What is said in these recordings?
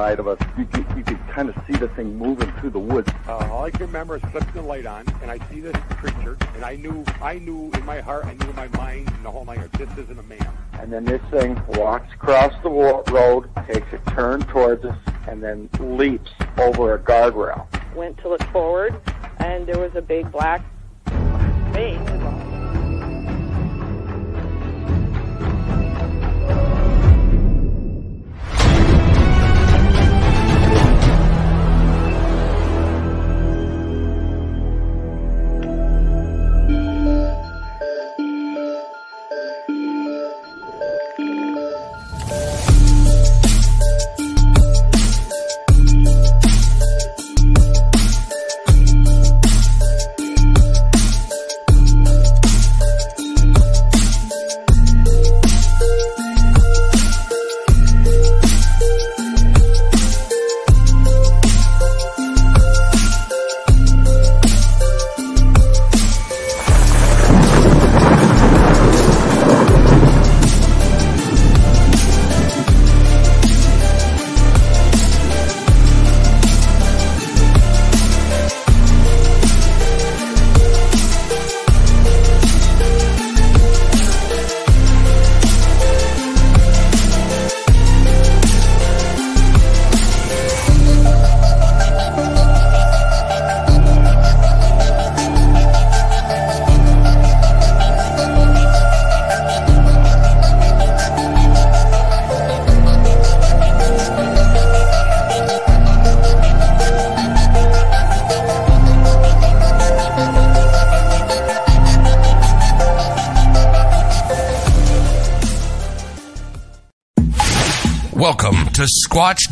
side of us. You could, you could kind of see the thing moving through the woods. Uh, all I can remember is flipping the light on, and I see this creature, and I knew, I knew in my heart, I knew in my mind, in the whole my heart, this isn't a man. And then this thing walks across the wa- road, takes a turn towards us, and then leaps over a guardrail. Went to look forward, and there was a big black thing.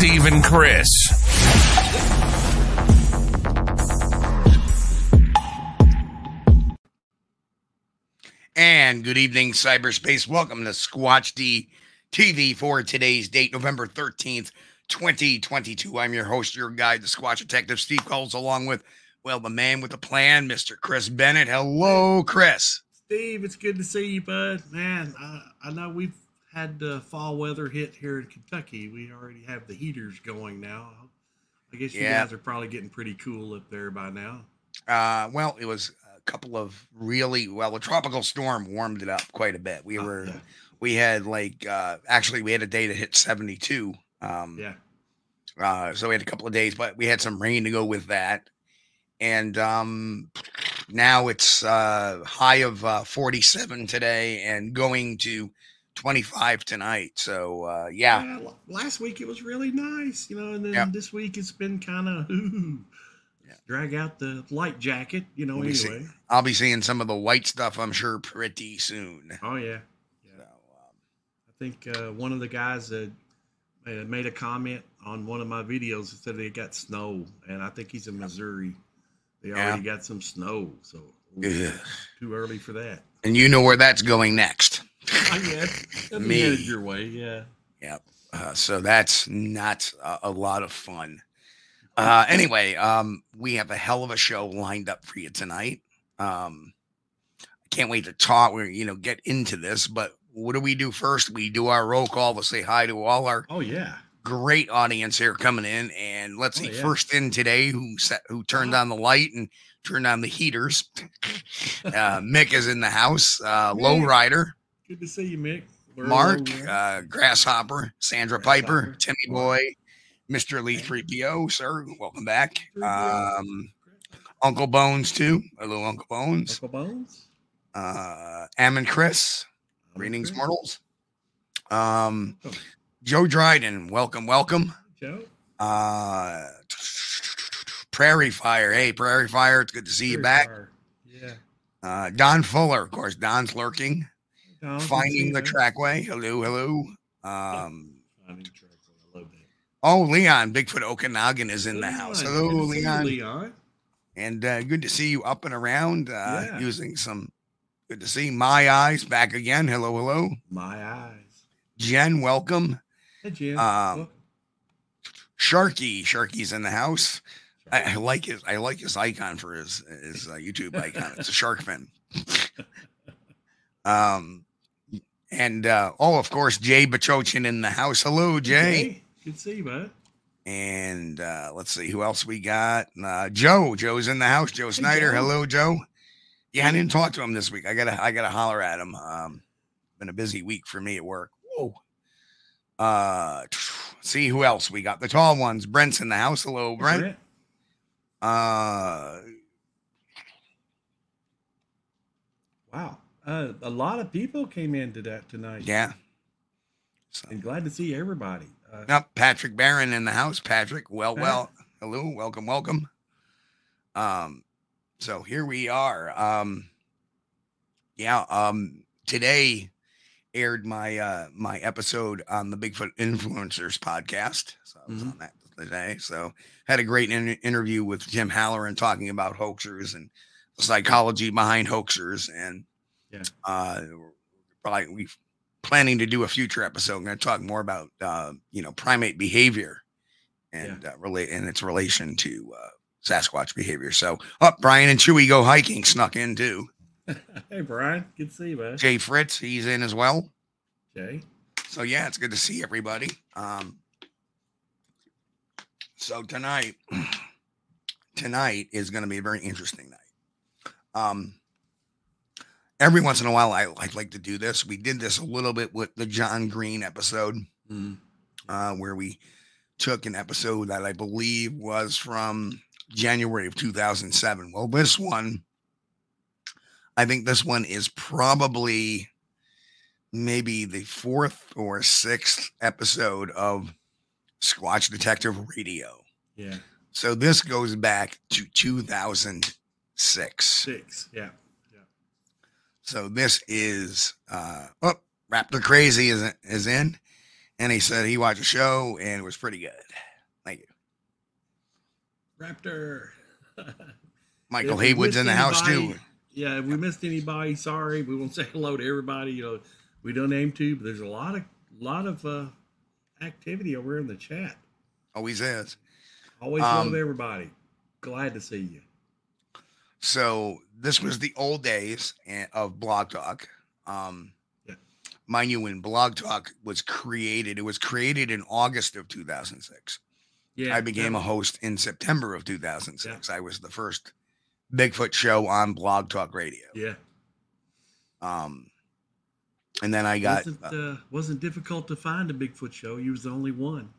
Steve and Chris. And good evening, cyberspace. Welcome to Squatch D TV for today's date, November 13th, 2022. I'm your host, your guide, the Squatch Detective Steve Kulls, along with, well, the man with the plan, Mr. Chris Bennett. Hello, Chris. Steve, it's good to see you, bud. Man, I, I know we've had uh, fall weather hit here in Kentucky. We already have the heaters going now. I guess you Yeah. guys are probably getting pretty cool up there by now. Uh, well, it was a couple of really well, a tropical storm warmed it up quite a bit. We Oh, were, we had like, uh, actually, we had a day that hit 72. Um, Yeah. Uh, so we had a couple of days, but we had some rain to go with that. And um, now it's uh, high of uh, 47 today and going to 25 tonight. So uh, yeah, Yeah, Last week it was really nice, you know, and then Yep. this week it's been kind of. Yeah. Drag out the light jacket, you know. We'll be see- anyway, I'll be seeing some of the white stuff, I'm sure, pretty soon. oh yeah, So, yeah. um, I think uh, one of the guys that uh, made a comment on one of my videos that said they got snow, and I think he's in Missouri. They Yeah. already got some snow, so too early for that. and you know where that's going next. I guess that'd Me. headed your way, yeah. Yep. Uh, so that's not a, a lot of fun. Uh, anyway, um, we have a hell of a show lined up for you tonight. Um, I can't wait to talk. We're you know get into this, but what do we do first? We do our roll call to say hi to all our Oh yeah, great audience here coming in, and let's Oh, see yeah. first in today who set who turned on the light and turned on the heaters. uh, Mick is in the house. Uh. Lowrider. Good to see you, Mick. We're Mark, uh, Grasshopper, Sandra Piper, Timmy Boy, Mr. Lee 3PO, sir. Welcome back. Um, Uncle Bones, too. Hello, Uncle Bones. Uncle Bones. Uh, Ammon Chris. Greetings, mortals. Um, Oh. Joe Dryden, welcome, welcome. Joe. Uh, Prairie Fire. Hey, Prairie Fire, it's good to see you back. far. Yeah. Uh, Don Fuller, of course, Don's lurking. Don, good to see Finding the trackway. Hello, hello. Um, Finding the trackway. I Oh, Leon, Bigfoot Okanagan is in the house. Hello, good to see you, Leon. Leon. And uh, good to see you up and around uh, Yeah. using some. Good to see my eyes back again. Hello, hello. My eyes. Jen, welcome. Hey, Jim. Um, Sharky, Sharky's in the house. I, I like his. I like his icon for his his uh, YouTube icon. It's a shark fin. um, and uh, oh, of course, Jay Bachochin in the house. Hello, Jay. hey, good to see you, bud. And uh, let's see who else we got. Uh, Joe. Joe's in the house. Joe Snyder. Joe. Hello, Joe. Yeah, I didn't talk to him this week. I gotta I gotta holler at him. Um, been a busy week for me at work. Whoa. Uh, see who else we got. The tall ones. Brent's in the house. Hello, Brent. Brent. Uh, Wow. Uh, a lot of people came into that tonight. yeah. So, And glad to see everybody. Uh, Yep, Patrick Barron in the house. Patrick, well, well, hello, welcome, welcome. Um, so here we are. Um, yeah, um, today aired my uh my episode on the Bigfoot Influencers podcast. So I was Mhm. on that today. So had a great in- interview with Jim Halloran talking about hoaxers and the psychology behind hoaxers and Yeah. uh probably we planning to do a future episode. I'm going to talk more about uh, you know primate behavior and uh, relate and its relation to uh, Sasquatch behavior. So, up Brian and Chewy go hiking snuck in too. hey, Brian. Good to see you, bud. Jay Fritz, he's in as well. Jay. So yeah, it's good to see everybody. Um, so tonight, tonight is going to be a very interesting night. Um, every once in a while, I, I like to do this. We did this a little bit with the John Green episode, Mm. uh, where we took an episode that I believe was from January of 2007. Well, this one, I think this one is probably maybe the fourth or sixth episode of Squatch Detective Radio. Yeah. So this goes back to 2006. Six. Yeah. So this is uh oh Raptor Crazy is is in, and he said he watched a show and it was pretty good. Thank you. Raptor. Michael Haywood's in the house too. Yeah, if we missed anybody, sorry. We won't say hello to everybody. You know, we don't aim to, but there's a lot of lot of uh, activity over in the chat. Always is. Always Um, love everybody. Glad to see you. So this was the old days eh, of Blog Talk. Um, Yeah. mind you, when Blog Talk was created, it was created in August of 2006. Yeah, I became a host in September of 2006. I was the first Bigfoot show on Blog Talk Radio. Yeah, Um, and then I got wasn't uh, uh, wasn't difficult to find a Bigfoot show. You was the only one.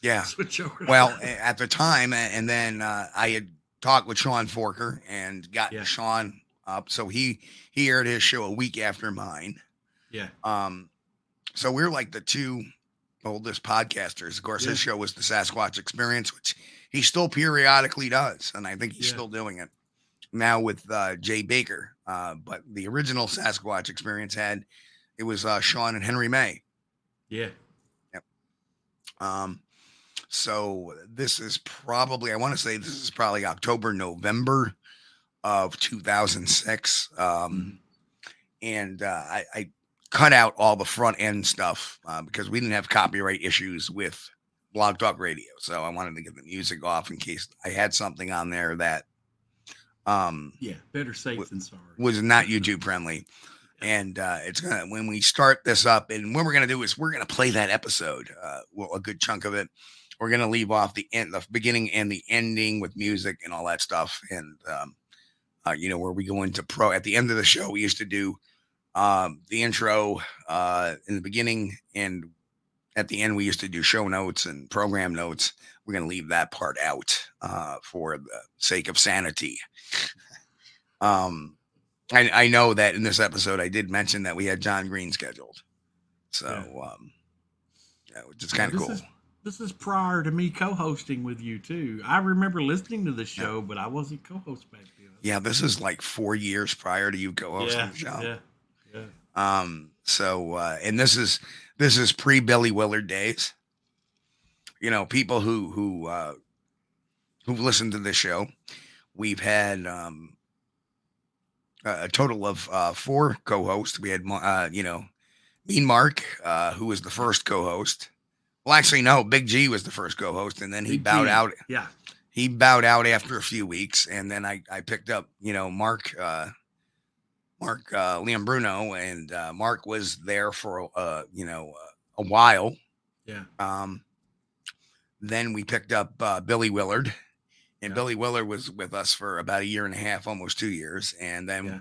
yeah. Well, at the time, and then uh, I had talked with Sean Forker and got Yeah. Sean up, so he he aired his show a week after mine. yeah, Um, so we're like the two oldest podcasters. Of course, Yeah. his show was the Sasquatch Experience, which he still periodically does, and I think he's Yeah. still doing it now with uh, Jay Baker. Uh, but the original Sasquatch Experience had it was uh, Sean and Henry May. yeah. Yep. Um, so this is probably I want to say this is probably October November of 2006. Um, and uh, I, I cut out all the front end stuff uh, because we didn't have copyright issues with Blog Talk Radio. So I wanted to get the music off in case I had something on there that um, Yeah, better safe than sorry. was not YouTube friendly. And uh, it's gonna when we start this up, and what we're gonna do is we're gonna play that episode, uh, well, a good chunk of it. We're gonna leave off the end, the beginning and the ending with music and all that stuff, and um, uh, you know where we go into pro. At the end of the show, we used to do um, the intro uh, in the beginning, and at the end we used to do show notes and program notes. We're gonna leave that part out uh, for the sake of sanity. Um, I, I know that in this episode I did mention that we had John Green scheduled, so um, yeah, which is kind of cool. is- This is prior to me co-hosting with you too. I remember listening to the show, but I wasn't co-host back then. Yeah, this is like four years prior to you co-hosting yeah, the show. yeah, yeah. Um, so uh, and this is this is pre Billy Willard days. you know, people who who uh, who've listened to this show. We've had um, a a total of uh, four co-hosts. We had, uh, you know, Mean Mark, uh, who was the first co-host. Well, actually, no, Big G was the first co-host, and then he Big bowed G. out. Yeah. He bowed out after a few weeks, and then I I picked up, you know, Mark. Uh, Mark uh, Liam Bruno, and uh, Mark was there for uh, you know uh, a while. Yeah. Um, then we picked up uh, Billy Willard, and Yeah. Billy Willard was with us for about a year and a half, almost two years. And then Yeah.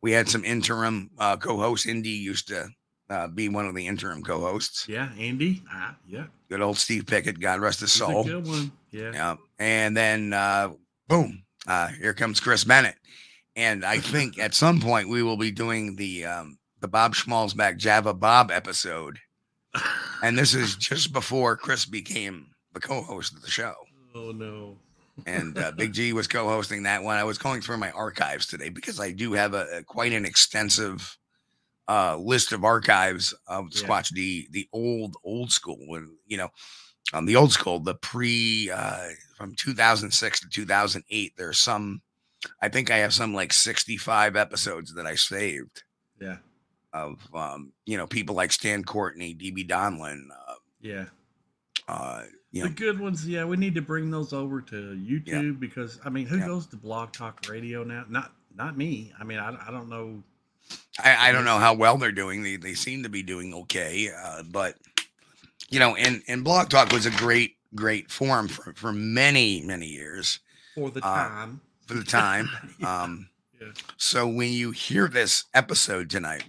we had some interim uh, co-hosts. Indy used to uh, be one of the interim co-hosts. Yeah. Andy. Ah, yeah. Good old Steve Pickett, God rest his He's soul. good one. Yeah. Yeah. And then uh, boom, uh, here comes Chris Bennett. And I think at some point we will be doing the um, the Bob Schmalzbach Java Bob episode. And this is just before Chris became the co-host of the show. oh no. And uh, Big G was co-hosting that one. I was going through my archives today because I do have a, a quite an extensive uh, list of archives of Yeah. Squatch D, the old old school when you know, um, the old school, the pre uh, from 2006 to 2008. There's some, I think I have some like 65 episodes that I saved Yeah. of um, you know people like Stan Courtney, DB Donlin, uh, Yeah. uh, you the know, good ones, yeah, we need to bring those over to YouTube because I mean, who Yeah. goes to Blog Talk Radio now? Not not me. I mean, I, I don't know. I, I don't know how well they're doing. They they seem to be doing okay, uh, but you know, and and Blog Talk was a great great forum for for many many years For the Uh, time, for the time. Yeah. Um, Yeah. So when you hear this episode tonight,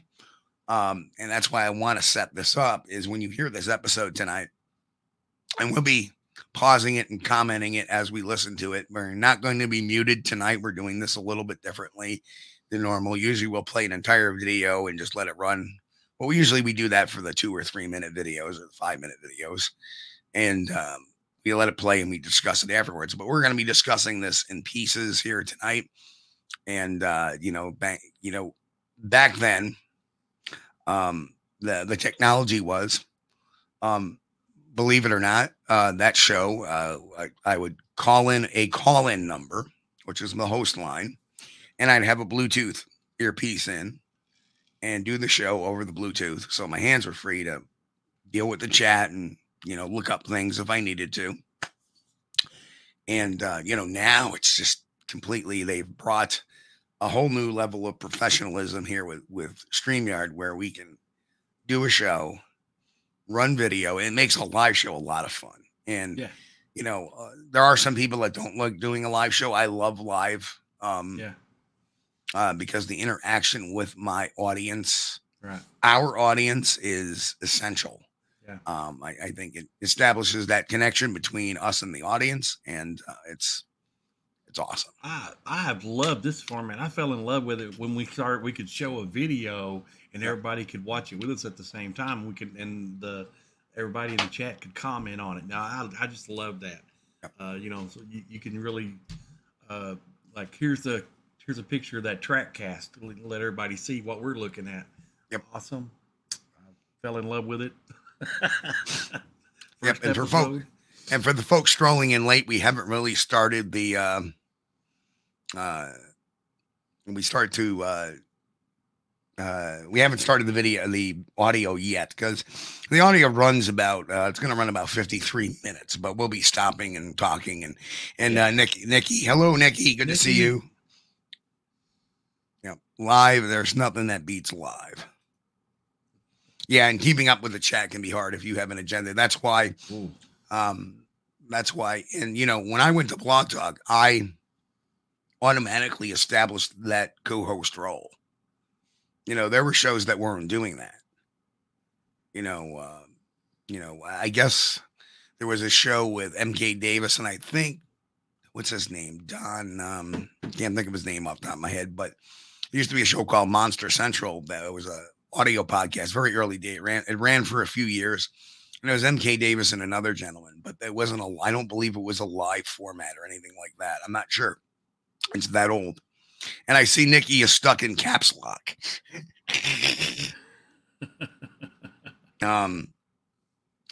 um, and that's why I want to set this up is when you hear this episode tonight, and we'll be pausing it and commenting it as we listen to it. We're not going to be muted tonight. We're doing this a little bit differently than normal. Usually we'll play an entire video and just let it run. Well, usually we do that for the two or three minute videos or the five minute videos. And um, we let it play and we discuss it afterwards. But we're going to be discussing this in pieces here tonight. And uh, you know, back you know, back then, um, the the technology was, um, believe it or not, uh, that show uh, I, I would call in a call in number, which is the host line, and I'd have a Bluetooth earpiece in, and do the show over the Bluetooth, so my hands were free to deal with the chat and you know look up things if I needed to. And uh, you know now it's just completely they've brought a whole new level of professionalism here with with StreamYard where we can do a show, run video. It makes a live show a lot of fun. And Yeah. you know, uh, there are some people that don't like doing a live show. I love live um yeah, uh, because the interaction with my audience, right. our audience is essential. Yeah. Um, I, I think it establishes that connection between us and the audience, and uh, it's it's awesome. I I have loved this format. I fell in love with it when we started. We could show a video and everybody could watch it with us at the same time. We could and the everybody in the chat could comment on it. Now I I just love that. Uh, you know, so you, you can really uh, like here's a here's a picture of that track cast. Let let everybody see what we're looking at. Yep. Awesome. I fell in love with it. Yep, and for folk- And for the folks strolling in late, we haven't really started the um uh we start to uh uh we haven't started the video the audio yet because the audio runs about uh it's gonna run about 53 minutes, but we'll be stopping and talking and and uh Nikki Nikki, hello Nikki, good to see you. Live, there's nothing that beats live. Yeah, and keeping up with the chat can be hard if you have an agenda. That's why um, that's why, and you know, when I went to Blog Talk, I automatically established that co-host role. You know, there were shows that weren't doing that. You know, uh, you know, I guess there was a show with MK Davis, and I think what's his name, Don. Um, can't think of his name off the top of my head, but there used to be a show called Monster Central that was a audio podcast, very early day. It ran it ran for a few years. And it was MK Davis and another gentleman, but it wasn't a I don't believe it was a live format or anything like that. I'm not sure. It's that old. And I see Nikki is stuck in caps lock. um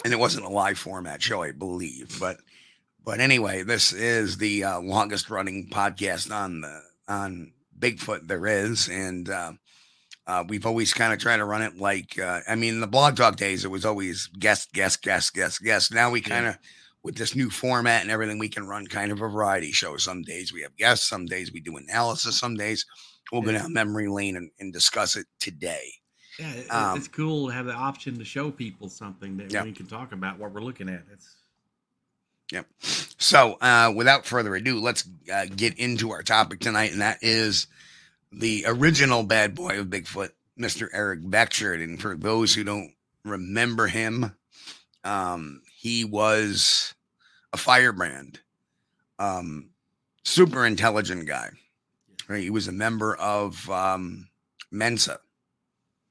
and it wasn't a live format show, I believe. But but anyway, this is the uh, longest running podcast on the on Bigfoot there is, and uh, uh, we've always kind of tried to run it like uh, I mean, in the blog talk days, it was always guest, guest, guest, guest, guest. Now we kind of with this new format and everything, we can run kind of a variety show. Some days we have guests, some days we do analysis, some days we'll go Yeah. down memory lane and, and discuss it today. Yeah, Um, it's cool to have the option to show people something that Yeah. we can talk about what we're looking at. It's Yep. So, uh, without further ado, let's uh, get into our topic tonight, and that is the original bad boy of Bigfoot, Mr. Eric Beckjord. And for those who don't remember him, um, he was a firebrand, um, super intelligent guy. Right? He was a member of um, Mensa.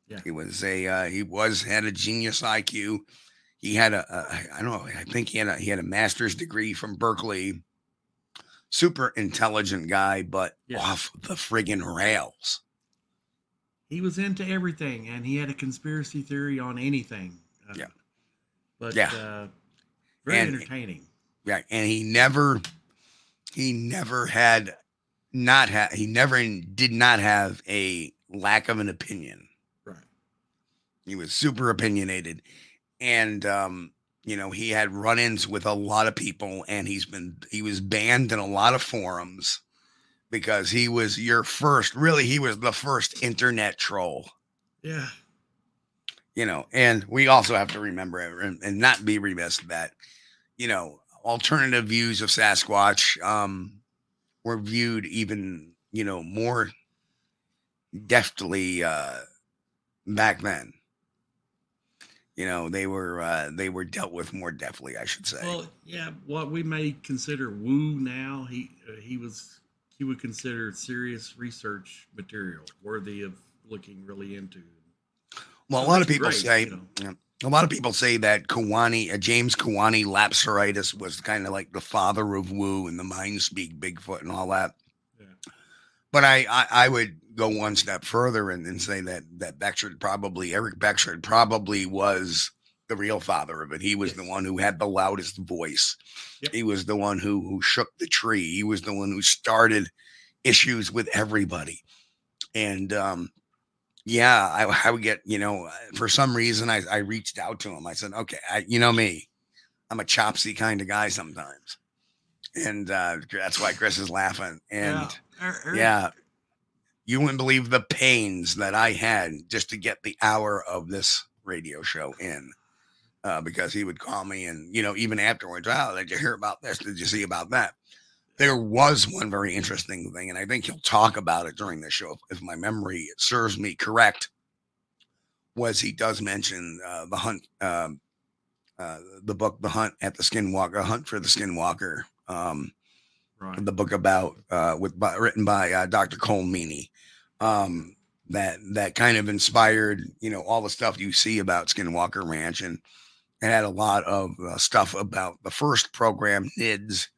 Yeah. He was a uh, he was had a genius IQ he had a, a I don't know I think he had a he had a master's degree from Berkeley. Super intelligent guy, but Yeah. off the friggin' rails. he was into everything, and he had a conspiracy theory on anything. Uh, Yeah. but Yeah. uh, very And- entertaining. Yeah, and he never he never had not had he never did not have a lack of an opinion. Right. He was super opinionated, and um, you know he had run-ins with a lot of people, and he's been he was banned in a lot of forums because he was your first. Really, he was the first internet troll. Yeah. You know, and we also have to remember and, and not be remiss that you know alternative views of Sasquatch um, were viewed even you know more deftly uh, back then. You know, they were uh, they were dealt with more deftly, I should say. Well, yeah. What we may consider woo now, he uh, he was he would consider serious research material worthy of looking really into. Well, a lot of people great, say you know. yeah, a lot of people say that Kewaunee, uh, James Kewaunee Lapseritis was kind of like the father of woo and the mind speak Bigfoot and all that. Yeah. But I, I, I would go one step further and, and say that that Beckjord probably Eric Beckjord probably was the real father of it. He was the one who had the loudest voice. Yep. He was the one who who shook the tree. He was the one who started issues with everybody. And um yeah, I, I would get, you know, for some reason I, I reached out to him. I said, okay, I, you know me, I'm a chopsy kind of guy sometimes. And uh, that's why Chris is laughing. And yeah, Er- Eric- yeah, you wouldn't believe the pains that I had just to get the hour of this radio show in. Uh, because he would call me and, you know, even afterwards, oh, did you hear about this? Did you see about that? There was one very interesting thing, and I think he'll talk about it during the show if my memory serves me correct. Was he does mention uh, the hunt, um, uh, the book, The Hunt at the Skinwalker, Hunt for the Skinwalker, um, right. the book about uh, with by, written by uh, Dr. Cole Meany, um, that that kind of inspired you know all the stuff you see about Skinwalker Ranch, and it had a lot of uh, stuff about the first program NIDS,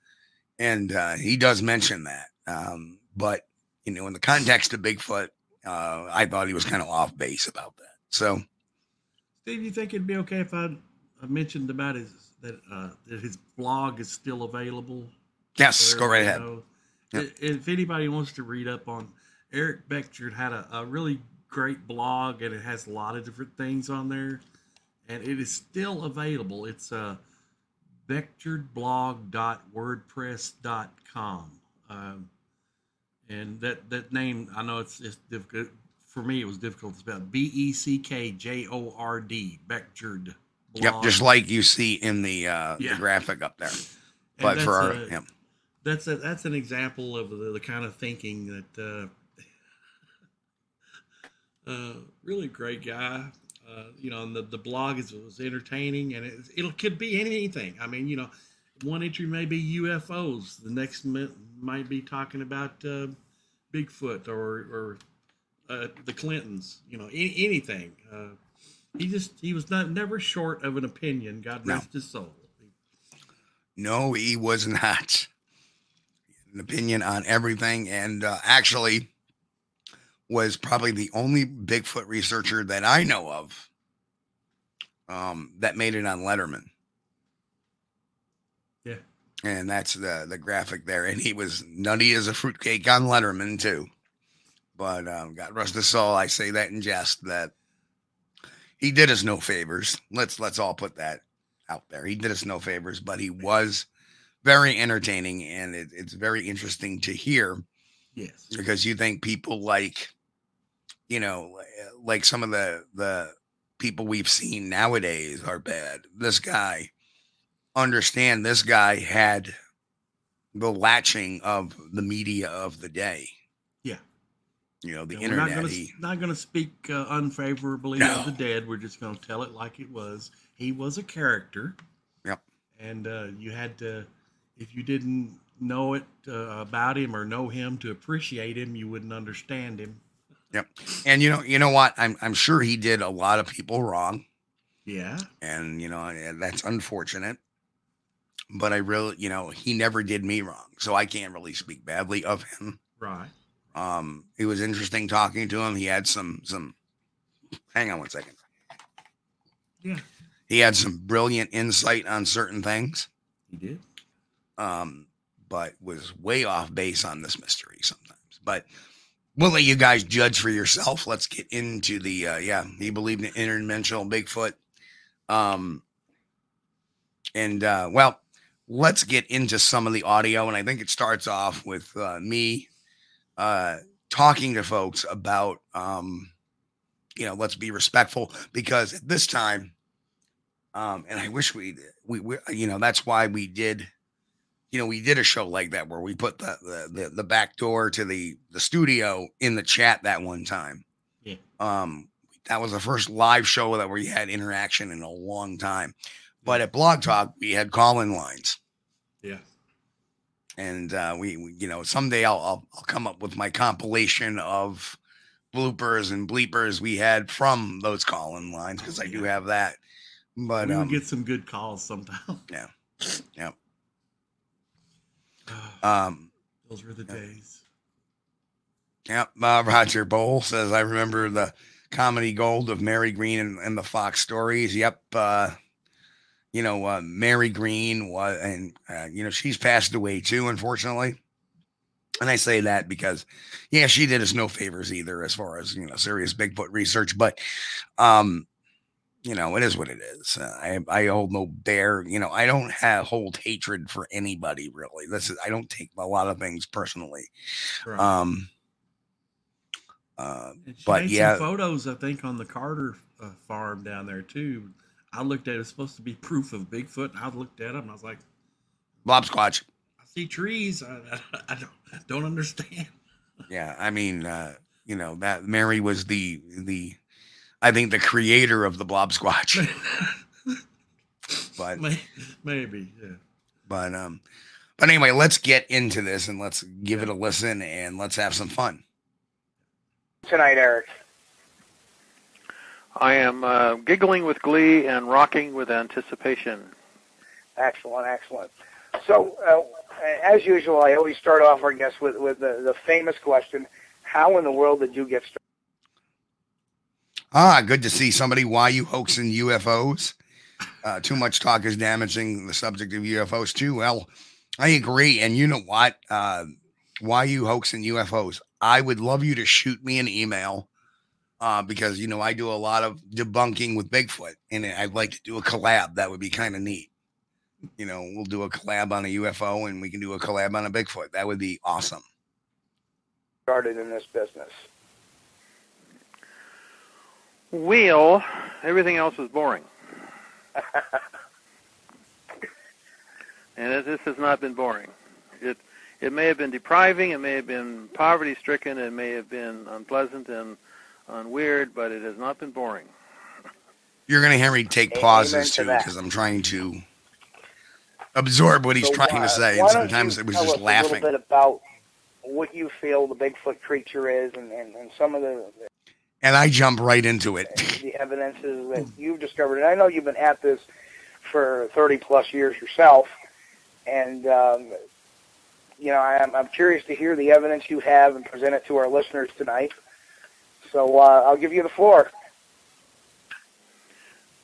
and uh, he does mention that. Um, but you know, in the context of Bigfoot, uh, I thought he was kind of off base about that. So Steve, you think it'd be okay if I, I mentioned about his that uh, that his blog is still available? yes, for go right ahead. know? Yep. If anybody wants to read up on Eric Beckjord had a, a really great blog and it has a lot of different things on there and it is still available. It's uh beckjordblog.wordpress.com. Um, and that, that name, I know it's, it's difficult. For me, it was difficult to spell. B E C K J O R D, Beckjord. Yep, just like you see in the uh, Yeah. the graphic up there. But for our, that's a- yeah. that's a, that's an example of the, the kind of thinking that uh, uh, really great guy. Uh, you know, and the, the blog is was entertaining, and it it could be anything. I mean, you know, one entry may be UFOs, the next mi- might be talking about uh, Bigfoot or or uh, the Clintons. You know, any, anything. Uh, he just he was not never short of an opinion. God No. his soul. No, he was not. An opinion on everything, and uh, actually was probably the only Bigfoot researcher that I know of um, that made it on Letterman. Yeah. And that's the the graphic there. And he was nutty as a fruitcake on Letterman too. But um, God rest his soul, I say that in jest that he did us no favors. Let's let's all put that out there. He did us no favors, but he was very entertaining, and it, it's very interesting to hear Yes. because you think people like, you know, like some of the the people we've seen nowadays are bad. This guy, understand, this guy had the latching of the media of the day. Yeah. You know, the Yeah, we're not internet. gonna, he, not going to speak uh, unfavorably No. of the dead. We're just going to tell it like it was. He was a character. Yep. And uh, you had to, if you didn't know it uh, about him or know him to appreciate him, you wouldn't understand him. And you know, you know what? I'm I'm sure he did a lot of people wrong. Yeah. and you know that's unfortunate but i really you know he never did me wrong so i can't really speak badly of him Right. um it was interesting talking to him he had some some hang on one second Yeah. he had some brilliant insight on certain things He did. um but was way off base on this mystery sometimes but we'll let you guys judge for yourself. Let's get into the uh yeah he believed in interdimensional bigfoot. Um and uh well let's get into some of the audio and i think it starts off with uh me uh talking to folks about um you know let's be respectful because at this time um and i wish we we, we you know that's why we did you know we did a show like that where we put the the the, the back door to the the studio in the chat that one time Yeah. um that was the first live show that we had interaction in a long time but at blog talk we had call-in lines Yeah. and uh, we, we, you know, someday I'll, I'll I'll come up with my compilation of bloopers and bleepers we had from those call-in lines because I do have that. But we um, get some good calls sometime. Yeah. Yep. Um, Those were the days. Yep. Uh, Roger Bowl says, I remember the comedy gold of Mary Green and, and the Fox stories. Yep. Uh, you know, uh, Mary Green was, and, uh, you know, she's passed away too, unfortunately. And I say that because, yeah, she did us no favors either as far as, you know, serious Bigfoot research. But, um, you know, it is what it is. Uh, I I hold no bear. You know, I don't have hold hatred for anybody really. This is I don't take a lot of things personally. Right. Um, uh, but yeah. photos, I think, on the Carter uh, farm down there too. I looked at it, it's supposed to be proof of Bigfoot. And I looked at them and I was like, Bob Squatch. I see trees. I, I, I don't, don't understand. Yeah, I mean, uh, you know that Mary was the the, I think the creator of the Blob Squatch. but Maybe, yeah. but um, but anyway, let's get into this and let's give it a listen and let's have some fun. Tonight, Eric. I am uh, giggling with glee and rocking with anticipation. Excellent, excellent. So, uh, as usual, I always start off our guests with, with the, the famous question, how in the world did you get started? Ah, good to see somebody. Why you hoaxing UFOs? Uh, too much talk is damaging the subject of UFOs too. Well, I agree. And you know what? Uh, why you hoaxing UFOs? I would love you to shoot me an email uh, because you know I do a lot of debunking with Bigfoot, and I'd like to do a collab. That would be kind of neat. You know, we'll do a collab on a UFO, and we can do a collab on a Bigfoot. That would be awesome. started in this business? Wheel, everything else is boring. and it, this has not been boring. It it may have been depriving, it may have been poverty stricken, it may have been unpleasant and, and weird, but it has not been boring. You're going to hear me take Amen pauses too that. because I'm trying to absorb what he's So, trying uh, to say. And sometimes it was tell just us laughing. A little bit about what you feel the Bigfoot creature is, and, and, and some of the And I jump right into it. the evidences that you've discovered. And I know you've been at this for 30 plus years yourself, and um, you know I'm, I'm curious to hear the evidence you have and present it to our listeners tonight. So uh, I'll give you the floor.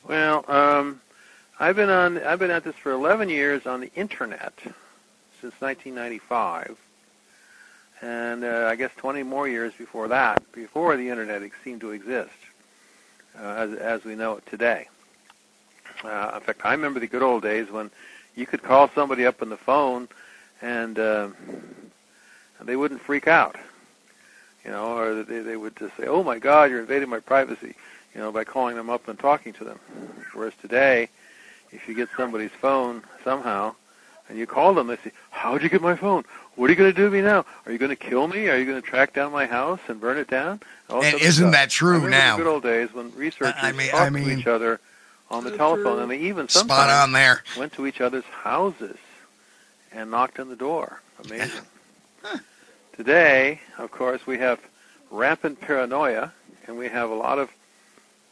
Well, um, I've been on. I've been at this for 11 years on the internet since 1995, and uh, I guess 20 more years before that, before the internet seemed to exist uh, as, as we know it today. Uh, in fact, I remember the good old days when you could call somebody up on the phone, and uh, they wouldn't freak out, you know, or they, they would just say, "Oh my God, you're invading my privacy." you know, by calling them up and talking to them. Whereas today, if you get somebody's phone somehow, and you call them, they say, "How'd you get my phone? What are you going to do to me now? Are you going to kill me? Are you going to track down my house and burn it down?" All And isn't stuff. that true I remember now? The good old days when researchers I mean- talked I mean- to each other on the So telephone, true. and they even Spot sometimes on there. went to each other's houses and knocked on the door. Amazing. Today, of course, we have rampant paranoia, and we have a lot of,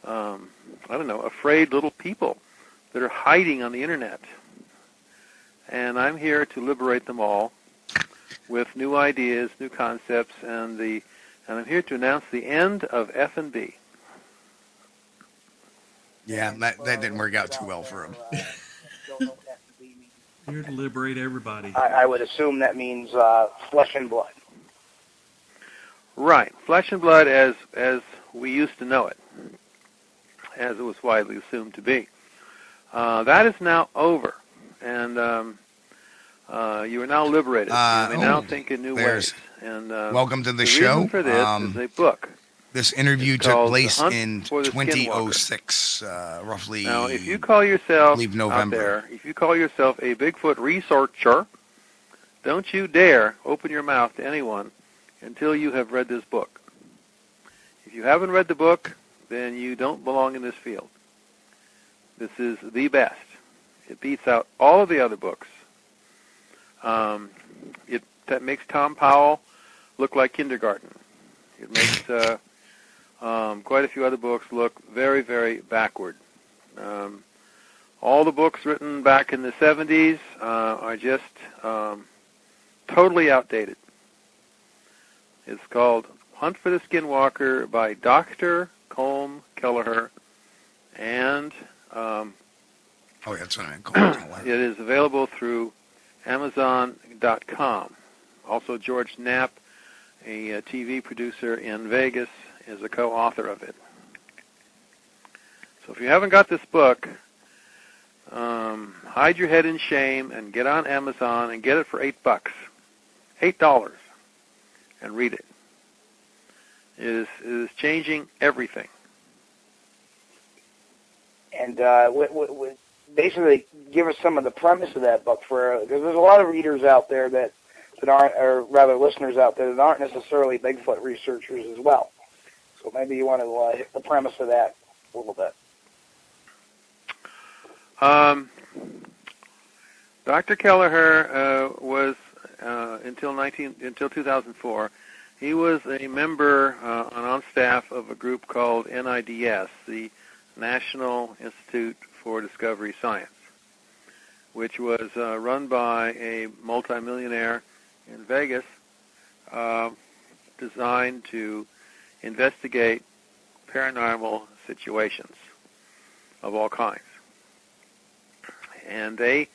um, I don't know, afraid little people that are hiding on the internet. And I'm here to liberate them all with new ideas, new concepts, and the, and I'm here to announce the end of F and B. Yeah, that, that didn't work out too well for him. Here to liberate everybody. I, I would assume that means uh, flesh and blood. Right, flesh and blood as as we used to know it, as it was widely assumed to be. Uh, that is now over, and um, uh, you are now liberated. Uh, you may now oh, think in new ways. And uh, Welcome to the, the show. for this Um, is a book. this interview it's took place in for the Skinwalker. 2006, uh, roughly. Now, if you call yourself out November. there, if you call yourself a Bigfoot researcher, don't you dare open your mouth to anyone until you have read this book. If you haven't read the book, then you don't belong in this field. This is the best. It beats out all of the other books. Um, it that makes Tom Powell look like kindergarten. It makes uh, um, quite a few other books look very, very backward. Um, all the books written back in the 70s uh, are just um, totally outdated. It's called Hunt for the Skinwalker by Dr. Colm Kelleher, and um, oh, yeah, that's meant. Colin Keller. it is available through Amazon.com. Also, George Knapp, a, uh TV producer in Vegas, is a co-author of it. So if you haven't got this book, um, hide your head in shame and get on Amazon and get it for eight bucks, eight dollars, and read it. It is, it is changing everything. and uh, basically give us some of the premise of that book for because there's a lot of readers out there that that aren't, or rather listeners out there that aren't necessarily Bigfoot researchers as well. So maybe you want to uh, hit the premise of that a little bit. Um, Dr. Kelleher uh, was uh, until 19 until 2004. He was a member uh, on staff of a group called NIDS, the National Institute for Discovery Science, which was uh, run by a multimillionaire in Vegas, uh, designed to investigate paranormal situations of all kinds and they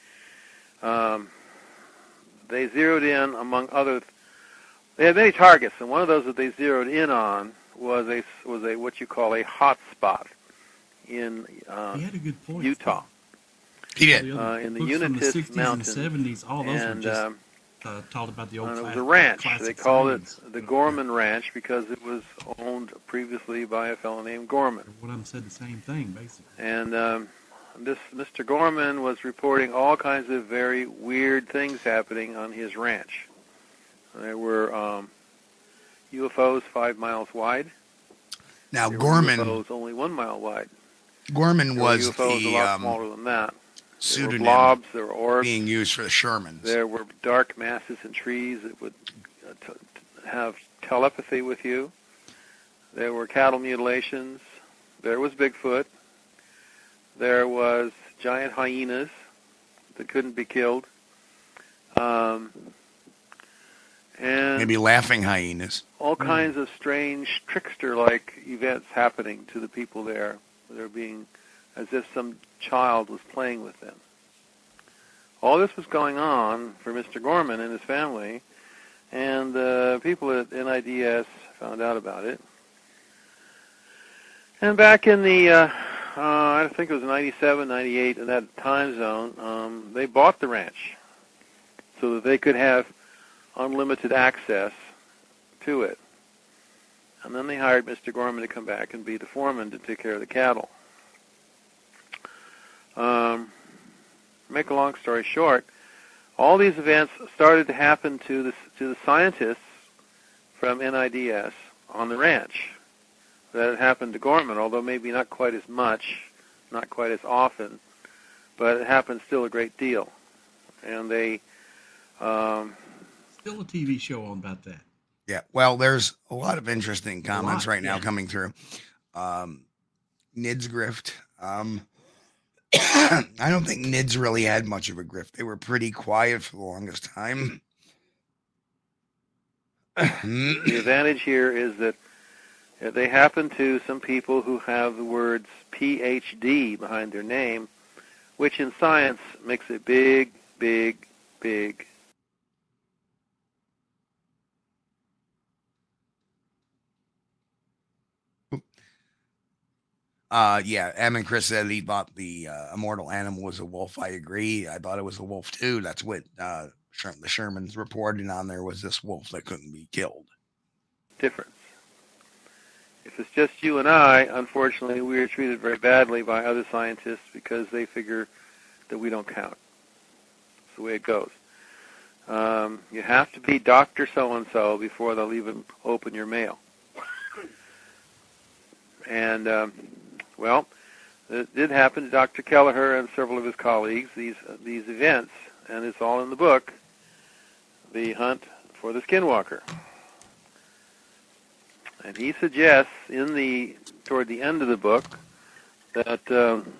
um, they zeroed in among other. They had many targets, and one of those that they zeroed in on was a was a what you call a hot spot in uh, he had a good point. Utah. He did. The other Uh, in the books from the 60s Mountains. and 70s, all those and were just um, uh, talked about the old and it was a ranch. They called sightings. it the Gorman Ranch because it was owned previously by a fellow named Gorman. One of them said the same thing, basically. And um, this Mr. Gorman was reporting all kinds of very weird things happening on his ranch. There were um, UFOs five miles wide. Now, There were Gorman UFOs only one mile wide. Gorman was UFOs a lot um, smaller than that. There were blobs. There were orbs. being used for the Shermans. There were dark masses in trees that would uh, t- t- have telepathy with you. There were cattle mutilations. There was Bigfoot. There was giant hyenas that couldn't be killed. Um, and Maybe laughing hyenas. all kinds of strange trickster-like events happening to the people there. They're being as if some child was playing with them. All this was going on for Mr. Gorman and his family, and the people at NIDS found out about it. And back in the, uh, uh, I think it was 97, 98, in that time zone, um, they bought the ranch so that they could have unlimited access to it. And then they hired Mr. Gorman to come back and be the foreman to take care of the cattle. Um, make a long story short, all these events started to happen to the to the scientists from NIDS on the ranch. That had happened to Gorman, although maybe not quite as much, not quite as often, but it happened still a great deal. And they um, Still a TV show on about that. Yeah. Well, there's a lot of interesting comments lot, right now yeah. coming through. Um, Nid's grift. Um, I don't think NIDS really had much of a grift. They were pretty quiet for the longest time. the advantage here is that they happen to some people who have the words PhD behind their name, which in science makes a big, big, big Uh, yeah, Em and Chris said he thought the uh, immortal animal was a wolf. I agree. I thought it was a wolf too. That's what uh, the Shermans reporting on there was this wolf that couldn't be killed. difference. If it's just you and I, unfortunately, we are treated very badly by other scientists because they figure that we don't count. It's the way it goes. Um, you have to be Doctor So and So before they'll even open your mail. And um, well, it did happen to Dr. Kelleher and several of his colleagues. These these events, and it's all in the book, "The Hunt for the Skinwalker." And he suggests in the toward the end of the book that um,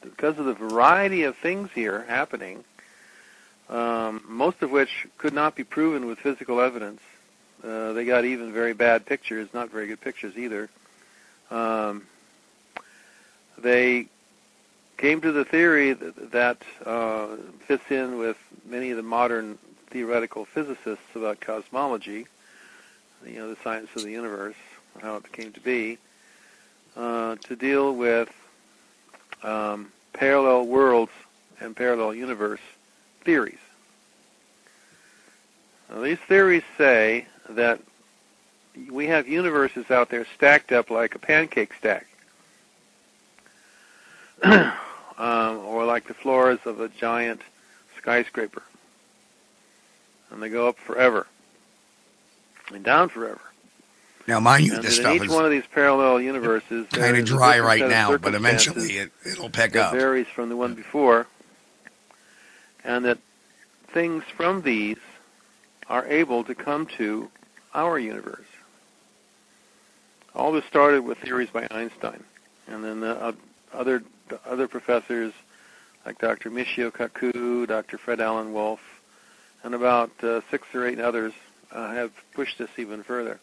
because of the variety of things here happening, um, most of which could not be proven with physical evidence, uh, they got even very bad pictures, not very good pictures either. Um, they came to the theory that, that uh, fits in with many of the modern theoretical physicists about cosmology, you know, the science of the universe, how it came to be, uh, to deal with um, parallel worlds and parallel universe theories. Now, these theories say that we have universes out there stacked up like a pancake stack, um, or like the floors of a giant skyscraper, and they go up forever and down forever. Now, mind you, And this stuff each is one of these parallel universes, kind of dry right now, but eventually it, it'll pick up. varies from the one before, and that things from these are able to come to our universe. All this started with theories by Einstein, and then the uh, other the other professors like Dr. Michio Kaku, Dr. Fred Alan Wolf, and about uh, six or eight others uh, have pushed this even further.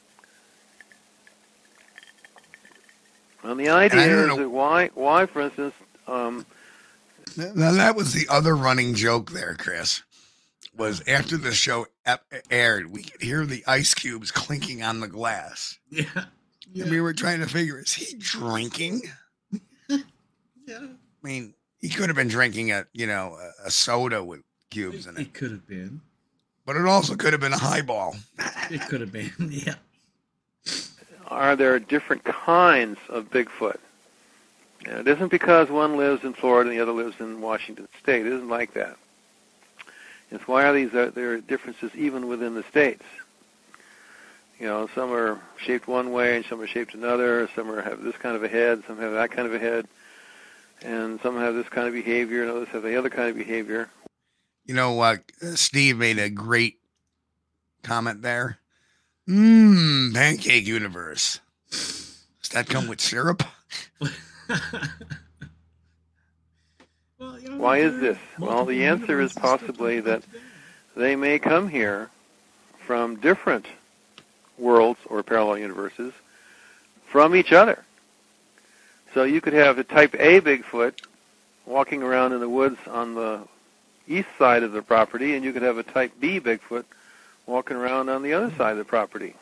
And the idea I is that why, why, for instance, um, Now that was the other running joke there, Chris. Was after the show ep- aired, we could hear the ice cubes clinking on the glass, Yeah. and we were trying to figure: is he drinking? Yeah. I mean, he could have been drinking a you know a, a soda with cubes in It, it, could have been. but it also could have been a highball. It could have been. Yeah. are there different kinds of Bigfoot? And it isn't because one lives in Florida and the other lives in Washington State. It isn't like that. It's why are these uh, there are differences even within the states? You know, some are shaped one way and some are shaped another. Some are have this kind of a head, some have that kind of a head, and some have this kind of behavior, and others have the other kind of behavior. You know, uh, Steve made a great comment there. Mmm, pancake universe. Does that come with syrup? well, you know, Why is this? Well, the answer is possibly that that they may come here from different worlds or parallel universes from each other. So you could have a type A Bigfoot walking around in the woods on the east side of the property, and you could have a type B Bigfoot walking around on the other side of the property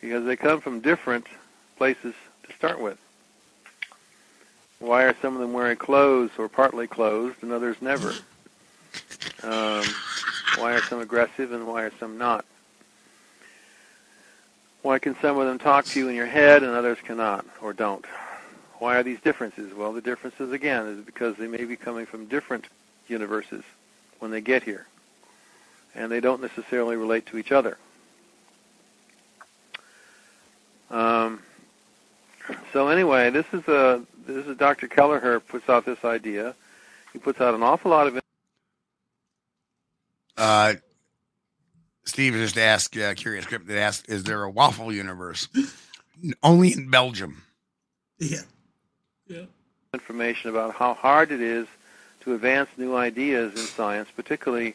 because they come from different places to start with. Why are some of them wearing clothes or partly clothed and others never? Um, why are some aggressive and why are some not? Why can some of them talk to you in your head and others cannot or don't? Why are these differences? Well, the differences, again, is because they may be coming from different universes when they get here, and they don't necessarily relate to each other. Um, so anyway, this is a this is Dr. Kelleher puts out this idea. He puts out an awful lot of Uh, Steve just asked, uh, Curious Cryptid asked, is there a waffle universe? Only in Belgium. Yeah. Yeah. information about how hard it is to advance new ideas in science, particularly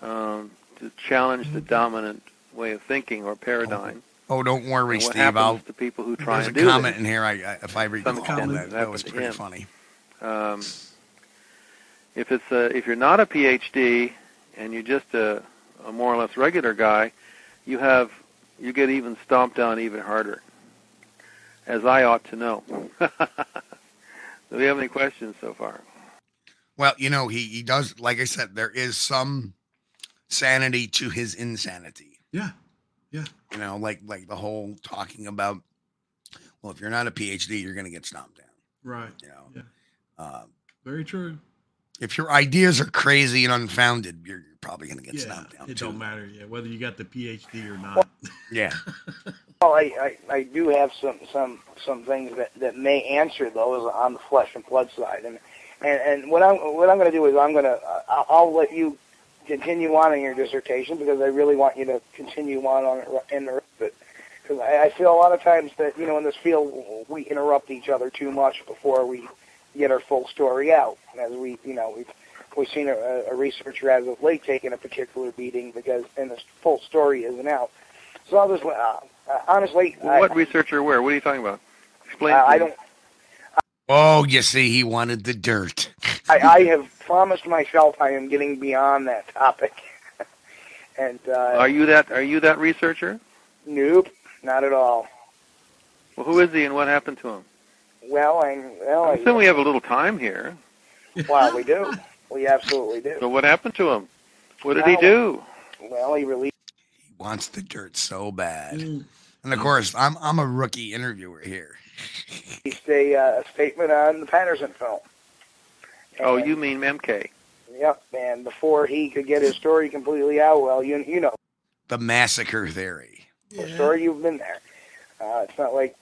um, to challenge the dominant way of thinking or paradigm. Oh, don't worry, Steve. I'll, to people who try there's a do comment this. in here. I, I if I recall that, that was pretty him. funny. Um, if it's a, if you're not a PhD and you're just a, a more or less regular guy, you have you get even stomped on even harder, as I ought to know. Do we have any questions so far? Well, you know, he he does. Like I said, there is some sanity to his insanity. Yeah. Yeah. You know, like like the whole talking about. Well, if you're not a PhD, you're going to get stomped down. Right. You know, Yeah. uh, Very true. If your ideas are crazy and unfounded, you're, you're probably going to get yeah. stomped down It too. don't matter. Yeah. Whether you got the PhD or not. Yeah. Well, I, I, I do have some, some, some things that, that may answer those on the flesh and blood side, and and, and what I'm what I'm going to do is I'm going to I'll, I'll let you continue on in your dissertation because I really want you to continue on on it in the rest of it because I, I feel a lot of times that you know in this field we interrupt each other too much before we get our full story out as we you know we've we've seen a, a researcher as of late taking a particular beating because and the full story isn't out. So I'll just uh, uh, honestly I, what researcher where? What are you talking about? Explain. I, I don't. Oh, you see, he wanted the dirt. I, I have promised myself I am getting beyond that topic. and uh, Are you that? Are you that researcher? nope, not at all. Well, who is he, and what happened to him? Well, I well, I I, assume we have a little time here. well, we do. We absolutely do. So what happened to him? What did he do? Well, he released. He wants the dirt so bad. Mm. And of course, I'm I'm a rookie interviewer here. a, uh, a statement on the Patterson film. Oh, you mean MK? Yep. And before he could get his story completely out, well, you you know The massacre theory. the story. You've been there. Uh, it's not like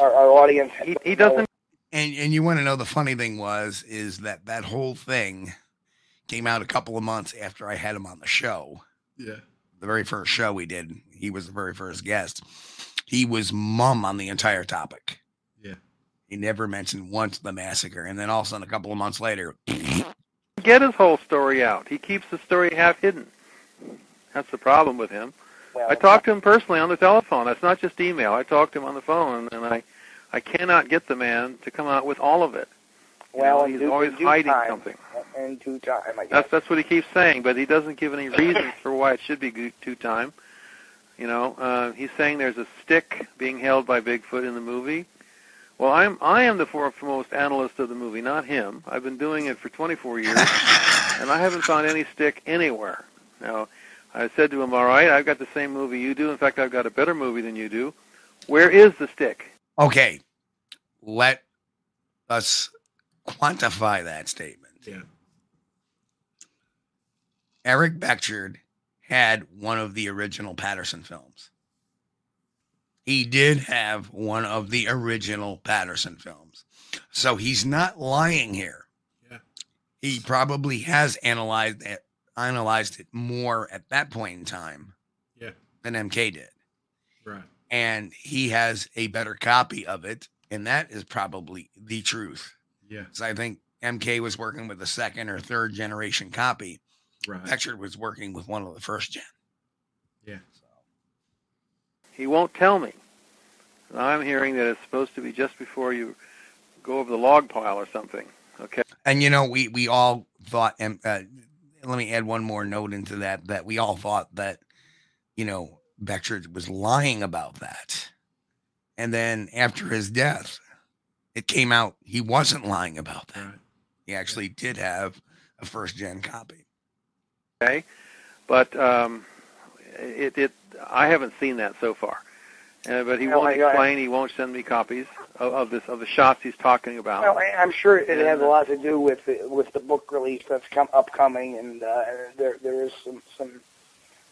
our, our audience. He, he doesn't. And and you want to know the funny thing was is that that whole thing came out a couple of months after I had him on the show. Yeah. The very first show we did, he was the very first guest. He was mum on the entire topic. Yeah. He never mentioned once the massacre, and then all of a sudden, a couple of months later, Get his whole story out. He keeps the story half hidden. That's the problem with him. Well, I talked to him personally on the telephone. That's not just email. I talked to him on the phone, and I, I cannot get the man to come out with all of it. You Well, know, he's due- always due hiding time. something. in due time, I guess. That's that's what he keeps saying, but he doesn't give any reasons for why it should be good two time. You know, uh, he's saying there's a stick being held by Bigfoot in the movie. Well, I'm I am the foremost analyst of the movie, not him. I've been doing it for 24 years, and I haven't found any stick anywhere. Now, I said to him, "All right, I've got the same movie you do. In fact, I've got a better movie than you do. Where is the stick?" okay, let us quantify that statement. Yeah. Eric Beckjord had one of the original Patterson films. He did have one of the original Patterson films. So he's not lying here. Yeah. He probably has analyzed it, analyzed it more at that point in time Yeah. than MK did. Right. And he has a better copy of it. And that is probably the truth. Yeah. Because I think MK was working with a second or third generation copy. Right. Beckjord was working with one of the first gen. Yeah. He won't tell me. And I'm hearing that it's supposed to be just before you go over the log pile or something. Okay. And you know, we we all thought, and uh, let me add one more note into that: that we all thought that, you know, Beckjord was lying about that, and then after his death, it came out he wasn't lying about that. Right. He actually did have a first gen copy. Okay, but um, it, it I haven't seen that so far. Uh, but he Oh, won't my God. explain. He won't send me copies of, of this of the shots he's talking about. Well, I'm sure it has a lot to do with the, with the book release that's come upcoming, and uh, there there is some some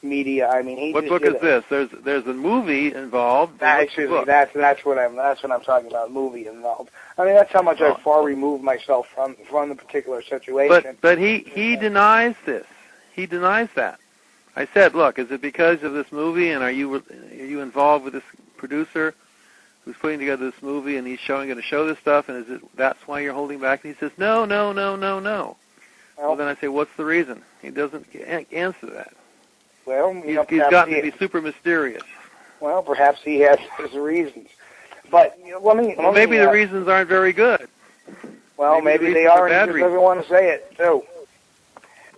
media. I mean, he what book is a- this? There's there's a movie involved. That, What's the excuse me, that's that's what I'm that's what I'm talking about. Movie involved. I mean, that's how much Oh. I've far removed myself from from the particular situation. But but he he denies this. He denies that. I said, look, is it because of this movie, and are you are you involved with this producer who's putting together this movie, and he's showing going to show this stuff, and is it that's why you're holding back? And he says, no, no, no, no, no. Well, well, then I say, what's the reason? He doesn't answer that. well, He's, know, he's gotten he, to be super mysterious. well, perhaps he has his reasons. But you know, let me. Well, let maybe me, the uh, reasons aren't very good. Well, maybe maybe, the they are. are and he doesn't want to say it too.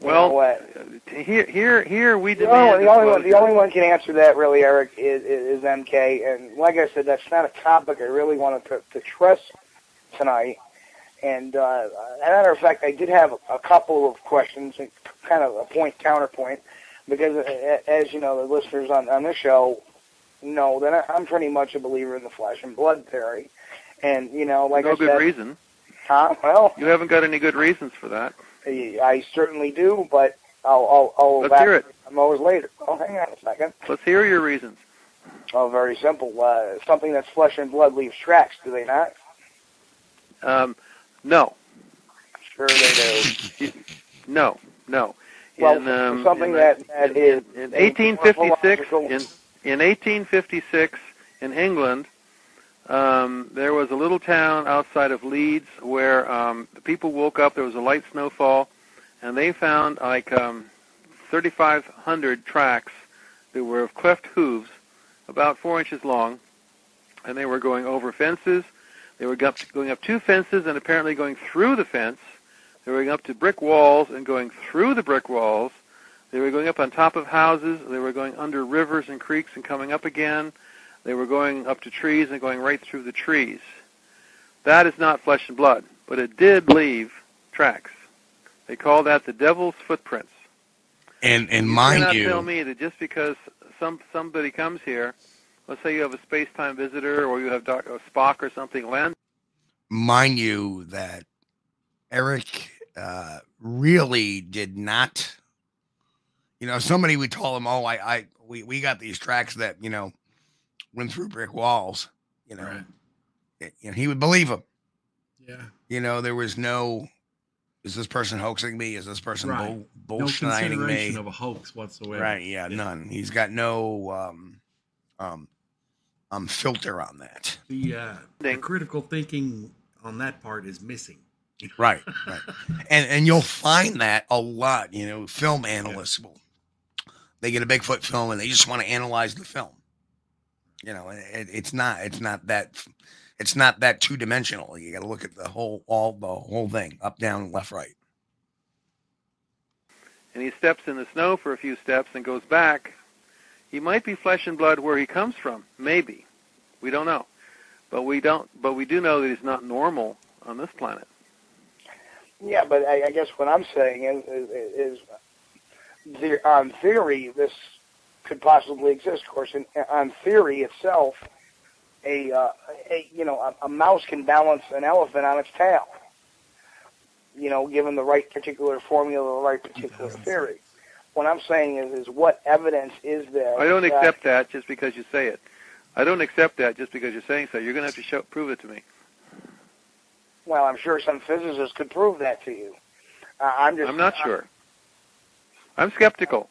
You know Well, what? here here here we demand. the only one, the only one can answer that really, Eric, is, is, is MK. And like I said, that's not a topic I really wanted to, to stress tonight. And uh, as a matter of fact, I did have a couple of questions, and kind of a point counterpoint, because uh, as you know, the listeners on on this show know that I- I'm pretty much a believer in the flesh and blood theory. And you know, like no I good said, reason. huh? Well, You haven't got any good reasons for that. I certainly do, but I'll I'll, I'll Let's hear it. I'm always later. Oh, hang on a second. Let's hear your reasons. Oh, very simple. Uh, something that's flesh and blood leaves tracks, do they not? Um, no, Sure they do. no, no. Well, in, um, something in, that, that is in 1856 in in 1856 in England, um, there was a little town outside of Leeds where um, the people woke up. There was a light snowfall, and they found like um, 3,500 tracks that were of cleft hooves, about four inches long, and they were going over fences. They were going up two fences and apparently going through the fence. They were going up to brick walls and going through the brick walls. They were going up on top of houses. They were going under rivers and creeks and coming up again. They were going up to trees and going right through the trees. That is not flesh and blood, but it did leave tracks. They call that the devil's footprints. And and you mind cannot you, tell me that just because some somebody comes here, let's say you have a space-time visitor or you have Doc, or Spock or something land mind you that Eric uh, really did not. You know, somebody would tell him, "Oh, I, I, we, we got these tracks that you know went through brick walls." You know, Right. it- you know, he would believe him. Yeah. You know, there was no, is this person hoaxing me? Is this person Right. bull, No me? of a hoax whatsoever. Right? Yeah, none. He's got no um, um, um, filter on that. The, uh, the critical thinking on that part is missing. Right, right. and and you'll find that a lot. You know, film analysts will they get a Bigfoot film and they just want to analyze the film. You know, it, it's not it's not that it's not that two dimensional. You got to look at the whole all the whole thing, up, down, left, right. and he steps in the snow for a few steps and goes back, he might be flesh and blood where he comes from. Maybe. We don't know. But we don't but we do know that he's not normal on this planet. Yeah, but I, I guess what I'm saying is, is, is the, on theory, this could possibly exist. Of course, in, on theory itself, a, uh, a you know a, a mouse can balance an elephant on its tail. You know, given the right particular formula, the right particular theory. What I'm saying is, is what evidence is there? I don't that- accept that just because you say it. I don't accept that just because you're saying so. You're going to have to show, prove it to me. Well, I'm sure some physicists could prove that to you. Uh, I'm just. I'm not sure. I'm skeptical,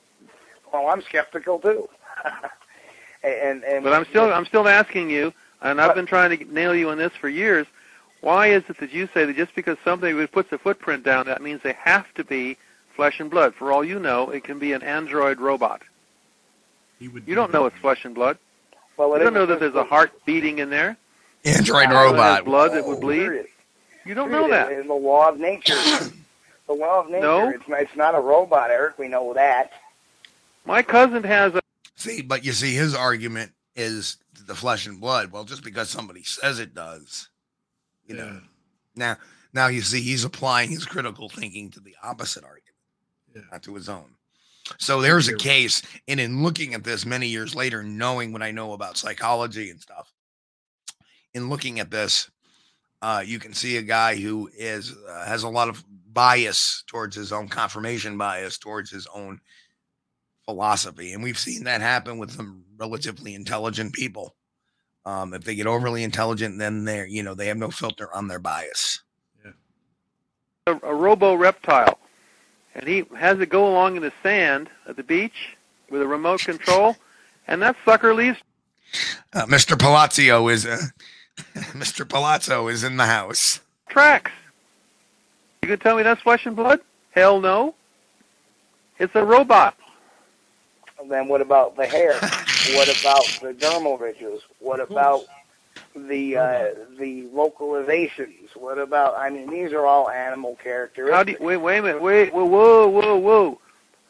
well, I'm skeptical too. and and but I'm still I'm still asking you, and I've been trying to nail you on this for years. Why is it that you say that just because somebody puts a footprint down, that means they have to be flesh and blood? For all you know, it can be an android robot. He would You don't know it's flesh and blood. well, You don't know that there's a heart beating in there. Android Yeah, That has robot. blood that would oh, bleed. Period. You don't know that. In the law of nature. the law of nature. No. It's, it's not a robot, Eric. We know that. My cousin has a See, but you see, his argument is the flesh and blood. Well, just because somebody says it does, you know. Now, now you see, he's applying his critical thinking to the opposite argument, Yeah. not to his own. So there's a case, and in looking at this many years later, knowing what I know about psychology and stuff, in looking at this, uh, you can see a guy who is uh, has a lot of bias towards his own confirmation bias towards his own philosophy, and we've seen that happen with some relatively intelligent people. Um, if they get overly intelligent, then they're you know they have no filter on their bias. a, a robo reptile, and he has it go along in the sand at the beach with a remote control, and that sucker leaves Uh, Mr. Palazzo is uh, Mr. Palazzo is in the house. tracks. You can tell me that's flesh and blood? Hell no. It's a robot. And then what about the hair? what about the dermal ridges? What about the uh, the localizations? What about? I mean, these are all animal characteristics. How do you, wait? Wait a minute. Wait. Whoa, whoa, whoa, whoa.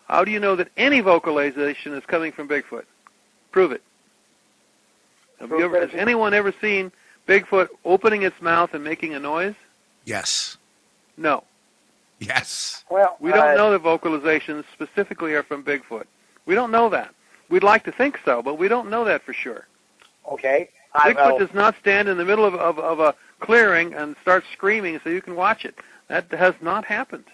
How do you know that any vocalization is coming from Bigfoot? Prove it. Have Prove you ever? Has anyone ever seen Bigfoot opening its mouth and making a noise? Yes, No. yes. well, We don't uh, know the vocalizations specifically are from Bigfoot. We don't know that. We'd like to think so, but we don't know that for sure. Okay. I, Bigfoot oh, does not stand in the middle of, of, of a clearing and start screaming so you can watch it. That has not happened.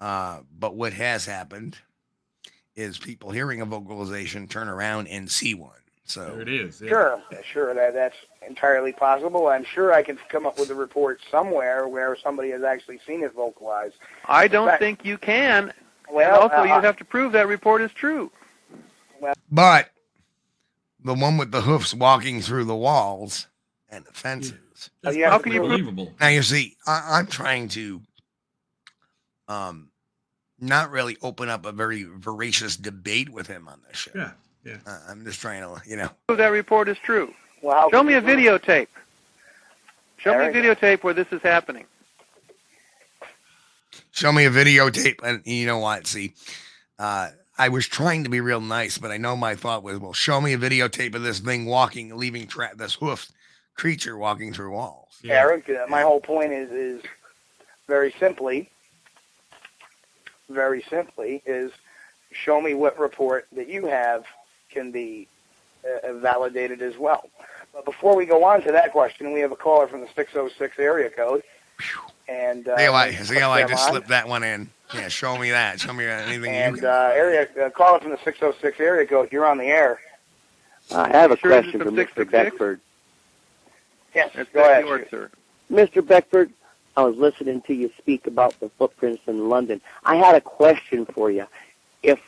Uh, but what has happened is people hearing a vocalization turn around and see one. So There it is. Yeah. Sure, sure. That that's entirely possible. I'm sure I can come up with a report somewhere where somebody has actually seen it vocalized. I don't Right. think you can. Well, and also, uh, you have to prove that report is true. Well, But the one with the hoofs walking through the walls and the fences. That's Yeah, how can you- unbelievable? Now you see, I, I'm trying to um not really open up a very voracious debate with him on this show. Yeah. Yeah. Uh, I'm just trying to, you know. Prove that report is true. well, Show me a you prove it? videotape. Show me a Eric? videotape where this is happening. Show me a videotape, and you know what? See, uh, I was trying to be real nice, but I know my thought was, well, show me a videotape of this thing walking, leaving tra- this hoofed creature walking through walls. Yeah. Eric, uh, my whole point is is very simply, very simply is show me what report that you have can be uh, validated as well. But before we go on to that question, we have a caller from the 606 area code. And uh, See how I, let's see how I just on. slipped that one in? Yeah, show me that. Show me anything you And can. uh, area uh, caller from the 606 area code, you're on the air. I have a Sure question for Mr. Beckjord. Yes, That's go ahead. yours, sir. Mr. Beckjord, I was listening to you speak about the footprints in London. I had a question for you. If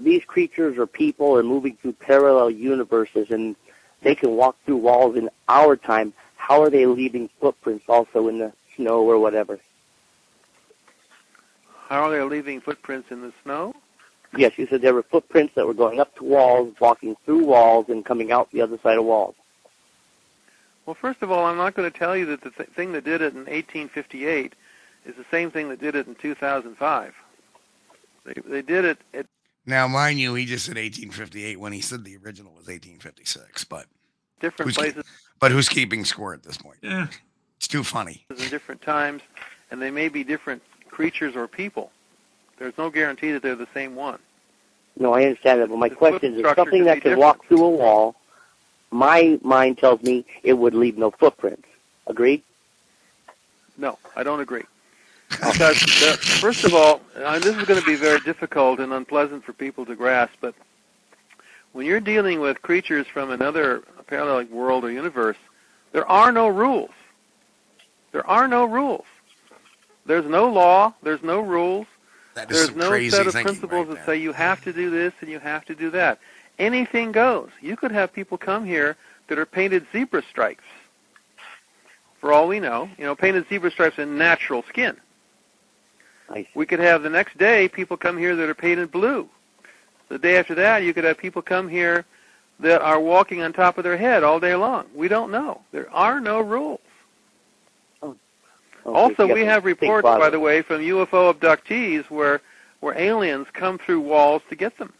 these creatures or people are moving through parallel universes and they can walk through walls in our time, how are they leaving footprints also in the snow or whatever? How are they leaving footprints in the snow? Yes, you said there were footprints that were going up to walls, walking through walls, and coming out the other side of walls. Well, first of all, I'm not going to tell you that the th- thing that did it in 1858 is the same thing that did it in 2005. They, they did it at Now, mind you, he just said 1858 when he said the original was 1856. But different Who's places but who's keeping score at this point? Yeah. It's too funny. in different times, and they may be different creatures or people. There's no guarantee that they're the same one. No, I understand that, but my The question is, if something could that could different. walk through a wall, my mind tells me it would leave no footprints. Agreed? No, I don't agree. Because the, first of all, and this is going to be very difficult and unpleasant for people to grasp, but when you're dealing with creatures from another parallel world or universe, there are no rules. There are no rules. There's no law. There's no rules. That is There's some no crazy set of principles right that there. say you have to do this and you have to do that. Anything goes. You could have people come here that are painted zebra stripes. For all we know, you know, painted zebra stripes in natural skin. I. We could have the next day people come here that are painted blue. The day after that, you could have people come here that are walking on top of their head all day long. We don't know. There are no rules. Oh, Also, we have the big reports, by the way, from UFO abductees where where aliens come through walls to get them.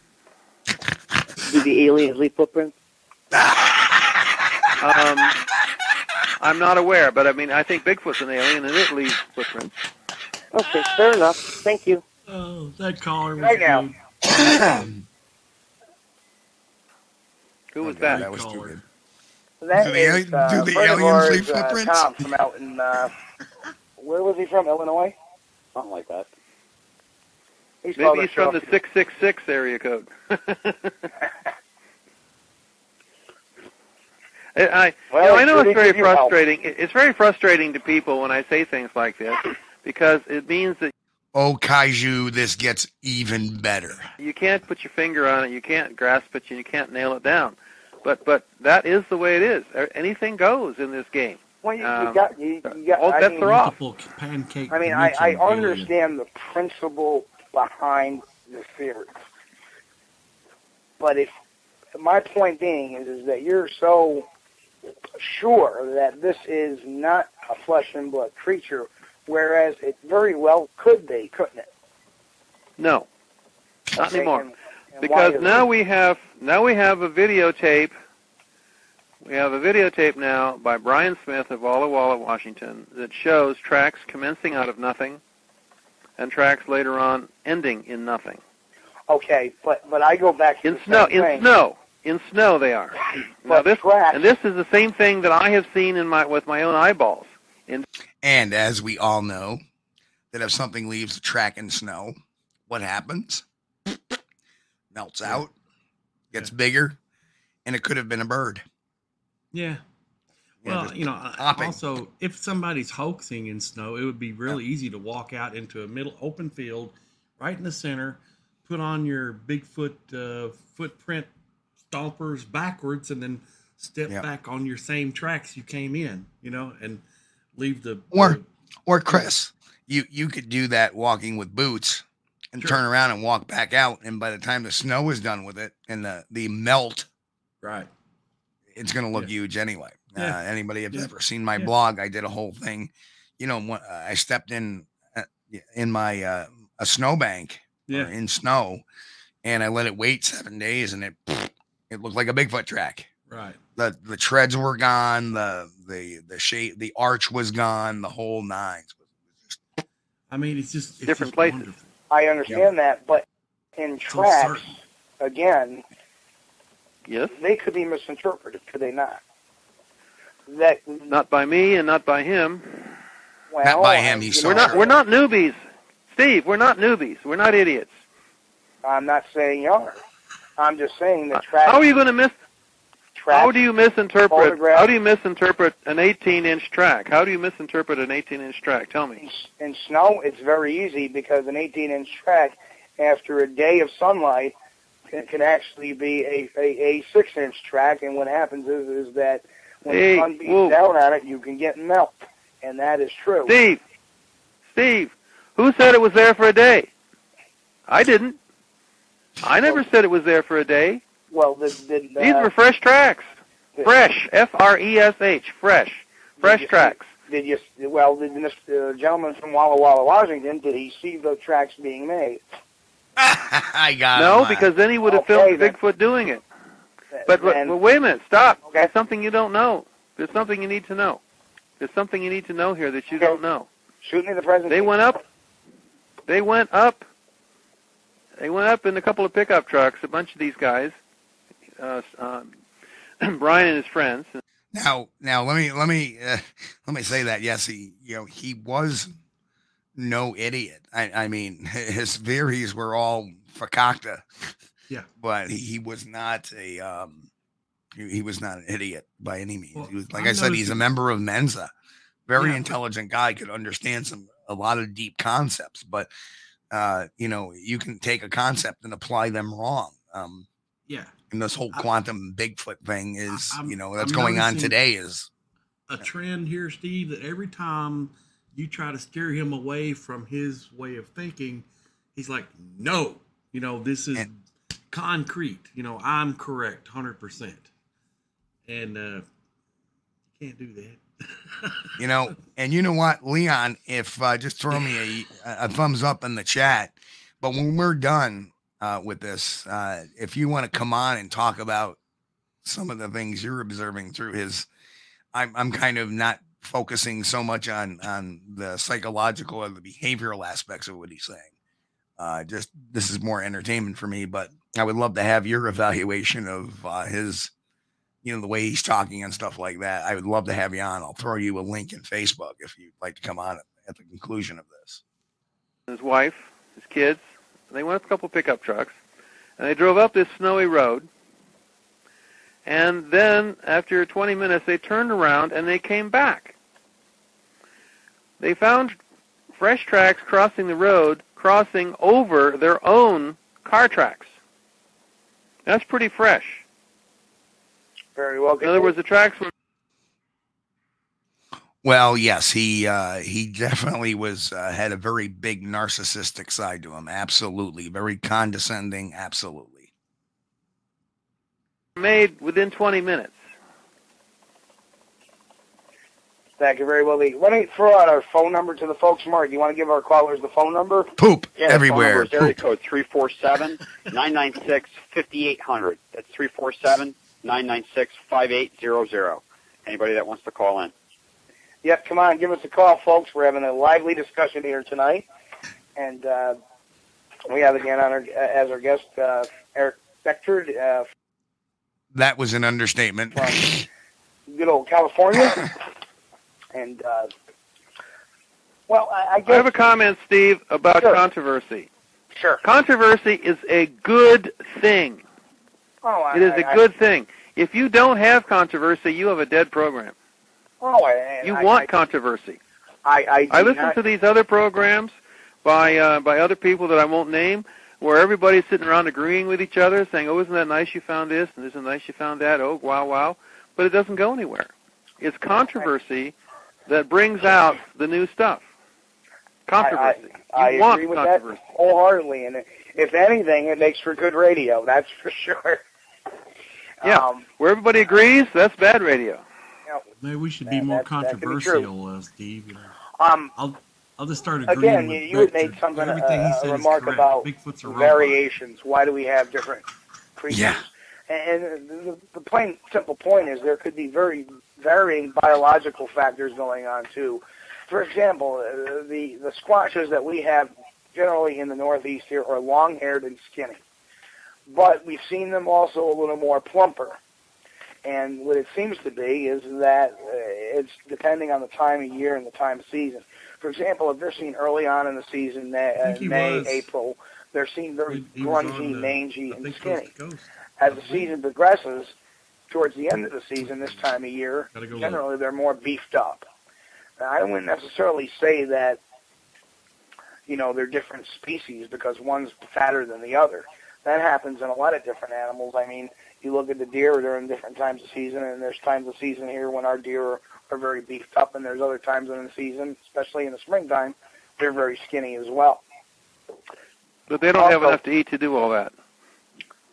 Do the aliens leave footprints? Um, I'm not aware, but I mean, I think Bigfoot's an alien and it leaves footprints. Okay, fair enough. Thank you. Oh, that caller was Right now. Who was that? That was too Caller. good. That Do the is, ali- uh, do the a friend of aliens ours, leave uh, footprints? Tom from out in, uh, where was he from? Illinois? Something like that. He's Maybe he's from the 666 area code. I, I, Well, you know, I know it's very could you help? frustrating. It's very frustrating to people when I say things like this because it means that Oh, Kaiju, this gets even better. you can't put your finger on it, you can't grasp it, you can't nail it down. But but that is the way it is. Anything goes in this game. Well, you, you Um, got, you, you got, all I bets mean, are off. Pancake. I mean, I, I understand the principle behind the theory. But if my point being is, is that you're so sure that this is not a flesh and blood creature, whereas it very well could be, couldn't it? No, not Okay, anymore. and- and because now it? we have now we have a videotape. We have a videotape now by Brian Smith of Walla Walla, Washington, that shows tracks commencing out of nothing, and tracks later on ending in nothing. Okay, but but I go back to In the snow, same in thing. snow, in snow they are. Now But this tracks, and this is the same thing that I have seen in my with my own eyeballs. In- And as we all know, that if something leaves a track in snow, what happens? Melts out, gets bigger, and it could have been a bird. Yeah. Yeah, Well, you know, I- hopping. also, if somebody's hoaxing in snow, it would be really easy to walk out into a middle open field, right in the center, put on your Bigfoot uh, footprint stompers backwards, and then step Yeah. back on your same tracks you came in, you know, and leave the Or- the- Or Chris, you you could do that walking with boots and Sure. turn around and walk back out, and by the time the snow is done with it and the the melt, right. It's going to look Yeah. huge anyway. Yeah. Uh, anybody have Yeah. ever seen my Yeah. blog? I did a whole thing. You know, when, uh, I stepped in uh, in my uh, a snowbank Yeah. in snow, and I let it wait seven days, and it it looked like a Bigfoot track. Right. the The treads were gone. The the the shape, the arch was gone. The whole nines. I mean, it's just it's Different just places. wonderful. I understand that, but in tracks, again, Yes, they could be misinterpreted, could they not? That not by me and not by him. well, Not by him, he you saw We're not we're not newbies, Steve. We're not newbies. We're not idiots. I'm not saying you are. I'm just saying that Uh. How are you going to miss? tracks How do you misinterpret? How do you misinterpret an 18-inch track? How do you misinterpret an 18-inch track? Tell me. s- in snow? It's very easy because an 18-inch track, after a day of sunlight, can, can actually be a, a, a six-inch track. And what happens is is that when Hey, the sun beats whoa. down on it, you can get melt, and that is true. Steve, Steve, who said it was there for a day? I didn't. I never said it was there for a day. Well, the, the, These uh, were fresh tracks. Fresh, F-R-E-S-H, fresh, fresh you- tracks. Did you? Well, did this uh, gentleman from Walla Walla, Washington, did he see the tracks being made? I got No, him, because then he would have Okay, filmed then. Bigfoot doing it. But, but, And- but wait a minute, stop. Okay. There's something you don't know. There's something you need to know. There's something you need to know here that you Okay. don't know. shoot me the present. They went up. They went up. They went up in a couple of pickup trucks. A bunch of these guys, uh, um, Brian and his friends. Now, now let me let me uh, let me say that yes, he you know he was no idiot. I, I mean, his theories were all fakakta. Yeah. but he, he was not a um, he, he was not an idiot by any means. Well, he was, like I'm I said, he's a member of Mensa. Very Yeah. intelligent guy, could understand some a lot of deep concepts, but uh, you know, you can take a concept and apply them wrong. Um, Yeah. and this whole I- quantum Bigfoot thing is, I'm- you know, that's I'm going on today is a trend here, Steve, that every time you try to steer him away from his way of thinking, he's like, no, you know, this is And- concrete. You know, I'm correct, 100%. And uh, you can't do that. You know, and you know what, Leon, if uh, just throw me a, a thumbs up in the chat. But when we're done uh, with this, uh, if you want to come on and talk about some of the things you're observing through his, I'm I'm kind of not focusing so much on on the psychological or the behavioral aspects of what he's saying. Uh, just this is more entertainment for me, but I would love to have your evaluation of uh, his, you know, the way he's talking and stuff like that. I would love to have you on. I'll throw you a link in Facebook if you'd like to come on at the conclusion of this. His wife, his kids, they went with a couple pickup trucks, and they drove up this snowy road. And then, after 20 minutes, they turned around and they came back. They found fresh tracks crossing the road, crossing over their own car tracks. That's pretty fresh. Very well. In other words, the tracks were Well, yes, he uh, he definitely was uh, had a very big narcissistic side to him. Absolutely, very condescending. Absolutely. made within 20 minutes. Thank you very well, Lee. Why don't you throw out our phone number to the folks, Mark? Do you want to give our callers the phone number? Poop Yeah, the phone everywhere. number is area Poop. code three four seven nine nine six fifty eight hundred. That's three four seven nine nine six five eight zero zero. Anybody that wants to call in. Yep, come on, give us a call, folks. We're having a lively discussion here tonight, and uh, we have again on our, as our guest uh, Eric Beckjord uh, That was an understatement. from good old California. and uh, well, I, I I have a comment, Steve, about Sure. controversy. sure. Controversy is a good thing. Oh, I, It is a good thing. If you don't have controversy, you have a dead program. Oh, I, You want controversy. I, I, I listen not- to these other programs by uh, by other people that I won't name, where everybody's sitting around agreeing with each other, saying, "Oh, isn't that nice you found this?" and "Isn't it nice you found that?" Oh, wow, wow. But it doesn't go anywhere. It's controversy that brings out the new stuff. Controversy. I you want agree with that wholeheartedly, and if anything, it makes for good radio. That's for sure. Yeah. Um, Where everybody agrees, that's bad radio. Maybe we should be Yeah, more that- that be true. controversial, uh, Steve. You know, um, I'll I'll just start agreeing again, with you, you had made something uh, Everything he a said is remark about Bigfoot's a variations. Why do we have different creatures? Yeah. And, and the, the plain simple point is there could be very varying biological factors going on too. For example, uh, the the squatches that we have generally in the Northeast here are long-haired and skinny, but we've seen them also a little more plumper. And what it seems to be is that uh, it's depending on the time of year and the time of season. For example, if they're seen early on in the season, I uh, May, was- April, they're seen very He- he grungy, the- mangy, and skinny. Coast Coast. As the season progresses, towards the end of the season, this time of year, Gotta go look. generally they're more beefed up. Now, I wouldn't necessarily say that, you know, they're different species because one's fatter than the other. That happens in a lot of different animals. I mean, you look at the deer during different times of season, and there's times of season here when our deer are, are very beefed up, and there's other times in the season, especially in the springtime, they're very skinny as well. But they don't have enough to eat to do all that.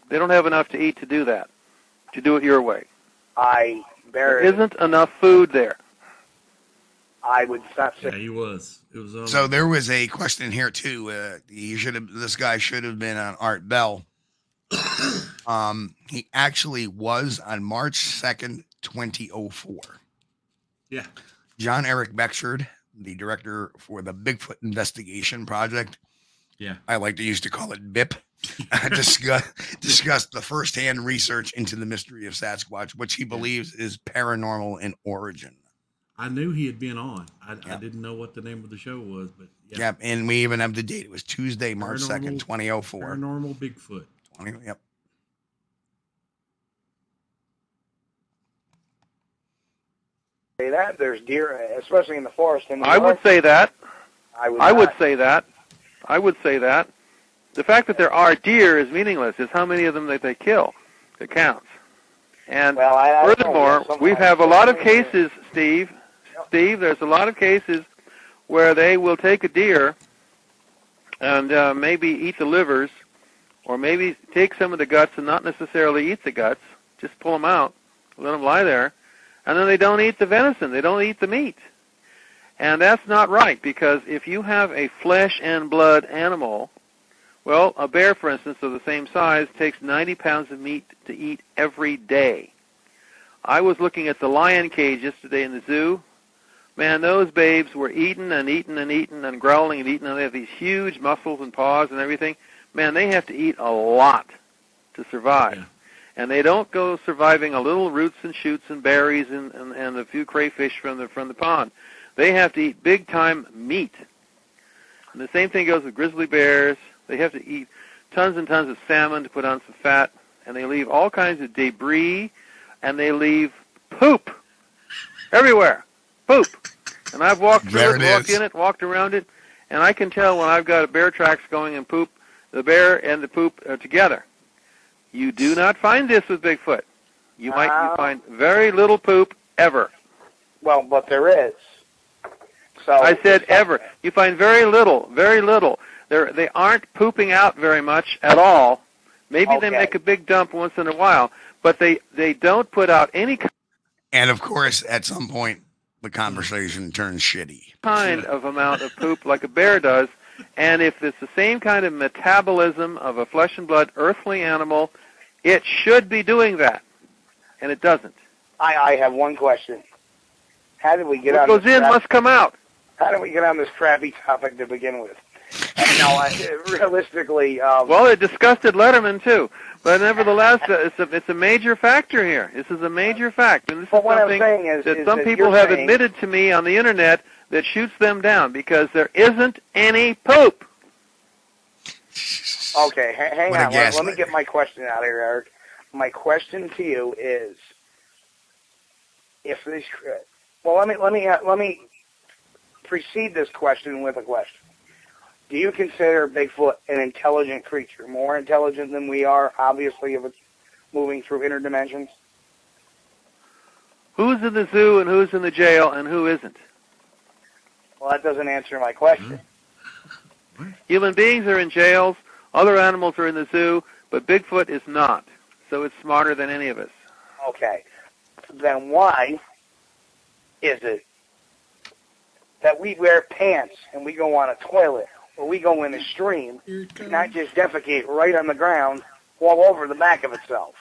They don't have enough to eat to do that, to do it your way. I There bear isn't enough food there. I would not say Yeah, he was. It was. Um, So there was a question here too. Uh, you should have. This guy should have been on Art Bell. um, he actually was on March second, twenty oh four. yeah. John Eric Beckjord, the director for the Bigfoot Investigation Project, Yeah. I like to used to call it BIP, discuss, discussed the firsthand research into the mystery of Sasquatch, which he believes is paranormal in origin. I knew he had been on. I, I didn't know what the name of the show was, but yeah. Yep, and we even have the date. It was Tuesday, March second, twenty oh four. Paranormal Bigfoot. Yep. say that. There's deer, especially in the forest. In the I would say that. I would. I would say that. I would say that. The fact that there are deer is meaningless. It's how many of them that they kill that counts. And Well, I, I furthermore, we have a lot of cases, Steve. Steve, there's a lot of cases where they will take a deer and uh, maybe eat the livers, or maybe take some of the guts and not necessarily eat the guts, just pull them out, let them lie there, and then they don't eat the venison. They don't eat the meat. And that's not right because if you have a flesh and blood animal, well, a bear, for instance, of the same size takes 90 pounds of meat to eat every day. I was looking at the lion cage yesterday in the zoo. Man, those babes were eating and eating and eating and growling and eating, and they have these huge muscles and paws and everything. Man, they have to eat a lot to survive. Yeah. And they don't go surviving a little roots and shoots and berries and, and, and a few crayfish from the from the pond. They have to eat big time meat. And the same thing goes with grizzly bears. They have to eat tons and tons of salmon to put on some fat, and they leave all kinds of debris, and they leave poop everywhere. Poop. And I've walked through There it, it walked in it, walked around it, and I can tell when I've got a bear tracks going and poop, the bear and the poop are together. You do not find this with Bigfoot. You might Ah. you find very little poop ever. Well, but there is. So I said ever. You find very little, very little. They they aren't pooping out very much at all. Maybe they make a big dump once in a while, but they they don't put out any And of course, at some point, the conversation turns shitty. kind of amount of poop like a bear does. And if it's the same kind of metabolism of a flesh and blood earthly animal, it should be doing that, and it doesn't. I, I have one question. How did we get What on goes this in crap- must come out. How did we get on this crappy topic to begin with? no, I, realistically, um, Well, it disgusted Letterman too, but nevertheless, uh, it's a it's a major factor here. This is a major fact, and this but is what I'm something saying is, that is some that people have saying, admitted to me on the internet that shoots them down because there isn't any poop. Okay, ha- hang What on. Let, let me get my question out of here, Eric. My question to you is, if these, well, let me let me uh, let me precede this question with a question. Do you consider Bigfoot an intelligent creature, more intelligent than we are? Obviously, if it's moving through interdimensions. Who's in the zoo and who's in the jail and who isn't? Well, that doesn't answer my question. Human beings are in jails, other animals are in the zoo, but Bigfoot is not. So it's smarter than any of us. Okay. Then why is it that we wear pants and we go on a toilet or we go in a stream Here not just defecate right on the ground all over the back of itself?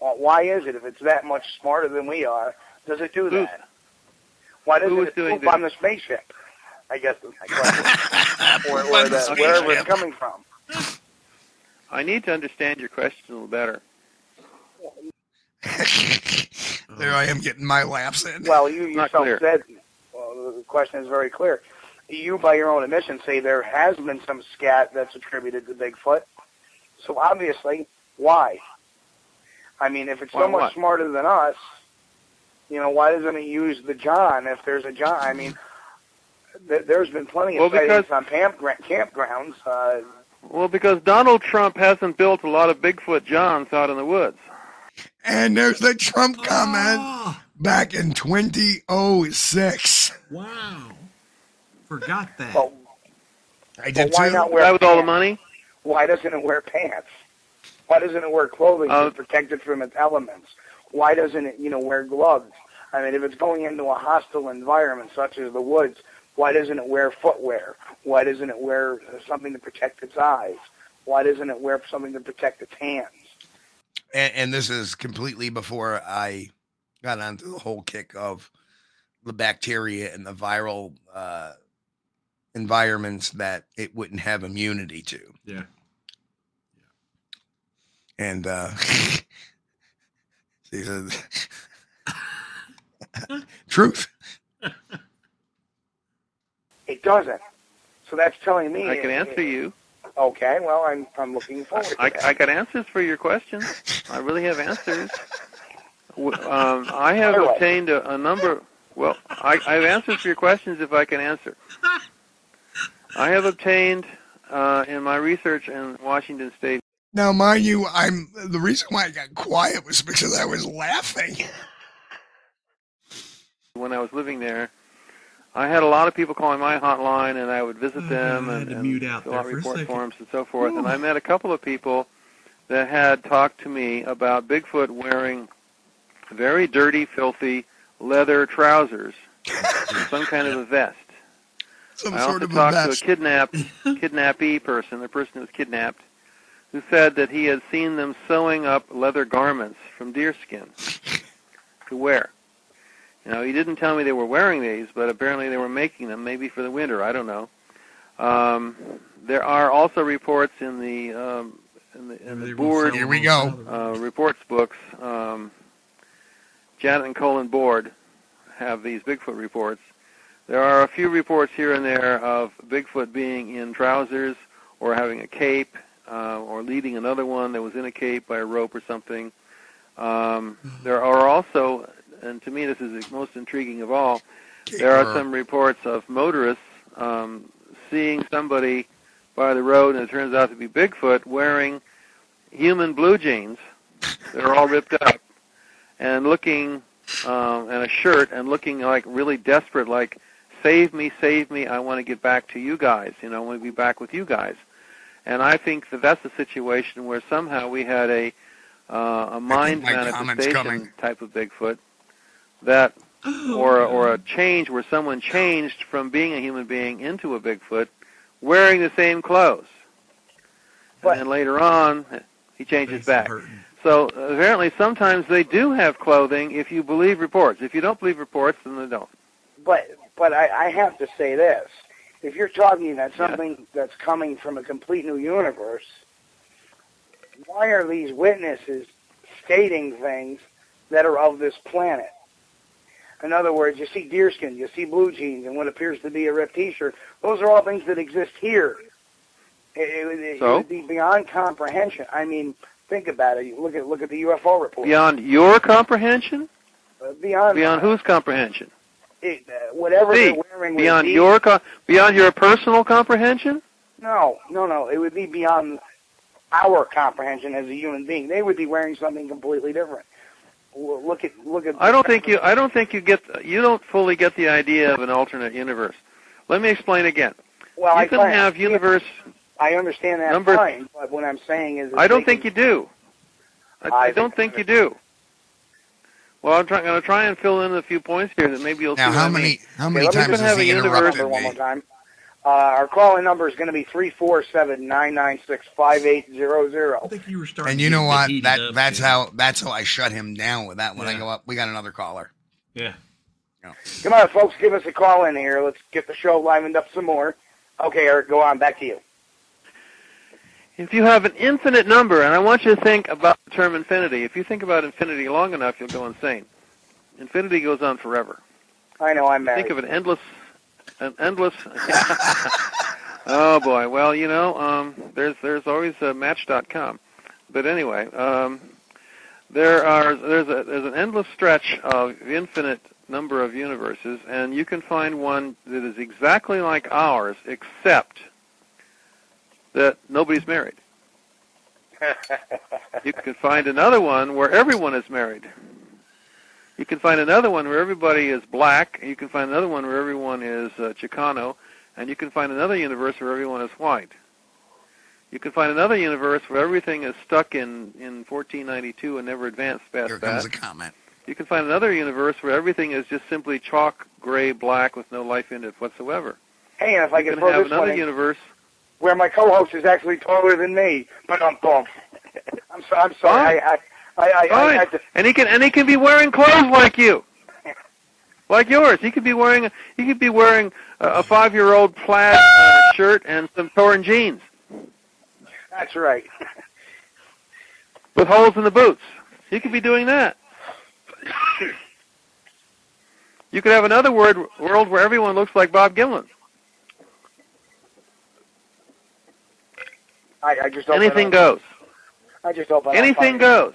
Well, why is it, if it's that much smarter than we are, does it do Who's- that? Why doesn't who is it poop this? on the spaceship? I guess is my question. or, or the the, wherever it's coming from. I need to understand your question a little better. there I am getting my laughs in. Well, you yourself clear. said, well, the question is very clear. You, by your own admission, say there has been some scat that's attributed to Bigfoot. So obviously, why? I mean, if it's Why so much what? smarter than us, you know, why doesn't it use the John if there's a John? I mean, th- there's been plenty of Well, because- sightings on campgra- campgrounds. Uh, Well, because Donald Trump hasn't built a lot of Bigfoot Johns out in the woods. and there's the Trump comment Ah, back in 2006. wow. Forgot that. well, I did well, why too. not wear Guy with all the money? Why doesn't it wear pants? Why doesn't it wear clothing Uh, to protect it from its elements? Why doesn't it, you know, wear gloves? I mean, if it's going into a hostile environment such as the woods, why doesn't it wear footwear? Why doesn't it wear uh, something to protect its eyes? Why doesn't it wear something to protect its hands? and, and this is completely before I got onto the whole kick of the bacteria and the viral uh, environments that it wouldn't have immunity to. yeah. Yeah. And uh, he said, truth. It doesn't. So that's telling me. I can it- answer you. Okay, well, I'm I'm looking forward to I, that. I got answers for your questions. I really have answers. Um, I have Fire obtained a, a number. Well, I, I have answers for your questions if I can answer. I have obtained uh, in my research in Washington State. Now, mind you, I'm the reason why I got quiet was because I was laughing. When I was living there, I had a lot of people calling my hotline, and I would visit Oh, them and, to and mute out fill there out report forms and so forth. And I met a couple of people that had talked to me about Bigfoot wearing very dirty, filthy leather trousers, and some kind of a vest. Some I sort also of a talked to a kidnapped kidnappee person, the person who was kidnapped, who said that he had seen them sewing up leather garments from deerskin to wear. Now he didn't tell me they were wearing these, but apparently they were making them, maybe for the winter. I don't know. Um, there are also reports in the um, in the, in the Bord Here we go. uh, reports books. Um, Janet and Colin Bord have these Bigfoot reports. There are a few reports here and there of Bigfoot being in trousers or having a cape uh, or leading another one that was in a cape by a rope or something. Um, there are also, and to me this is the most intriguing of all, there are some reports of motorists um, seeing somebody by the road, and it turns out to be Bigfoot wearing human blue jeans that are all ripped up, and looking um, and a shirt, and looking like really desperate, like "Save me, save me! I want to get back to you guys. You know, I want to be back with you guys." And I think that that's a situation where somehow we had a uh, a mind manifestation type of Bigfoot that or or a change where someone changed from being a human being into a Bigfoot wearing the same clothes. But- and then later on he changes Face back. hurting. So apparently sometimes they do have clothing if you believe reports. If you don't believe reports then they don't. But but I, I have to say this: if you're talking about something that's coming from a complete new universe, why are these witnesses stating things that are of this planet? In other words, you see deerskin, you see blue jeans, and what appears to be a ripped T-shirt. Those are all things that exist here. It, it, would- it So? would be beyond comprehension. I mean, think about it. You look at look at the UFO report. Beyond your comprehension? Uh, beyond Beyond whose comprehension? It, uh, whatever they're wearing. would Beyond be- your co- beyond your personal comprehension? No, no, no. It would be beyond our comprehension as a human being. They would be wearing something completely different. Look at look at. I don't think you I don't think you get you don't fully get the idea of an alternate universe. Let me explain again. Well, you I can have universe I understand that number- fine, but what I'm saying is, I don't think you do. I, I I don't think think you do. Well, I'm try, going to try and fill in a few points here that maybe you'll Now, see. how what I many mean. how Okay, many let me times just has have he a universe interrupted number one more time. Uh, our calling number is going to be three four seven nine nine six five eight zero I zero. think you were starting. And you know what? That up that's there. how that's how I shut him down with that when I go up. We got another caller. Yeah. Come on, folks, give us a call in here. Let's get the show livened up some more. Okay, Eric, go on. Back to you. If you have an infinite number, and I want you to think about the term infinity. If you think about infinity long enough, you'll go insane. Infinity goes on forever. I know I'm married. Think of an endless, an endless. oh boy. Well, you know, um, there's there's always uh, Match.com, but anyway, um, there are there's a there's an endless stretch of infinite number of universes, and you can find one that is exactly like ours, except that nobody's married. You can find another one where everyone is married. You can find another one where everybody is black. and You can find another one where everyone is uh, Chicano, and you can find another universe where everyone is white. You can find another universe where everything is stuck in in 1492 and never advanced past Here that. comes a comment. You can find another universe where everything is just simply chalk gray black with no life in it whatsoever. hey, and if I You can can throw have this one another in, universe. Where my co-host is actually taller than me, but I'm bump. I'm so, I'm sorry. I, I, I, I, I, Fine. I, I, And he can and he can be wearing clothes like you, like yours. He could be wearing he could be wearing a, a five year old plaid uh, shirt and some torn jeans that's right. with holes in the boots. He could be doing that. You could have another word, world where everyone looks like Bob Gimlin. I, I just hope I Anything don't- goes. I just hope I don't Anything find- goes.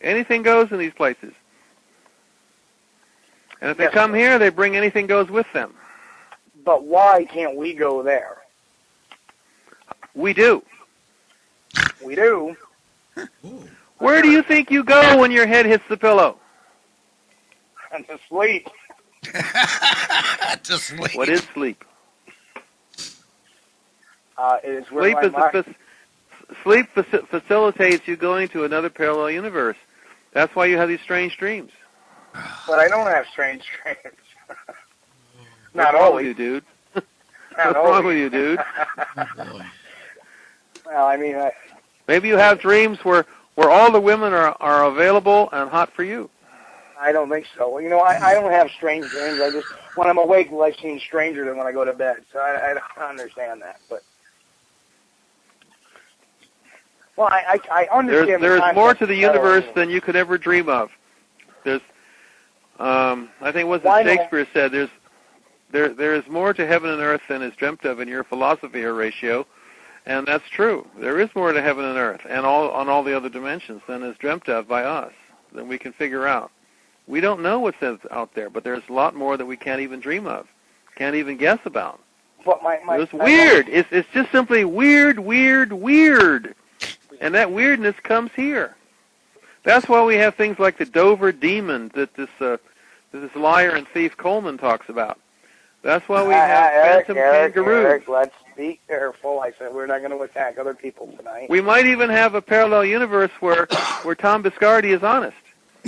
Anything goes in these places. And if they Yes. come here, they bring anything goes with them. But why can't we go there? We do. We do. Where do you think you go when your head hits the pillow? And to sleep. to sleep. What is sleep? Uh, it is where Sleep my is a mind, fac- sleep faci- facilitates you going to another parallel universe. That's why you have these strange dreams. But I don't have strange dreams. Not wrong always. you, dude? Not What's always. wrong with you, dude? well, I mean, I, Maybe you have dreams where where all the women are are available and hot for you. I don't think so. Well, you know, I, I don't have strange dreams. I just when I'm awake, I seems stranger than when I go to bed. So I, I don't understand that. But well, I I, I understand. There's the there's more to the universe than you could ever dream of. There's, um, I think what Why not? Shakespeare said. There's there there is more to heaven and earth than is dreamt of in your philosophy, Horatio, and that's true. There is more to heaven and earth, and all on all the other dimensions than is dreamt of by us than we can figure out. We don't know what's out there, but there's a lot more that we can't even dream of, can't even guess about. But my, my It's weird. It's it's just simply weird, weird, weird, and that weirdness comes here. That's why we have things like the Dover demon that this uh, that this liar and thief Coleman talks about. That's why we Ah, have Eric, phantom Eric, kangaroos. Eric, let's be careful. I said we're not going to attack other people tonight. We might even have a parallel universe where where Tom Biscardi is honest.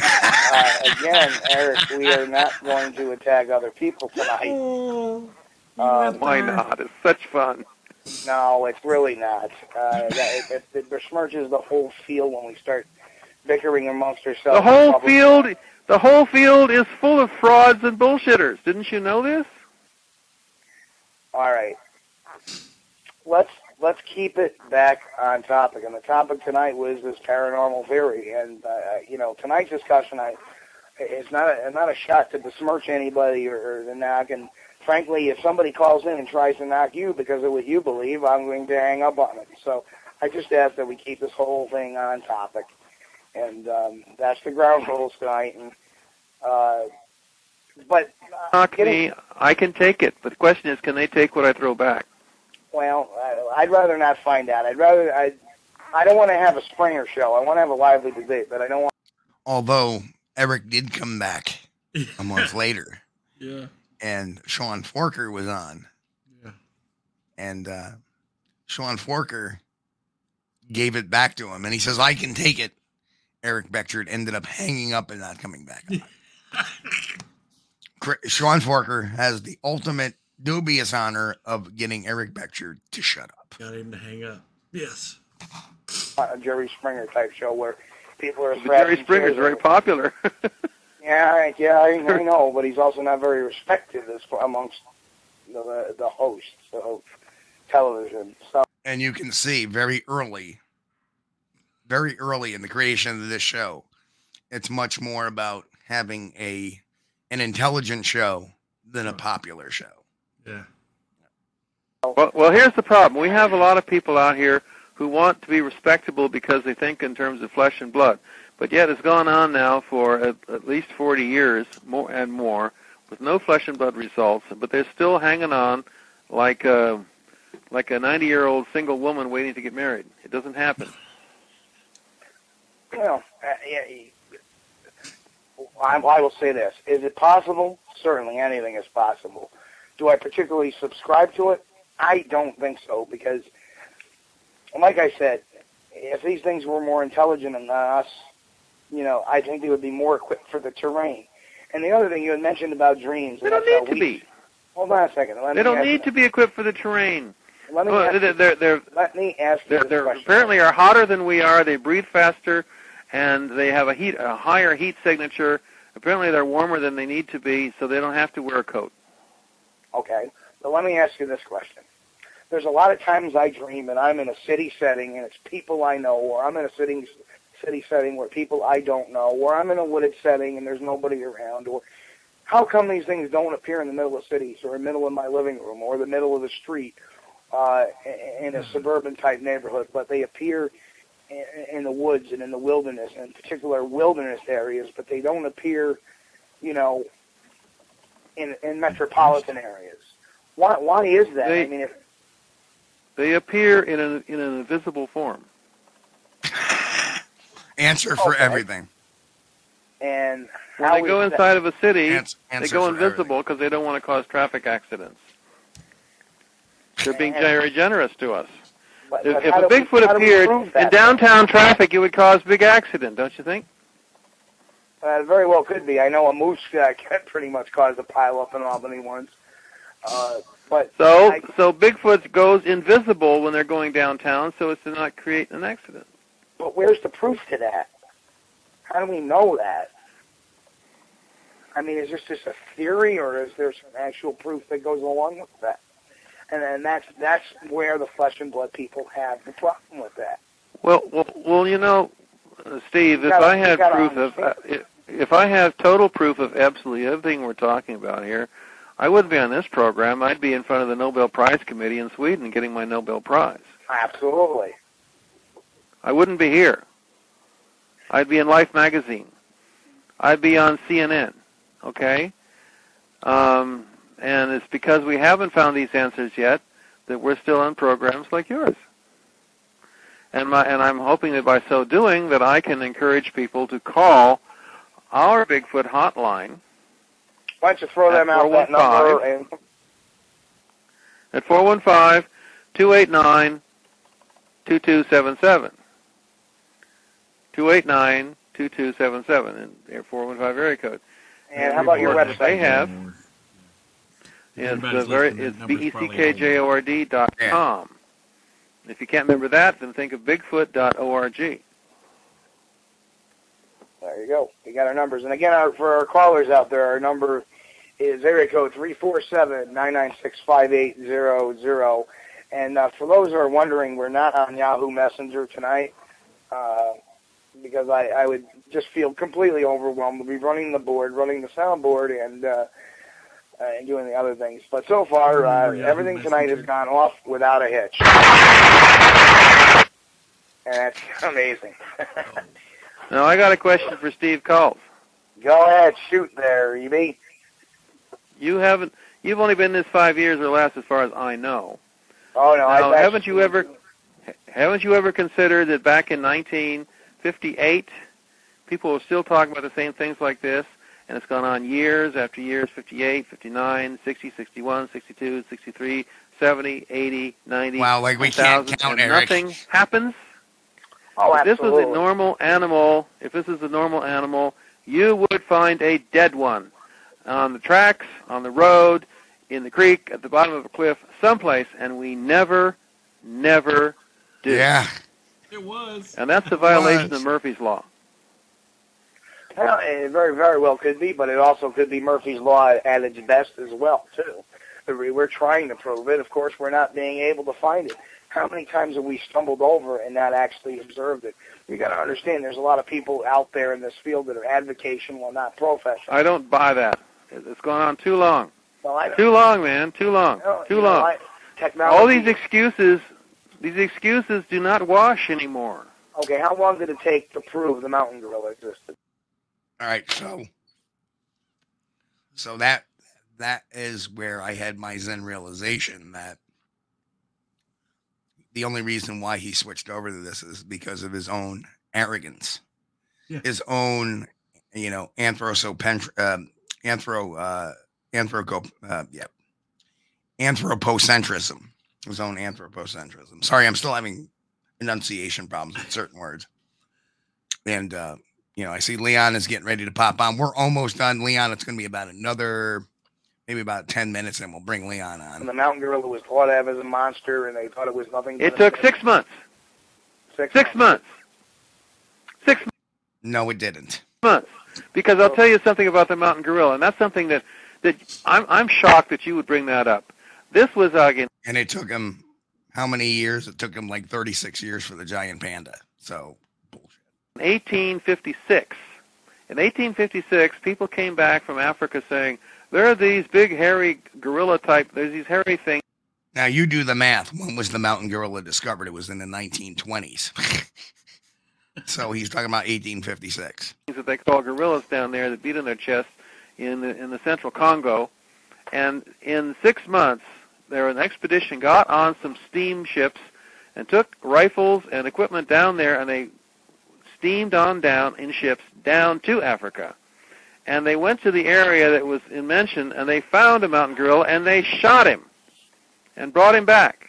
uh, again, Eric, we are not going to attack other people tonight. Um, Why not? It's such fun. No, it's really not. Uh, that, it, it, it besmirches the whole field when we start bickering amongst ourselves. The whole field, the whole field is full of frauds and bullshitters. Didn't you know this? All right. Let's let's keep it back on topic. And the topic tonight was this paranormal theory. And uh, you know, tonight's discussion, I it's not a, not a shot to besmirch anybody or, or to knock. And frankly, if somebody calls in and tries to knock you because of what you believe, I'm going to hang up on it. So I just ask that we keep this whole thing on topic. And um, that's the ground rules tonight. And uh, but uh, Knock getting- me, I can take it. But the question is, can they take what I throw back? Well, I, I'd rather not find out. I'd rather I. I don't want to have a Springer show. I want to have a lively debate, but I don't want. Although Eric did come back a month later, Yeah. and Sean Forker was on, Yeah. and uh, Sean Forker gave it back to him, and he says, "I can take it." Eric Beckjord ended up hanging up and not coming back. Sean Forker has the ultimate dubious honor of getting Eric Beckjord to shut up. Got him to hang up. Yes. A Jerry Springer type show where people are. But Jerry scratching Springer's very popular. Yeah, yeah, I, I know, but he's also not very respected as far amongst the the hosts of television. So and you can see very early, very early in the creation of this show, it's much more about having a an intelligent show than a popular show. Yeah. Oh. well, well, here's the problem. We have a lot of people out here who want to be respectable because they think in terms of flesh and blood. But yet it's gone on now for at, at least 40 years more and more with no flesh and blood results, but they're still hanging on like a, like a 90-year-old single woman waiting to get married. It doesn't happen. Well, uh, yeah, I, I will say this: Is it possible? Certainly, anything is possible. Do I particularly subscribe to it? I don't think so because, like I said, if these things were more intelligent than us, you know, I think they would be more equipped for the terrain. And the other thing you had mentioned about dreams. They don't need to we- be. Hold on a second. Let They don't need to be equipped for the terrain. Let me Well, ask, they're, they're, they're, let me ask you they're, they're apparently are hotter than we are. They breathe faster, and they have a heat a higher heat signature. Apparently, they're warmer than they need to be, so they don't have to wear a coat. Okay. So let me ask you this question. There's a lot of times I dream and I'm in a city setting and it's people I know, or I'm in a city city setting where people I don't know, or I'm in a wooded setting and there's nobody around, or how come these things don't appear in the middle of cities or in the middle of my living room or the middle of the street uh, in a suburban type neighborhood, but they appear in, in the woods and in the wilderness, in particular wilderness areas, but they don't appear, you know, in in metropolitan areas. Why why is that? They- I mean, if They appear in an in an invisible form. Answer for Okay. everything. and When they go is that- inside of a city, Ans- they go invisible because they don't want to cause traffic accidents. They're being And- very generous to us. but- If, but if a Bigfoot we appeared prove in that? downtown traffic, it would cause big accident, don't you think? Uh, it very well could be. I know a moose uh, pretty much caused a pile up in Albany once. Uh, but So, I- so Bigfoot goes invisible when they're going downtown, so as to not create an accident. But where's the proof to that? How do we know that? I mean, is this just a theory, or is there some actual proof that goes along with that? And then that's that's where the flesh and blood people have the problem with that. Well, well, well, you know, uh, Steve, You if gotta- I you had proof of, uh, if, if I have total proof of absolutely everything we're talking about here, I wouldn't be on this program. I'd be in front of the Nobel Prize Committee in Sweden getting my Nobel Prize. Absolutely. I wouldn't be here. I'd be in Life magazine. I'd be on CNN. Okay? Um, and it's because we haven't found these answers yet that we're still on programs like yours. And my and I'm hoping that by so doing that I can encourage people to call our Bigfoot hotline Why don't you throw them out that number and at 415-289-2277. 289-2277 in their 415 area code. and how about your What website? They have If It's everybody's uh, very listening, it's that b number's e c probably k all j o r d dot com. If you can't remember that, then think of Bigfoot dot org. There you go. We got our numbers. And again, our, for our callers out there, our number is area code three four seven nine nine six five eight zero zero. And uh, for those who are wondering, we're not on Yahoo Messenger tonight uh, because I, I would just feel completely overwhelmed to be running the board, running the soundboard, and uh, uh, and doing the other things. But so far, uh, everything tonight has gone off without a hitch. And that's amazing. Now I got a question for Steve Kulls. Go ahead, shoot there, EB. You haven't you've only been this five years or less as far as I know. Oh no, Now, I haven't you ever haven't you ever considered that back in 1958 people were still talking about the same things like this and it's gone on years after years 58 59 60 61 62 63 70 80 90 Wow, like we can't 1000, count, Eric. nothing happens Oh, if this was a normal animal, if this is a normal animal, you would find a dead one on the tracks, on the road, in the creek, at the bottom of a cliff, someplace, and we never, never do. Yeah. It was. And that's a violation of Murphy's Law. Well, it very, very well could be, but it also could be Murphy's Law at its best as well, too. We're trying to prove it. Of course, we're not being able to find it. How many times have we stumbled over and not actually observed it? You got to understand, there's a lot of people out there in this field that are advocation, well, not professional. I don't buy that. It- It's gone on too long. Well, I Too long, man. Too long. No, Too you know, long. I- technology. All these excuses, these excuses do not wash anymore. okay, how long did it take to prove the mountain gorilla existed? All right, so so that that is where I had my Zen realization that the only reason why he switched over to this is because of his own arrogance, Yeah. his own, you know, anthropocentric, um, anthro, uh, anthropo, uh, yeah, anthropocentrism, his own anthropocentrism. Sorry, I'm still having enunciation problems with certain words, and. uh you know, I see Leon is getting ready to pop on. We're almost done, Leon. It's going to be about another, maybe about 10 minutes, and we'll bring Leon And on. the mountain gorilla was thought of as a monster, and they thought it was nothing. It took six months. Six, Six months. Six No, it didn't. months. Because I'll tell you something about the mountain gorilla, and that's something that that I'm I'm shocked that you would bring that up. This was uh, in And it took him how many years? It took him like 36 years for the giant panda. So, bullshit. 1856. In 1856, people came back from Africa saying there are these big hairy gorilla type. There's these hairy things Now, you do the math. When was the mountain gorilla discovered? It was in the 1920s. so, he's talking about 1856. that they call gorillas down there that beat on their chests in the in the central Congo, and in six months, there an expedition got on some steamships and took rifles and equipment down there, and they steamed on down in ships down to Africa. And they went to the area that was in mention, and they found a mountain gorilla, and they shot him and brought him back.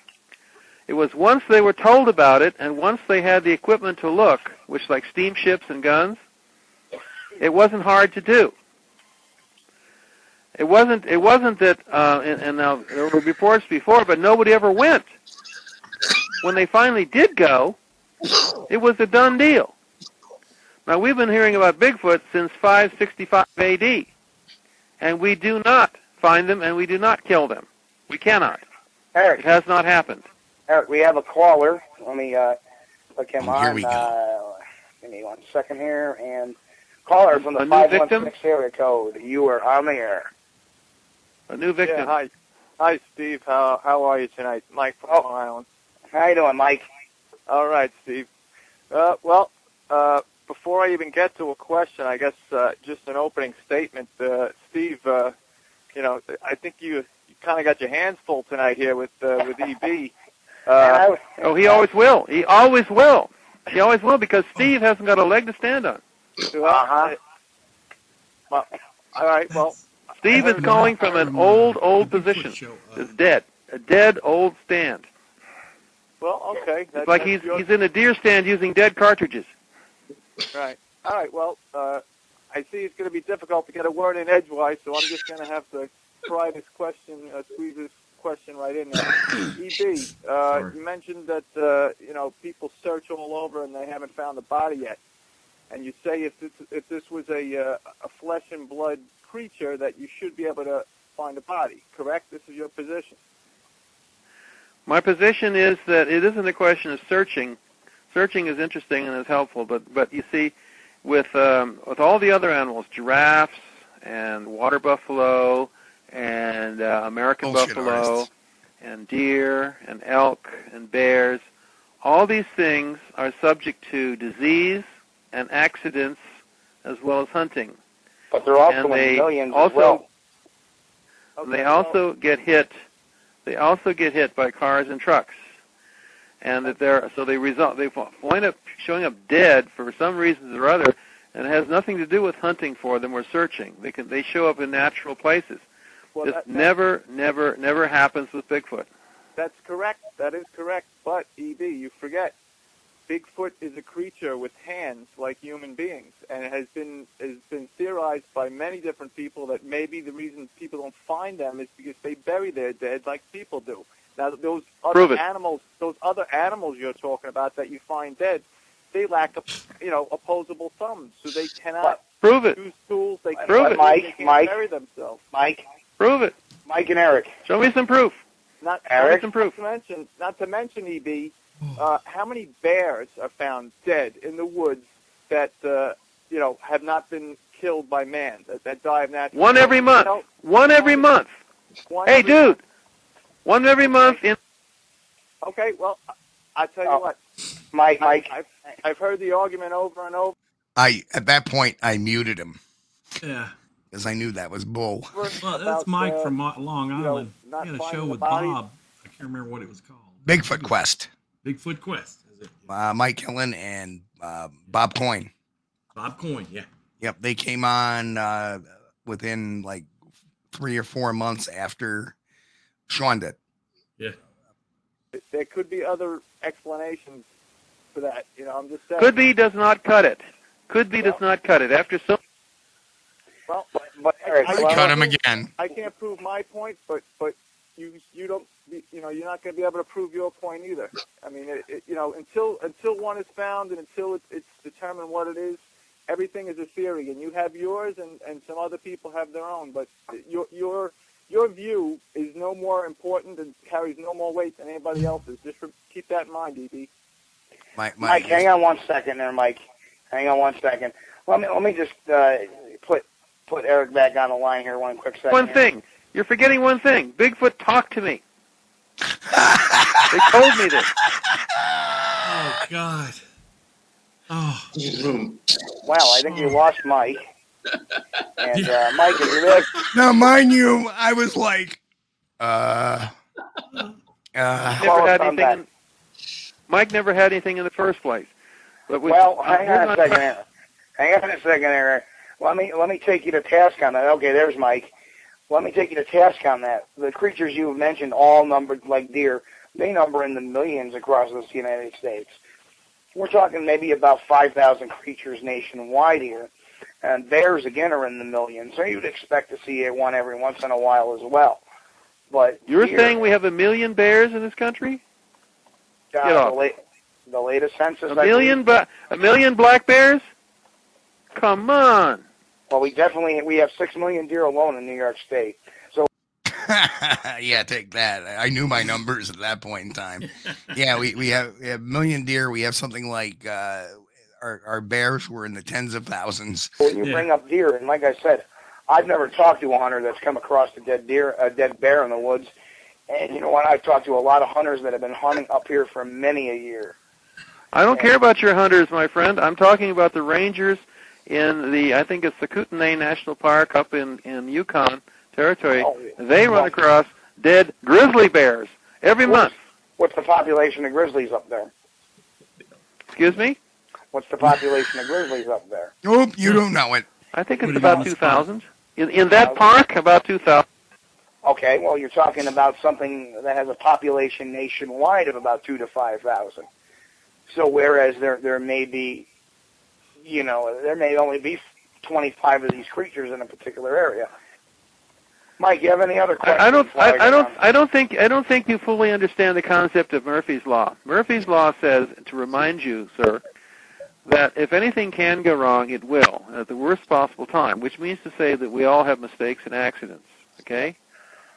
It was once they were told about it, and once they had the equipment to look, which like steamships and guns, It wasn't hard to do. It wasn't. It wasn't that. Uh, and, and now there were reports before, but nobody ever went. When they finally did go, it was a done deal. Now we've been hearing about Bigfoot since 565 AD, and we do not find them and we do not kill them. We cannot. Eric, It has not happened. Eric, we have a caller. Let me uh, click him Oh, on. here we go. Uh, give me one second here. And caller from the A new five one victim? six area code. You are on the air. A new victim. Yeah, hi. Hi, Steve. How how are you tonight? Mike from Oh. Long Island. How you doing, Mike? All right, Steve. Uh, well, uh, before I even get to a question, I guess uh, just an opening statement. Uh, Steve, uh, you know, I think you, you kind of got your hands full tonight here with uh, with EB. Uh, Oh, he always will. He always will. He always will because Steve hasn't got a leg to stand on. Uh-huh. well, all right. Well, Steve is calling from an old, old position. Show, uh, It's dead. A dead old stand. well, okay. That, It's like he's your- he's in a deer stand using dead cartridges. Right. All right. Well, uh, I see it's going to be difficult to get a word in edgewise, so I'm just going to have to try this question, uh, squeeze this question right in there. EB, uh, you mentioned that uh, you know people search all over and they haven't found the body yet, and you say if this if this was a uh, a flesh and blood creature that you should be able to find a body. Correct? This is your position. My position is that it isn't a question of searching. Searching is interesting and is helpful, but but you see, with um, with all the other animals, giraffes and water buffalo and uh, American Bullshit buffalo artists. and deer and elk and bears, all these things are subject to disease and accidents as well as hunting. but they're also and in they millions also as well. Okay, they well, also get hit. They also get hit by cars and trucks, and that they're so they result they wind up showing up dead for some reasons or other, and it has nothing to do with hunting for them or searching. They can they show up in natural places. well, this that- never, never, never happens with Bigfoot. That's correct. That is correct. But EB, you forget, Bigfoot is a creature with hands like human beings, and it has been has been theorized by many different people that maybe the reason people don't find them is because they bury their dead like people do. Now, those Prove other it. animals, those other animals you're talking about that you find dead, they lack, a, you know, opposable thumbs, so they cannot Prove it. use tools. They can't, Prove it. Mike, they can't Mike. bury themselves. Mike, Prove it. Mike, and Eric. Show me some proof. Not, Eric? not to mention, not to mention, EB, uh, how many bears are found dead in the woods that uh, you know have not been killed by man that, that die of natural One every month. You One every month. one Hey, every- dude. One every month in Okay, well, I- I tell you Oh, what, Mike, Mike. I've, I've heard the argument over and over. I at that point I muted him yeah. because I knew that was bull. Well, that's about, Mike uh, from Long know, Island. not he had a show with bodies. Bob. I can't remember what it was called. Bigfoot Quest. Bigfoot Quest. Is it? Uh, Mike Hillen and uh, Bob Coyne. Bob Coyne. Yeah. Yep, they came on uh, within like three or four months after Sean did. Yeah. There could be other explanations for that. You know, I'm just saying. could be does not cut it. Could be does not cut it. After so Well, But Eric, I- I well, cut him again. I can't prove my point, but but you you don't you know you're not going to be able to prove your point either. I mean, it, it, you know, until until one is found and until it's, it's determined what it is, everything is a theory, and you have yours, and and some other people have their own. But your your your view is no more important and carries no more weight than anybody else's. Just keep that in mind, EB. Mike, Mike, hang on one second there, Mike. Hang on one second. Let me let me just uh, put put Eric back on the line here one quick second. one here. thing. You're forgetting one thing. Bigfoot talked to me. they told me this. Oh God. Oh. Well, I think you lost Mike. And uh, Mike, if you're there, Now, mind you, I was like, uh, uh, Never had on anything. In, Mike never had anything in the first place. But we, well, uh, hang we're on a not- second there. Hang on a second there. Let me let me take you to task on that. Okay, there's Mike. Let me take you to task on that. The creatures you've mentioned, all numbered like deer, they number in the millions across the United States. We're talking maybe about 5,000 creatures nationwide here. And bears again are in the millions, so you'd expect to see a one every once in a while as well. But You're here, saying we have a million bears in this country? uh, get off. the, la- the latest census. A I million, believe- ba- a million black bears? Come on. Well, we definitely we have six million deer alone in New York State. So yeah, take that. I knew my numbers at that point in time. Yeah, we, we have we have million deer. We have something like uh, our our bears were in the tens of thousands. when you Yeah. bring up deer, and like I said, I've never talked to a hunter that's come across a dead deer, a dead bear in the woods. And you know what? I've talked to a lot of hunters that have been hunting up here for many a year. I don't care about your hunters, my friend. I'm talking about the rangers in the, I think it's the Kootenai National Park up in, in Yukon territory. Oh, They run across dead grizzly bears every month. What's the population of grizzlies up there? Excuse me? What's the population of grizzlies up there? Oop, you don't know it. I think it's about 2,000. In, in that park, about 2,000. Okay, well, you're talking about something that has a population nationwide of about two to five thousand. So whereas there there may be, you know, there may only be twenty-five of these creatures in a particular area. Mike, you have any other questions? I, I don't. before I, I don't. I don't think. I don't think you fully understand the concept of Murphy's law. Murphy's law says to remind you, sir, that if anything can go wrong, it will at the worst possible time. Which means to say that we all have mistakes and accidents. Okay,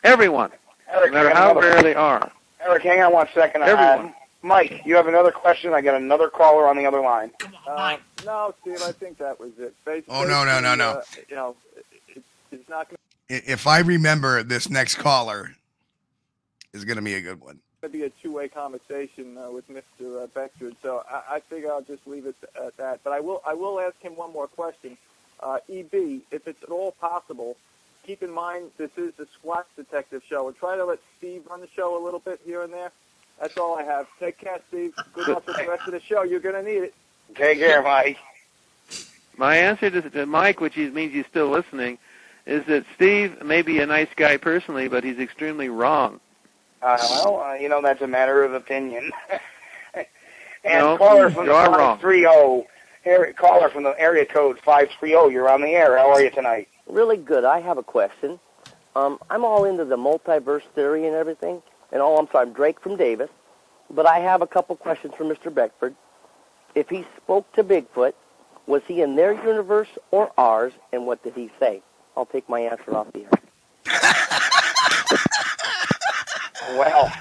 everyone, no Eric, matter how another- rare they are. Eric, hang on one second. Everyone. Uh, Mike, you have another question? I got another caller on the other line. Uh, no, Steve, I think that was it. Bas- Oh, no, no, no, no. Uh, you know, it, it's not going I- If I remember, this next caller is going to be a good one. To be a two-way conversation uh, with Mr. Uh, Beckford, so I, I think I'll just leave it at that. But I will, I will ask him one more question. Uh, EB, if it's at all possible, keep in mind this is the Squatch Detective show, and try to let Steve run the show a little bit here and there. That's all I have. Take care, Steve. Good luck with the rest of the show. You're going to need it. Take care, Mike. My answer to, to Mike, which is, means he's still listening, is that Steve may be a nice guy personally, but he's extremely wrong. Uh, well, uh, you know that's a matter of opinion. and No, caller from you the are five wrong. three zero, area caller from the area code five three zero. You're on the air. How are you tonight? Really good. I have a question. Um, I'm all into the multiverse theory and everything. And all I'm sorry, I'm Drake from Davis. But I have a couple questions for Mr. Beckford. If he spoke to Bigfoot, was he in their universe or ours, and what did he say? I'll take my answer off the air. Well,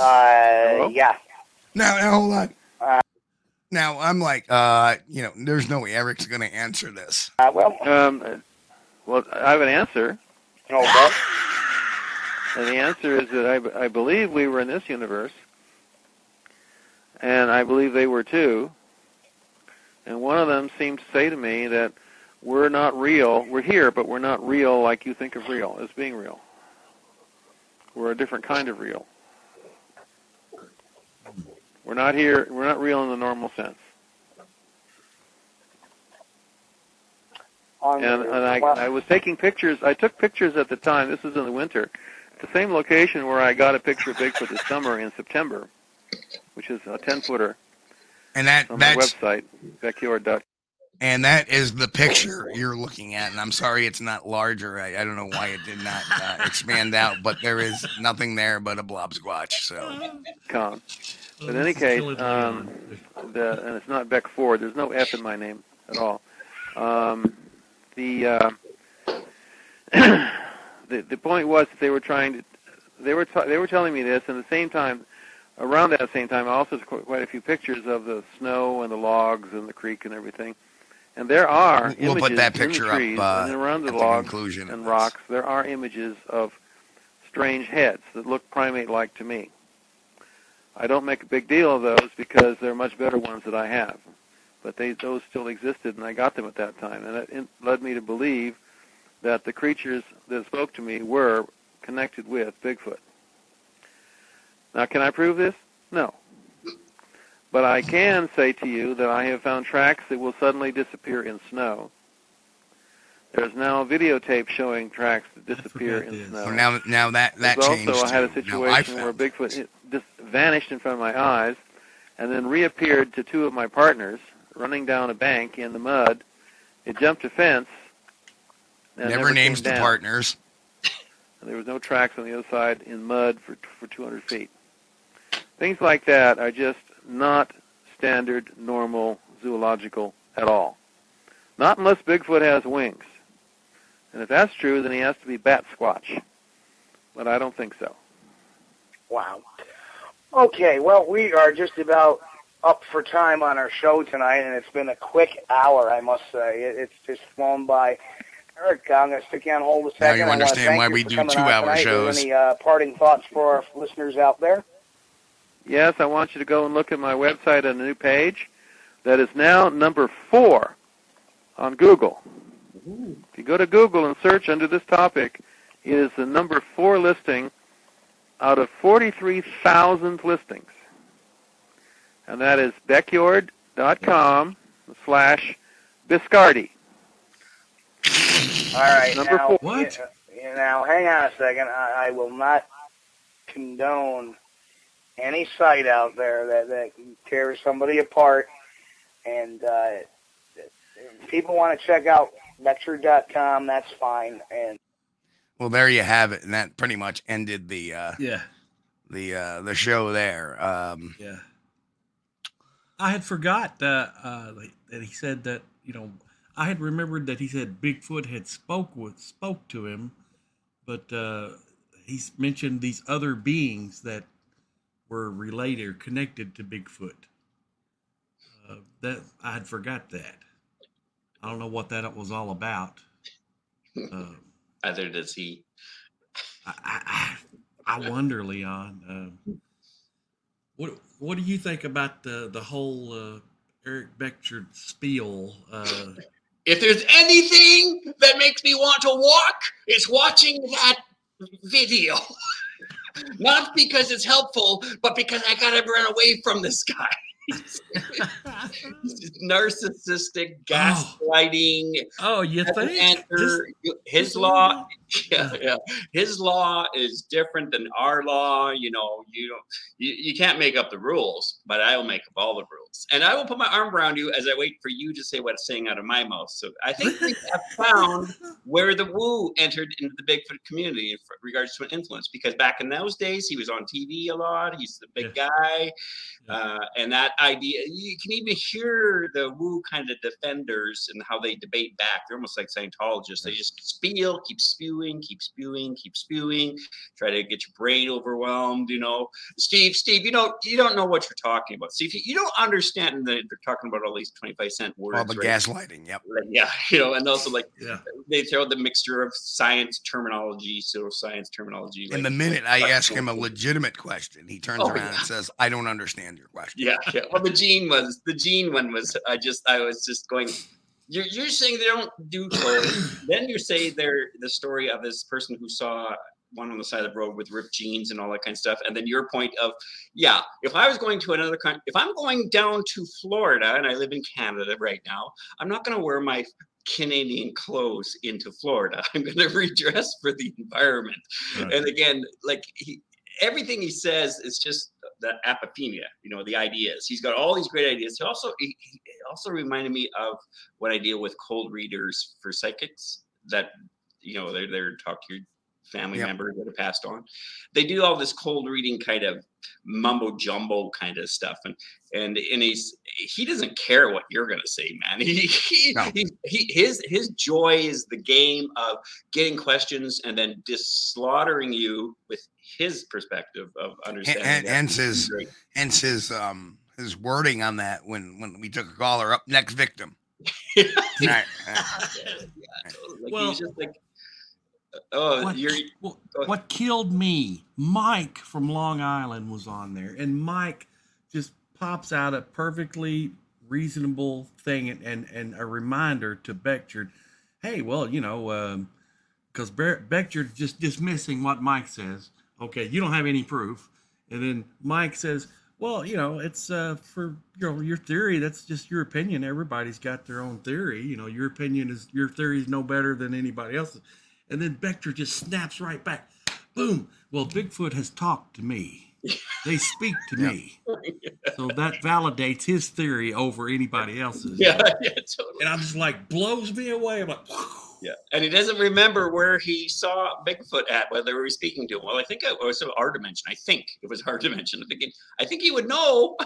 uh, yeah. Now, now hold on. Uh, Now I'm like, uh, you know, there's no way Eric's going to answer this. Uh, well, Um, well, I have an answer. okay. And the answer is that I, I believe we were in this universe, and I believe they were too. And one of them seemed to say to me that we're not real. We're here, but we're not real like you think of real as being real. We're a different kind of real. We're not here. We're not real in the normal sense. And, and I, I was taking pictures. I took pictures at the time. This was in the winter. The same location where I got a picture of Bigfoot this summer in September, which is a 10 footer And that on my website, beckjord.com. and that is the picture you're looking at. And I'm sorry it's not larger. I, I don't know why it did not uh, expand out, but there is nothing there but a blob squatch. So But Oh, in any case, um, the, and it's not Beck Ford. There's no F in my name at all. Um, the, uh, the the point was that they were trying to they were t- they were telling me this, and at the same time, around that same time, I also took quite a few pictures of the snow and the logs and the creek and everything. And there are We'll put images that in picture the up, trees uh, and around the the logs and rocks. There are images of strange heads that look primate-like to me. I don't make a big deal of those because they're much better ones that I have. But they those still existed, and I got them at that time, and it in- led me to believe that the creatures that spoke to me were connected with Bigfoot. Now, can I prove this? No. But I can say to you that I have found tracks that will suddenly disappear in snow. There's now a videotape showing tracks that disappear in this. snow. oh, now now that that There's changed. also I had a too. Now, I situation where found- Bigfoot it just vanished in front of my eyes, and then reappeared to two of my partners running down a bank in the mud, It jumped a fence. and Never, came names the down. partners. And there was no tracks on the other side in mud for for 200 feet. Things like that are just not standard, normal, zoological at all. Not unless Bigfoot has wings. And if that's true, then he has to be bat squatch. But I don't think so. Wow. Okay, well, we are just about up for time on our show tonight, and it's been a quick hour, I must say. It, it's just flown by. Eric, I'm going to stick you on hold a second. Now you understand why we do two-hour tonight. Do you have shows. Any uh, parting thoughts for our listeners out there? Yes, I want you to go and look at my website on a new page that is now number four on Google. If you go to Google and search under this topic, it is the number four listing out of 43,000 listings. And that is beckjord.com slash Biscardi. All right. Number now, four. What? y- Now, hang on a second. I, I will not condone any site out there that, that tears somebody apart. And uh, if people want to check out Metro.com, that's fine. And Well, there you have it, and that pretty much ended the uh, Yeah, the uh, the show there. Um, yeah. I had forgot that uh, that he said that you know I had remembered that he said Bigfoot had spoke with spoke to him, but uh, he's mentioned these other beings that were related or connected to Bigfoot. Uh, that I had forgot that. I don't know what that was all about. Uh, Either does he. I, I, I wonder, Leon. Uh, what what do you think about the the whole uh, Eric Beckjord spiel? Uh, If there's anything that makes me want to walk, it's watching that video. Not because it's helpful, but because I gotta run away from this guy. narcissistic gaslighting oh, you think? answer his just law yeah, yeah. His law is different than our law you know you don't you, you can't make up the rules but i will make up all the rules and i will put my arm around you as i wait for you to say what's saying out of my mouth. So i think we have found where the woo entered into the bigfoot community in regards to an influence because back in those days he was on tv a lot. He's the big guy uh, and that idea you can even hear the woo kind of defenders and how they debate back. They're almost like scientologists. They just spiel keep spewing keep spewing keep spewing try to get your brain overwhelmed you know. Steve steve you don't you don't know what you're talking about. See steve you don't understand that they're talking about all these 25 cent words all the right? gaslighting. Yep. Like, yeah you know and also like yeah. they throw the mixture of science terminology pseudoscience terminology And like- the minute I ask him a legitimate question, he turns Oh, around yeah. and says, "I don't understand your question." Yeah, yeah. Well, the gene was the gene one was. I just I was just going. You're, you're saying they don't do clothes. then you say they're the story of this person who saw one on the side of the road with ripped jeans and all that kind of stuff. And then your point of, yeah, if I was going to another country, if I'm going down to Florida and I live in Canada right now, I'm not going to wear my Canadian clothes into Florida. I'm going to redress for the environment. Right. And again, like he, everything he says is just the apophenia, you know, the ideas. He's got all these great ideas. He also he, he also reminded me of what I deal with cold readers for psychics that you know they're there to talk to your family Yep. members that have passed on. They do all this cold reading kind of mumbo jumbo kind of stuff, and and and he's he doesn't care what you're gonna say, man. He he, No. he, he his his joy is the game of getting questions and then just slaughtering you with his perspective of understanding. and- that. hence his- Great. Hence his um his wording on that when when we took a caller up next victim. Yeah. Right. Yeah, totally. Like Well- he's just like, oh, what, you're what, what killed me, Mike from Long Island was on there, and Mike just pops out a perfectly reasonable thing and, and, and a reminder to Beckjord, hey, well, you know, um, because Be- Beckjord's just dismissing what Mike says. Okay, you don't have any proof. And then Mike says, well, you know, it's uh, for you know, your theory. That's just your opinion. Everybody's got their own theory. You know, your opinion is your theory is no better than anybody else's. And then Beckjord just snaps right back. Boom. Well, Bigfoot has talked to me. They speak to me. So that validates his theory over anybody else's. Yeah, yeah, totally. And I'm just like, blows me away. I'm like, Yeah, and he doesn't remember where he saw Bigfoot at, whether we were speaking to him. Well, I think it was our dimension. I think it was our dimension. I'm thinking, I think he would know.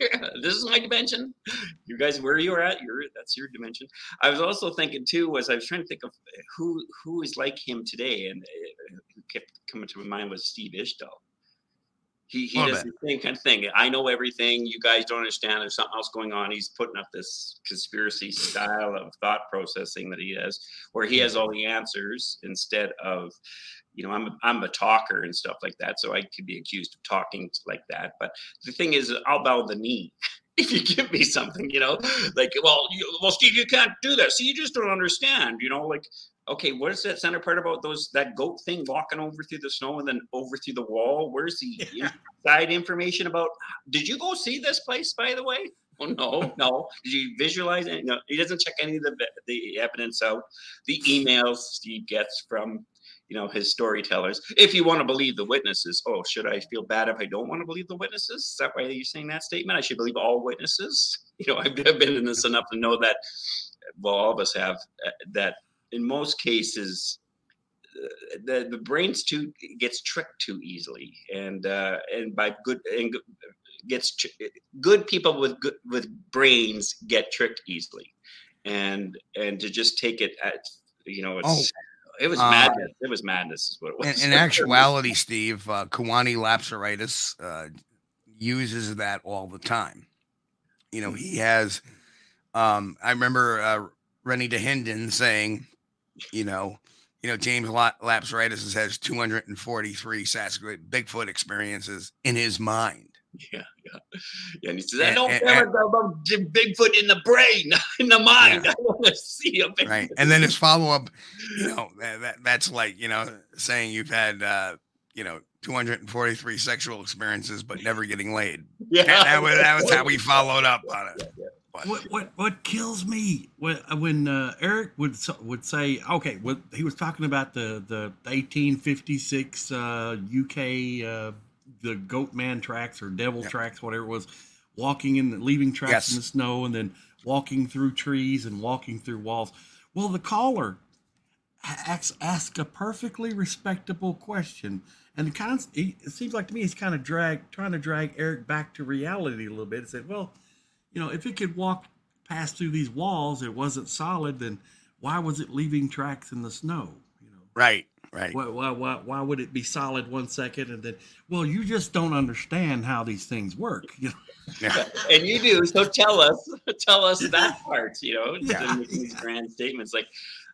this is my dimension. You guys, where you are at, you're that's your dimension. I was also thinking too, was I was trying to think of who who is like him today, and uh, who kept coming to my mind was Steve Isdahl. He he does the same kind of thing. I know everything. You guys don't understand. There's something else going on. He's putting up this conspiracy style of thought processing that he has, where he has all the answers instead of, you know, I'm a, I'm a talker and stuff like that. So I could be accused of talking like that. But the thing is, I'll bow the knee. If you give me something, you know, like, well, you, well, Steve, you can't do that. See, you just don't understand, you know, like, okay, what is that center part about those that goat thing walking over through the snow and then over through the wall? Where's the inside information about? Did you go see this place, by the way? Oh no, no. Did you visualize it? No, he doesn't check any of the the evidence out. The emails Steve gets from you know his storytellers. If you want to believe the witnesses, oh, should I feel bad if I don't want to believe the witnesses? Is that why you're saying that statement? I should believe all witnesses. You know, I've I've been in this enough to know that. Well, all of us have uh, that. In most cases, uh, the the brain's too gets tricked too easily, and uh, and by good and gets good people with good with brains get tricked easily, and and to just take it at you know it's. It was uh, madness. It was madness, is what it was. In, in actuality, Steve, uh, Kewaunee Lapseritis uh, uses that all the time. You know, he has. Um, I remember uh, Rene Dahinden saying, you know, you know, James La- Lapseritis has 243 Sasquatch Bigfoot experiences in his mind. Yeah, yeah, yeah. And he says, "I don't and- care and- about Bigfoot in the brain, in the mind. I want to see a Bigfoot." right and then his follow-up you know that, that that's like you know saying you've had uh you know 243 sexual experiences but never getting laid Yeah. that, that was that was how we followed up on it what what what kills me when when uh, Eric would would say okay, what he was talking about the the 1856 uh, UK uh, the Goat Man tracks or Devil tracks, whatever it was, walking in the leaving tracks Yes. in the snow and then walking through trees and walking through walls. Well, the caller asks ask a perfectly respectable question, and kind of it seems like to me he's kind of drag trying to drag Eric back to reality a little bit and said, well you know, if it could walk past through these walls, it wasn't solid, then why was it leaving tracks in the snow? You know, right right Why, why, why, why would it be solid one second and then, well, you just don't understand how these things work. You know? Yeah. and you do. So tell us, tell us that part. You know, Yeah. making these grand statements like.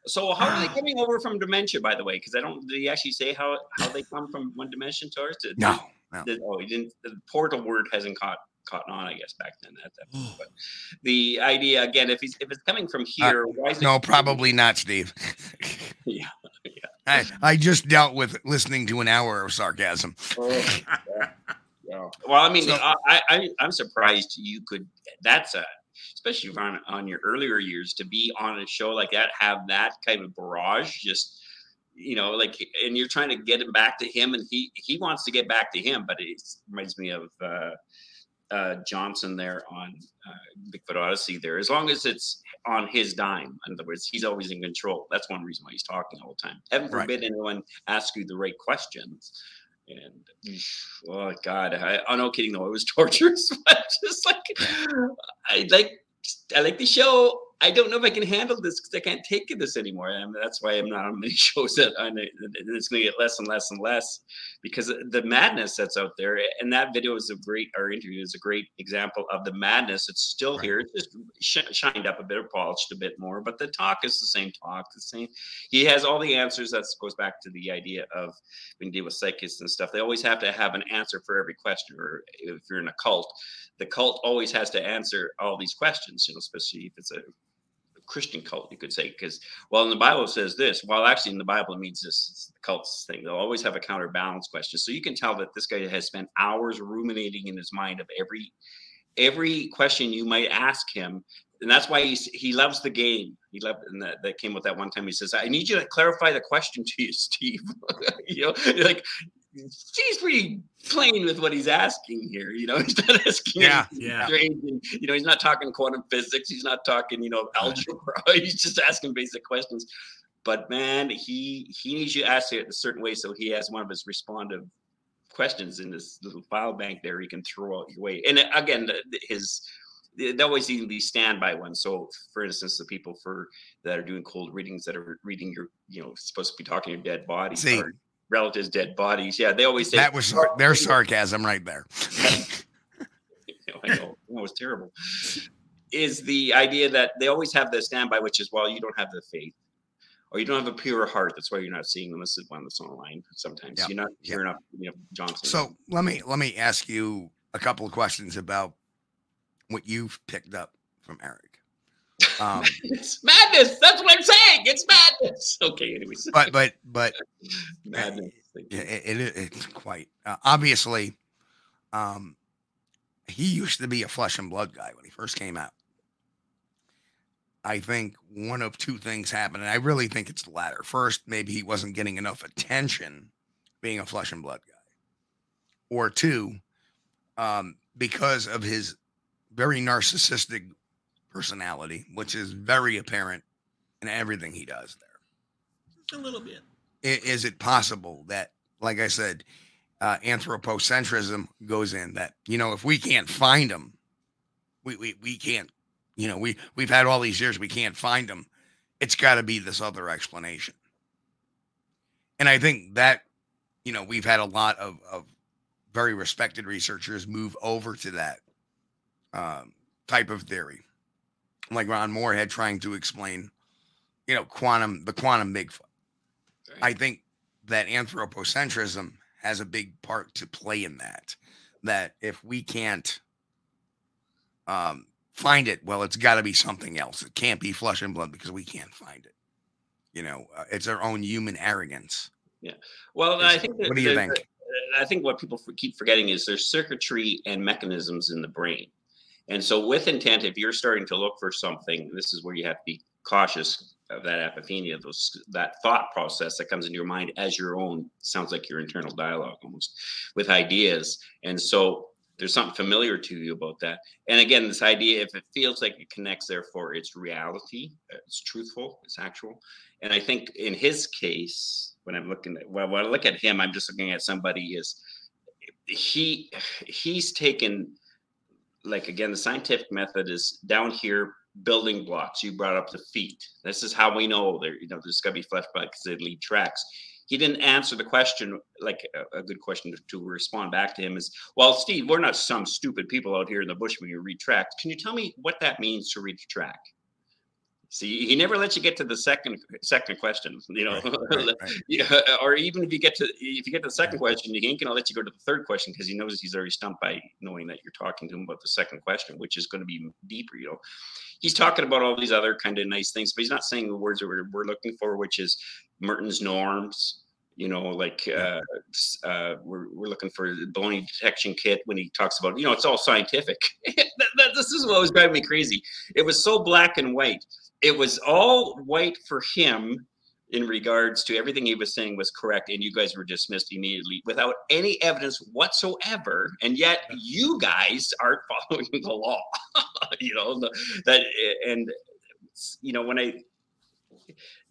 So how are they coming over from dementia? By the way, because I don't. Did he actually say how how they come from one dimension to ours? Did- No, no. did- oh, he didn't. The portal word hasn't caught caught on, I guess, back then at that point. But the idea again, if he's if it's coming from here, why is it? Uh, no probably not steve Yeah. I, I just dealt with listening to an hour of sarcasm yeah. Yeah. Well, I mean, So- I, I I'm surprised you could. That's a especially if on on your earlier years to be on a show like that, have that kind of barrage, just you know, like, and you're trying to get him back to him, and he he wants to get back to him, but it reminds me of. uh uh, Johnson there on uh, Bigfoot Odyssey there. As long as it's on his dime, in other words, he's always in control. That's one reason why he's talking all the time. Heaven Right. forbid anyone ask you the right questions. And oh god, I, I'm not kidding though. It was torturous, but just like I like, I like the show. I don't know if I can handle this because I can't take this anymore. And that's why I'm not on many shows that I, it's going to get less and less and less because the madness that's out there. And that video is a great, our interview is a great example of the madness. It's still here. It's just sh- shined up a bit or polished a bit more, but the talk is the same talk. The same. He has all the answers. That goes back to the idea of when you deal with psychics and stuff. They always have to have an answer for every question. Or if you're in a cult, the cult always has to answer all these questions. You know, especially if it's a Christian cult, you could say, because well, in the Bible says this. Well, actually, in the Bible it means this. The cults thing. They'll always have a counterbalance question. So you can tell that this guy has spent hours ruminating in his mind of every every question you might ask him, and that's why he's, he loves the game. He loved, and that, that came with that one time. He says, "I need you to clarify the question to you, Steve." you know, like he's pretty plain with what he's asking here. You know, he's not asking Yeah, yeah. strange. and, You know, he's not talking quantum physics. He's not talking, you know, algebra. he's just asking basic questions. But man, he he needs you to ask it a certain way so he has one of his responsive questions in this little file bank there he can throw out your way. And uh, again, his they always need these standby ones. So, for instance, the people for that are doing cold readings that are reading your, you know, supposed to be talking your dead bodies, See. Relatives' dead bodies. Yeah, they always say That was sar- their sarcasm right there. I know that was terrible. Is the idea that they always have the standby, which is well, you don't have the faith, or you don't have a pure heart. That's why you're not seeing them. This is one that's online. Sometimes Yeah, you're not hearing up, you know, Johnson. So let me let me ask you a couple of questions about what you've picked up from Eric. Um, it's madness. That's what I'm saying. It's madness. Okay, anyways. but but but madness. Yeah, it, it, it's quite uh, obviously. Um, he used to be a flesh and blood guy when he first came out. I think one of two things happened, and I really think it's the latter. First, maybe he wasn't getting enough attention being a flesh and blood guy, or two, um, because of his very narcissistic personality, which is very apparent in everything he does there a little bit. is it possible that, like I said, uh, anthropocentrism goes in that you know if we can't find them, we we we can't, you know, we we've had all these years we can't find them. It's got to be this other explanation, and I think that you know we've had a lot of of very respected researchers move over to that um, type of theory, like Ron Morehead trying to explain, you know, quantum the quantum Bigfoot. I think that anthropocentrism has a big part to play in that. That if we can't um, find it, well, it's got to be something else. It can't be flesh and blood because we can't find it. You know, uh, it's our own human arrogance. Yeah. Well, Is- I think. that what do you think? I think what people keep forgetting is there's circuitry and mechanisms in the brain. And so, with intent, if you're starting to look for something, this is where you have to be cautious of that apophenia, those that thought process that comes into your mind as your own. Sounds like your internal dialogue almost with ideas. And so, there's something familiar to you about that. And again, this idea, if it feels like it connects, therefore it's reality, it's truthful, it's actual. And I think in his case, when I'm looking at well, when I look at him, I'm just looking at somebody is he he's taken like again the scientific method is down here building blocks. You brought up the feet. This is how we know there. You know, there's got to be flesh because they lead tracks. He didn't answer the question like a, a good question to, to respond back to him is, well, Steve, we're not some stupid people out here in the bush when you read tracks. Can you tell me what that means to read a track? See, he never lets you get to the second second question, you know, yeah, or even if you get to if you get to the second question, he ain't gonna let you go to the third question because he knows he's already stumped by knowing that you're talking to him about the second question, which is going to be deeper. You know, he's talking about all these other kind of nice things, but he's not saying the words that we're, we're looking for, which is Merton's norms. You know, like uh, uh, we're we're looking for the baloney detection kit when he talks about you know it's all scientific. that, that, this is what was driving me crazy. It was so black and white. It was all white for him in regards to everything he was saying was correct, and you guys were dismissed immediately without any evidence whatsoever. And yet, you guys aren't following the law. you know the, that, and you know when I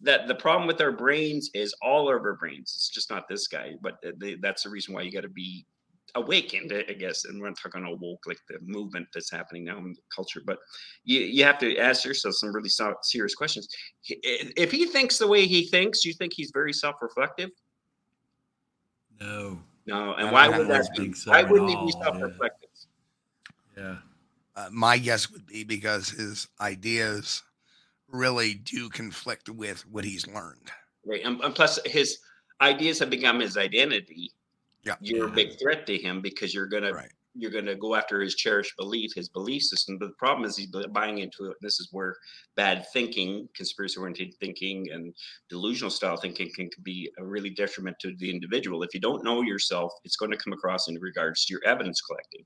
that the problem with our brains is all of our brains. It's just not this guy, but uh, they, that's the reason why you got to be awakened, I guess. And we're not talking awoke like the movement that's happening now in the culture, but you, you have to ask yourself some really serious questions. If he thinks the way he thinks, you think he's very self-reflective? No. No. And why don't would that be? so Why wouldn't he be yeah. self-reflective? Yeah. Uh, my guess would be because his ideas really do conflict with what he's learned. Right. And, and plus, his ideas have become his identity. Yeah. You're a big threat to him because you're gonna you're gonna go after his cherished belief, his belief system. But the problem is he's buying into it. This is where bad thinking, conspiracy oriented thinking, and delusional style thinking can, can be a really detriment to the individual. If you don't know yourself, it's going to come across in regards to your evidence collecting.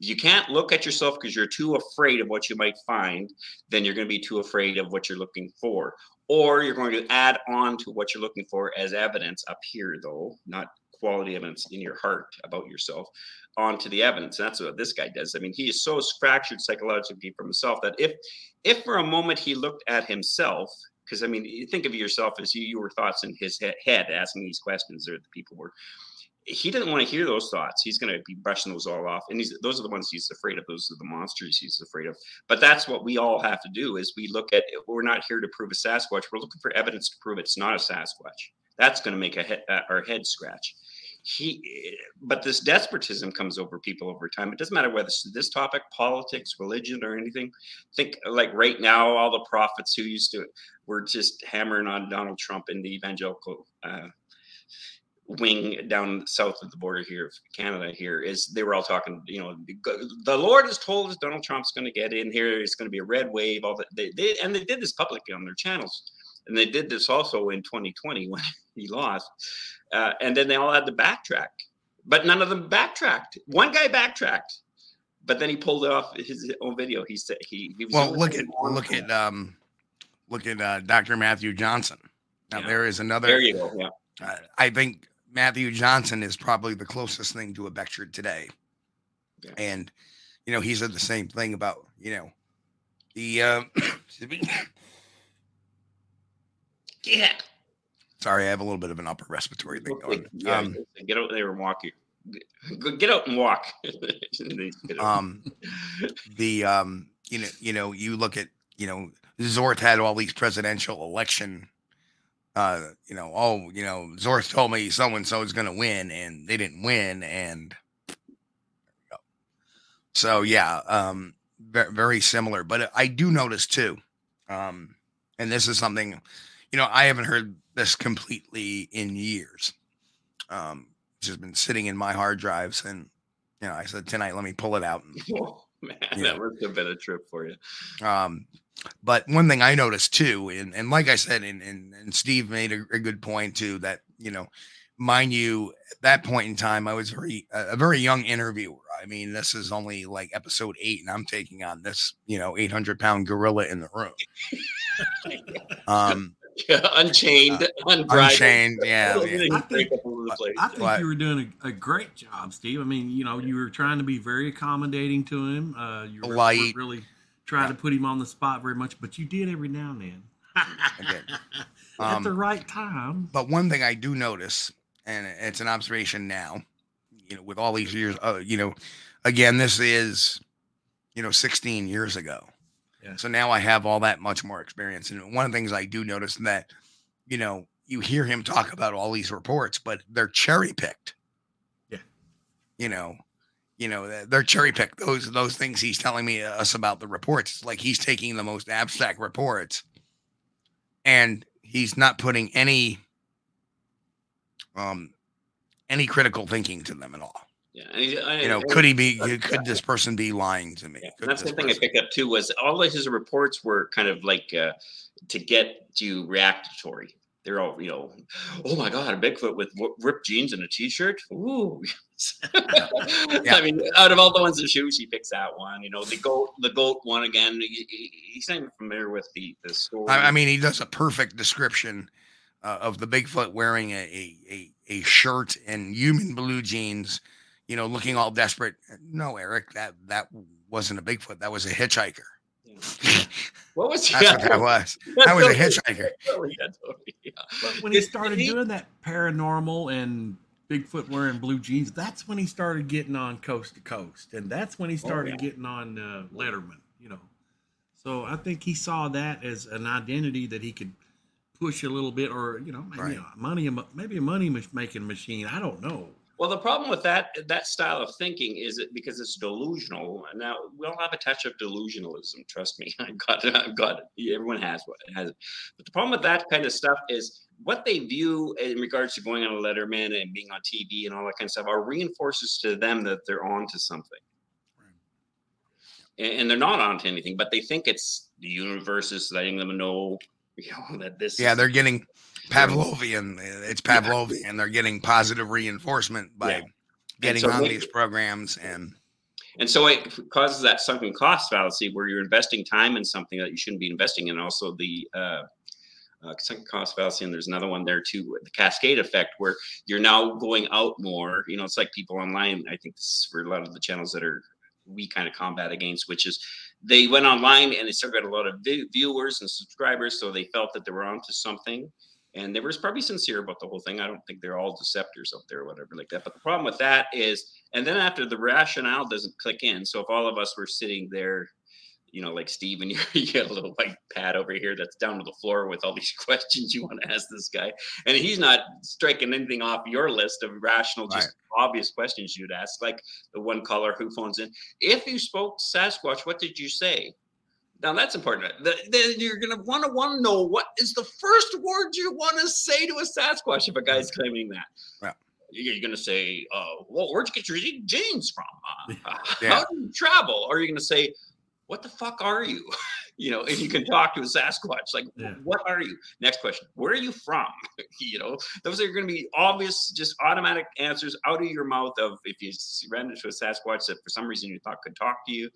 If you can't look at yourself because you're too afraid of what you might find, then you're going to be too afraid of what you're looking for. Or you're going to add on to what you're looking for as evidence up here, though, not quality evidence in your heart about yourself onto the evidence. And that's what this guy does. I mean, he is so fractured psychologically from himself that if if for a moment he looked at himself, because I mean, you think of yourself as you, your thoughts in his he- head asking these questions, or the people were. He didn't want to hear those thoughts. He's going to be brushing those all off, and those are the ones he's afraid of. Those are the monsters he's afraid of. But that's what we all have to do: is we look at. We're not here to prove a Sasquatch. We're looking for evidence to prove it's not a Sasquatch. That's going to make he- uh, our head scratch. He but this despotism comes over people over time. It doesn't matter whether it's this topic politics religion or anything. Think like right now all the prophets who used to were just hammering on donald trump in the evangelical uh, wing down south of the border here of canada here is they were all talking you know the lord has told us donald trump's going to get in here. It's going to be a red wave all that they, they and they did this publicly on their channels and they did this also in 2020 when he lost uh, and then they all had to backtrack, but none of them backtracked. One guy backtracked, but then he pulled it off his own video. He said he, he was well. Look at look at um, look at uh, Dr. Matthew Johnson. Now Yeah. there is another. There you go. Yeah. Uh, I think Matthew Johnson is probably the closest thing to a Beckjord today, Yeah. and you know he said the same thing about you know the. Uh, Yeah. sorry, I have a little bit of an upper respiratory thing going. Yeah, Um, get out there and walk. Go- Get out and walk. Um the um you know you know you look at you know Zorth had all these presidential election uh you know oh you know Zorth told me so and so is going to win and they didn't win and so yeah um very, very similar but I do notice too um and this is something you know I haven't heard this completely in years um it's just been sitting in my hard drives and you know, I said tonight, let me pull it out. and Oh, man, that must have been a trip for you. Um, but one thing I noticed too, and, and like I said, and, and, and Steve made a, a good point too, that, you know, mind you, at that point in time, I was very, a a very young interviewer. I mean, this is only like episode eight, and I'm taking on this, you know, 800 pound gorilla in the room. Um, unchained, unbridled. Unchained, yeah, yeah. I think- break up all over the place. I think But- you were doing a, a great job, Steve. I mean, you know, you were trying to be very accommodating to him. Uh, you were, Polite. weren't really trying to put him on the spot very much, but you did every now and then. did. At Um, the right time. But one thing I do notice, and it's an observation now, you know, with all these years, uh, you know, again, this is, you know, 16 years ago. Yeah. So now I have all that much more experience. And one of the things I do notice that, you know, you hear him talk about all these reports, but they're cherry picked. Yeah. You know, you know, they're- they're cherry picked. Those those things he's telling me uh, us about the reports. It's like he's taking the most abstract reports and he's not putting any um any critical thinking to them at all. Yeah, and he, I, You know, could he be could this person be lying to me? Yeah, and that's the thing I person- picked up too was all of his reports were kind of like uh, to get you reactatory. They're all, you know, oh my god, a Bigfoot with ripped jeans and a t-shirt. Ooh. I mean, out of all the ones that shoes, he picks that one. You know, the goat, the goat one again. He, he- he's not even familiar with the the story. I, I mean, he does a perfect description uh, of the Bigfoot wearing a, a a a shirt and human blue jeans, you know, looking all desperate. No, Eric, that that wasn't a Bigfoot. That was a hitchhiker. what was That's what that was. That was a hitchhiker. Totally, yeah, totally, yeah. But when he started he- doing that paranormal and Bigfoot wearing blue jeans, that's when he started getting on Coast to Coast, and that's when he started yeah. getting on uh, Letterman. You know, so I think he saw that as an identity that he could push a little bit, or you know, maybe Right. a money, maybe a money making machine. I don't know. Well, the problem with that that style of thinking is it because it's delusional. Now we all have a touch of delusionalism. Trust me, I've got it. I've got it. Everyone has what has it. But the problem with that kind of stuff is what they view in regards to going on a Letterman and being on TV and all that kind of stuff are reinforces to them that they're on to something. And, and they're not on to anything, but they think it's the universe is letting them know, you know, that this. Yeah, they're getting Pavlovian. It's Pavlovian. They're getting positive reinforcement by Yeah. getting so on these programs and And so it causes that sunken cost fallacy where you're investing time in something that you shouldn't be investing in. Also, the uh, uh, sunk cost fallacy, and there's another one there too, the cascade effect, where you're now going out more. You know, it's like people online. I think this is for a lot of the channels that are we kind of combat against, which is they went online and they started got a lot of vi- viewers and subscribers, so they felt that they were onto something. And they were probably sincere about the whole thing. I don't think they're all deceptors out there or whatever like that. But the problem with that is, and then after the rationale doesn't click in. So if all of us were sitting there you know, like Steve, and you, you get a little white pad over here that's down to the floor with all these questions you want to ask this guy, and he's not striking anything off your list of rational, just obvious questions you'd ask, like the one caller who phones in. If you spoke Sasquatch, what did you say? Now that's important. The, the, you're gonna want to want to know what is the first word you want to say to a Sasquatch if a guy's claiming that. Yeah. You're gonna say, uh, "Well, where'd you get your jeans from? Uh, Yeah. How do you travel?" Or are you gonna say, what the fuck are you? you know, if you can talk to a Sasquatch, like, Yeah. what are you? Next question, where are you from? you know, those are going to be obvious, just automatic answers out of your mouth of if you ran into a Sasquatch that for some reason you thought could talk to you,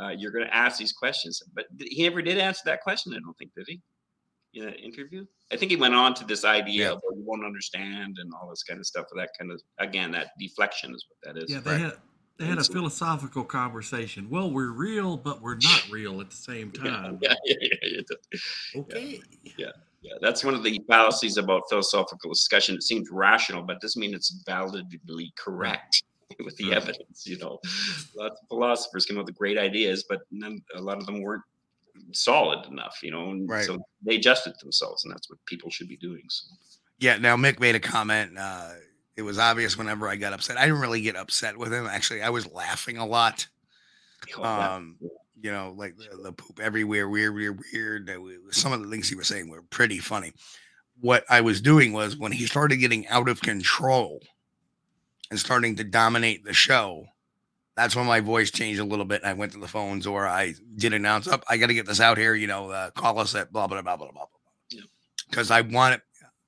uh, you're going to ask these questions. But he never did answer that question, I don't think, did he? In that interview, I think he went on to this idea Yeah. of you won't understand and all this kind of stuff. That kind of again, that deflection is what that is. Yeah, they had they had a so- philosophical conversation. Well, we're real, but we're not real at the same time. Yeah, yeah, yeah, yeah, yeah. Okay. Yeah, yeah, that's one of the fallacies about philosophical discussion. It seems rational, but doesn't mean it's validly correct with the evidence. You know, lots of philosophers came up with great ideas, but none, a lot of them weren't solid enough. You know, and Right. so they adjusted themselves, and that's what people should be doing. So. Yeah. Now Mick made a comment. Uh, it was obvious whenever I got upset. I didn't really get upset with him. Actually, I was laughing a lot. Um, you know, like the, the poop everywhere, weird, weird, weird. Some of the things he was saying were pretty funny. What I was doing was when he started getting out of control and starting to dominate the show, that's when my voice changed a little bit. And I went to the phones or I did announce up, I got to get this out here, you know, uh, call us at blah, blah, blah, blah, blah, blah. Yeah. Because I wanted,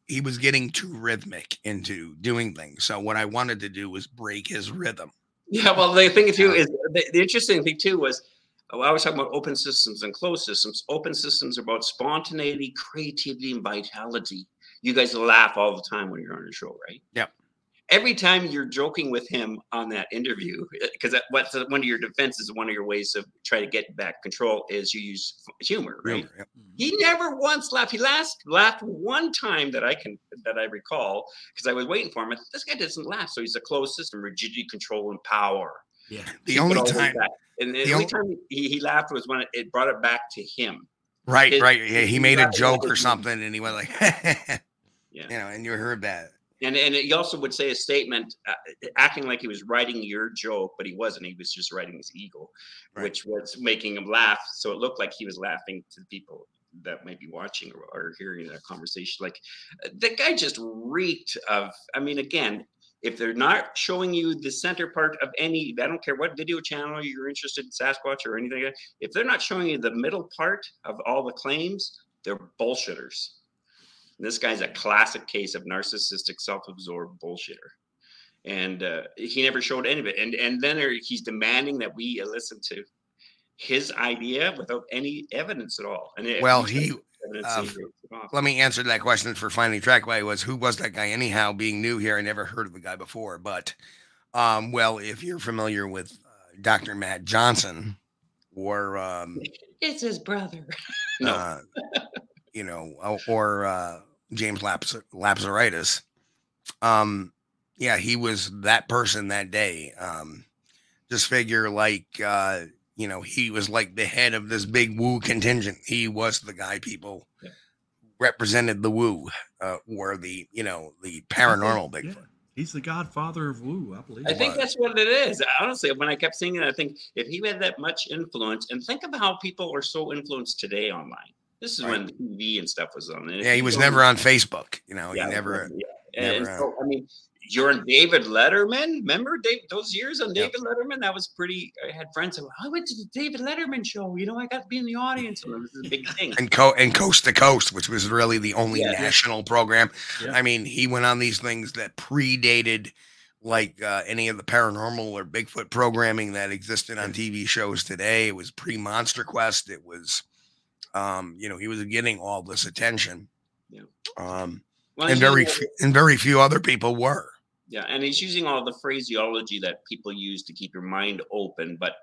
he was getting too rhythmic into doing things. So what I wanted to do was break his rhythm. Yeah, well, the thing too is the, the interesting thing too was oh, I was talking about open systems and closed systems. Open systems are about spontaneity, creativity, and vitality. You guys laugh all the time when you're on your show, right? Yep. Every time you're joking with him on that interview, uh, because what's the- one of your defenses, one of your ways of try to get back control is you use humor, right? Humor, yep. Mm-hmm. He never once laughed. He last laughed one time that I can that I recall because I was waiting for him. I this guy doesn't laugh, so he's a closed system, rigidity, control, and power. Yeah. The Keep it only all the way time, back. and the, the only on- time he, he laughed was when it, it brought it back to him. right, his- right. Yeah, he he made a joke or something and he went like, Yeah. you know, and you heard that. And and he also would say a statement, uh, acting like he was writing your joke, but he wasn't. He was just writing his ego, Right. which was making him laugh. So it looked like he was laughing to the people that might be watching or, or hearing that conversation. Like uh, the guy just reeked of. I mean, again, if they're not showing you the center part of any, I don't care what video channel you're interested in, Sasquatch or anything. If they're not showing you the middle part of all the claims, they're bullshitters. And this guy's a classic case of narcissistic, self-absorbed bullshitter. And uh, he never showed any of it. And and then he's demanding that we listen to his idea without any evidence at all. And Well, he, uh, he writes it off. let me answer that question for finally trackway was who was that guy anyhow being new here i never heard of the guy before but um well if you're familiar with uh, dr matt johnson or um it's his brother. no, uh, you know or, or uh james Laps- lapseritis um yeah he was that person that day um just figure like uh you know he was like the head of this big woo contingent he was the guy people Yeah. represented the woo uh or the you know the paranormal Yeah. bigfoot He's the godfather of Woo, I believe. I think was. that's what it is. Honestly, when I kept seeing it, I think if he had that much influence, and think of how people are so influenced today online. This is Right. when TV and stuff was on. And yeah he was never on facebook you know Yeah, he never Yeah. And never, so, I mean, you're in David Letterman. Remember Dave, those years on Yep. David Letterman? That was pretty. I had friends who I went to the David Letterman show. You know, I got to be in the audience. And it was a big thing. and co and coast to coast, which was really the only Yeah, yeah. national program. Yeah. I mean, he went on these things that predated like uh, any of the paranormal or Bigfoot programming that existed on TV shows today. It was pre Monster Quest. It was, um, you know, he was getting all this attention. Yeah. Um, Well, and very few, and very few other people were. Yeah, and he's using all the phraseology that people use to keep your mind open, but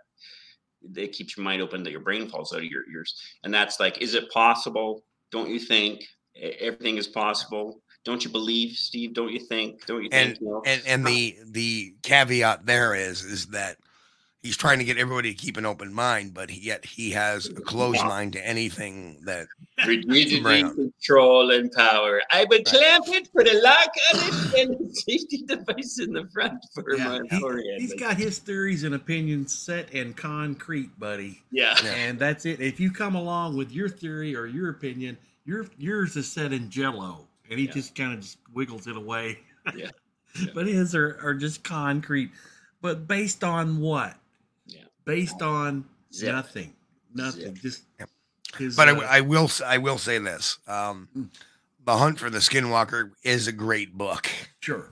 it keeps your mind open that your brain falls out of your ears. And that's like, is it possible? Don't you think everything is possible? Don't you believe, Steve? Don't you think? Don't you think? and you know? and and the the caveat there is is that he's trying to get everybody to keep an open mind, but he, yet he has a closed Yeah. mind to anything that Rigidity, Right control, and power. I would clamp it, put a lock on it, and a safety device in the front for Yeah, my he, forehead. has got his theories and opinions set in concrete, buddy. Yeah. And that's it. If you come along with your theory or your opinion, your yours is set in jello. And he just kind of just wiggles it away. Yeah. but his are, are just concrete. But based on what? Yeah. Based on Zip. nothing. Nothing. Just his, But uh, I, I will s- I will say this: um, the Hunt for the Skinwalker is a great book. Sure,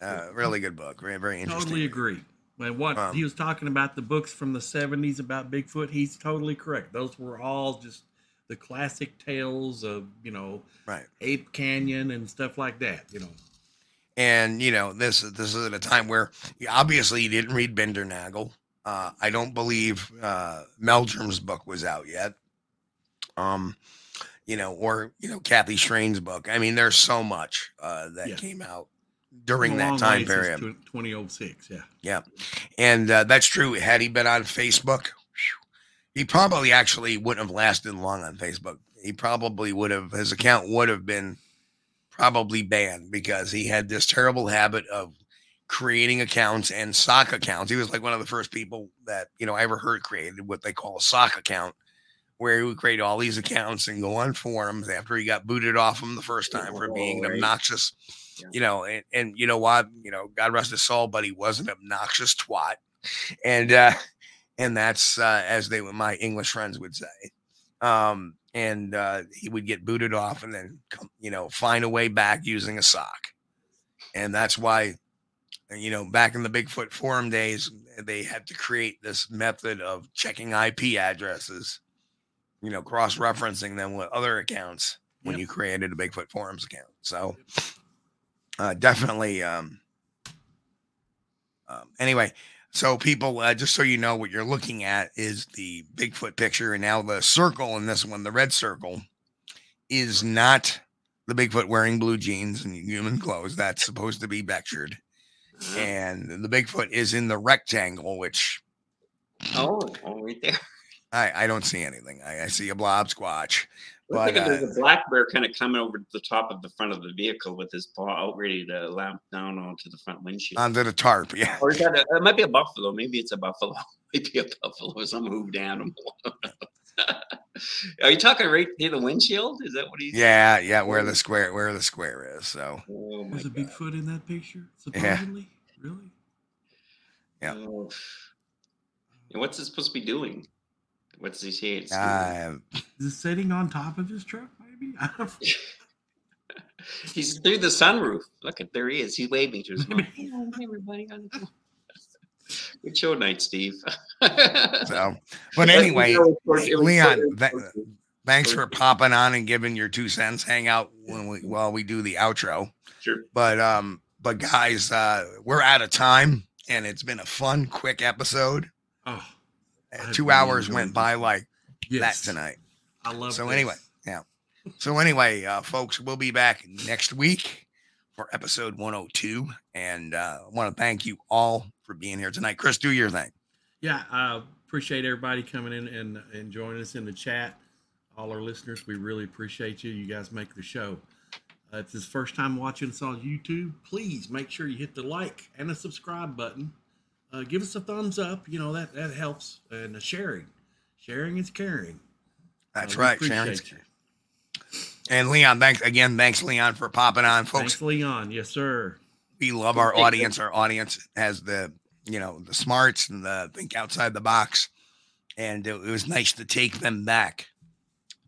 uh, really good book. Very very interesting. totally agree. And what Um, he was talking about the books from the 70s about Bigfoot, he's totally correct. Those were all just the classic tales of, you know, Right. Ape Canyon and stuff like that, you know. And you know this this is at a time where obviously you didn't read Bindernagel. Uh, I don't believe uh, Meldrum's book was out yet. Um, you know, or you know Kathy Strain's book. I mean, there's so much uh, that Yeah. came out during that time period. 2006, yeah. Yeah, and uh, that's true. Had he been on Facebook, he probably actually wouldn't have lasted long on Facebook. He probably would have. His account would have been probably banned because he had this terrible habit of creating accounts and sock accounts. He was like one of the first people that you know I ever heard created what they call a sock account, where he would create all these accounts and go on forums after he got booted off them the first time for being an obnoxious, you know, and, and you know what, you know, God rest his soul, but he was an obnoxious twat, and uh, and that's uh, as they my English friends would say. Um, and uh, he would get booted off and then come, you know, find a way back using a sock. And that's why, you know, back in the Bigfoot forum days, they had to create this method of checking IP addresses, you know, cross referencing them with other accounts when Yep. you created a Bigfoot forums account. So uh, definitely, um, um, anyway, so people, uh, just so you know, what you're looking at is the Bigfoot picture, and now the circle in this one, the red circle, is not the Bigfoot wearing blue jeans and human clothes. That's supposed to be Beckjord, and the Bigfoot is in the rectangle, which Oh, oh, right there. I, I don't see anything. I, I see a blob squatch, but uh, there's a black bear kind of coming over the top of the front of the vehicle with his paw out ready to lamp down onto the front windshield. onto the tarp, yeah. or is that a, it might be a buffalo. Maybe it's a buffalo. Maybe a buffalo, or some hooved animal. Are you talking right near the windshield? Is that what he's? Yeah, yeah, where the square where the square is. So Oh my There's a God. Bigfoot in that picture, Yeah. Really? Yeah. Oh. And what's it supposed to be doing? What's he say? It's doing? uh, Is it sitting on top of his truck, maybe? He's through the sunroof. Look at there he is. He's waving to his mom. Hey, everybody. Good show night, Steve. so but anyway, Leon, th- thanks for popping on and giving your two cents. Hang out when we while we do the outro. Sure. But um, but guys, uh, we're out of time, and it's been a fun, quick episode. Oh, Uh, Two hours went this. by like yes. that tonight. I love So this. anyway, yeah. So anyway, uh, folks, we'll be back next week for episode 102, and uh, I want to thank you all for being here tonight. Chris, do your thing. Yeah, I appreciate everybody coming in and, and joining us in the chat. All our listeners, we really appreciate you. You guys make the show. Uh, if it's the first time watching us on YouTube, please make sure you hit the like and the subscribe button. Uh, give us a thumbs up. You know that that helps. And the sharing, sharing is caring. That's Uh, right, Sharon. And Leon, thanks again. Thanks, Leon, for popping on, folks. Thanks, Leon. Yes, sir. we love our audience. Our audience has the, you know, the smarts and the think outside the box. And it, it was nice to take them back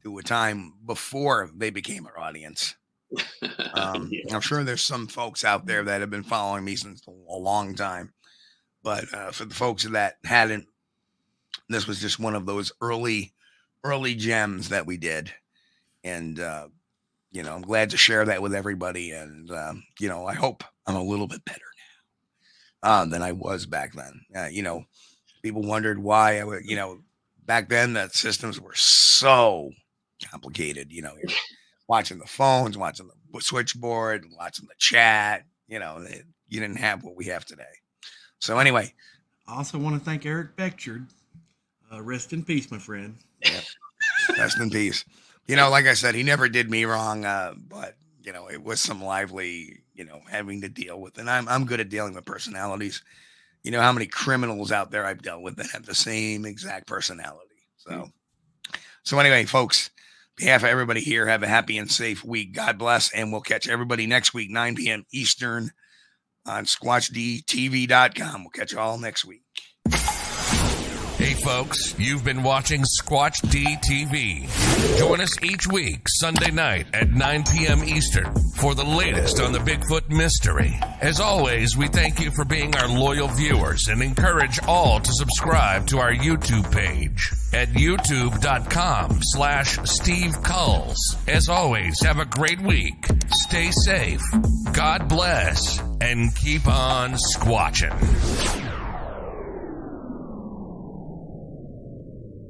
to a time before they became our audience. Um, Yeah. I'm sure there's some folks out there that have been following me since a long time. But uh, for the folks that hadn't, this was just one of those early, early gems that we did. And uh, you know, I'm glad to share that with everybody. And, um, you know, I hope I'm a little bit better um, than I was back then. Uh, you know, people wondered why I would, you know, back then the systems were so complicated. You know, watching the phones, watching the switchboard, watching the chat. You know, it, you didn't have what we have today. So anyway, I also want to thank Eric Beckjord. Uh, rest in peace, my friend. rest in peace. You know, like I said, he never did me wrong, uh, but you know, it was some lively, you know, having to deal with. And I'm I'm good at dealing with personalities. You know how many criminals out there I've dealt with that have the same exact personality. So, hmm. so anyway, folks, behalf of everybody here, have a happy and safe week. God bless, and we'll catch everybody next week, 9 p.m. Eastern on SquatchDTV.com. We'll catch you all next week. Hey, folks, you've been watching Squatch D TV. Join us each week, Sunday night at 9 p.m. Eastern, for the latest on the Bigfoot mystery. As always, we thank you for being our loyal viewers and encourage all to subscribe to our YouTube page at youtube.com slash Steve Kulls. As always, have a great week. Stay safe. God bless. And keep on squatching.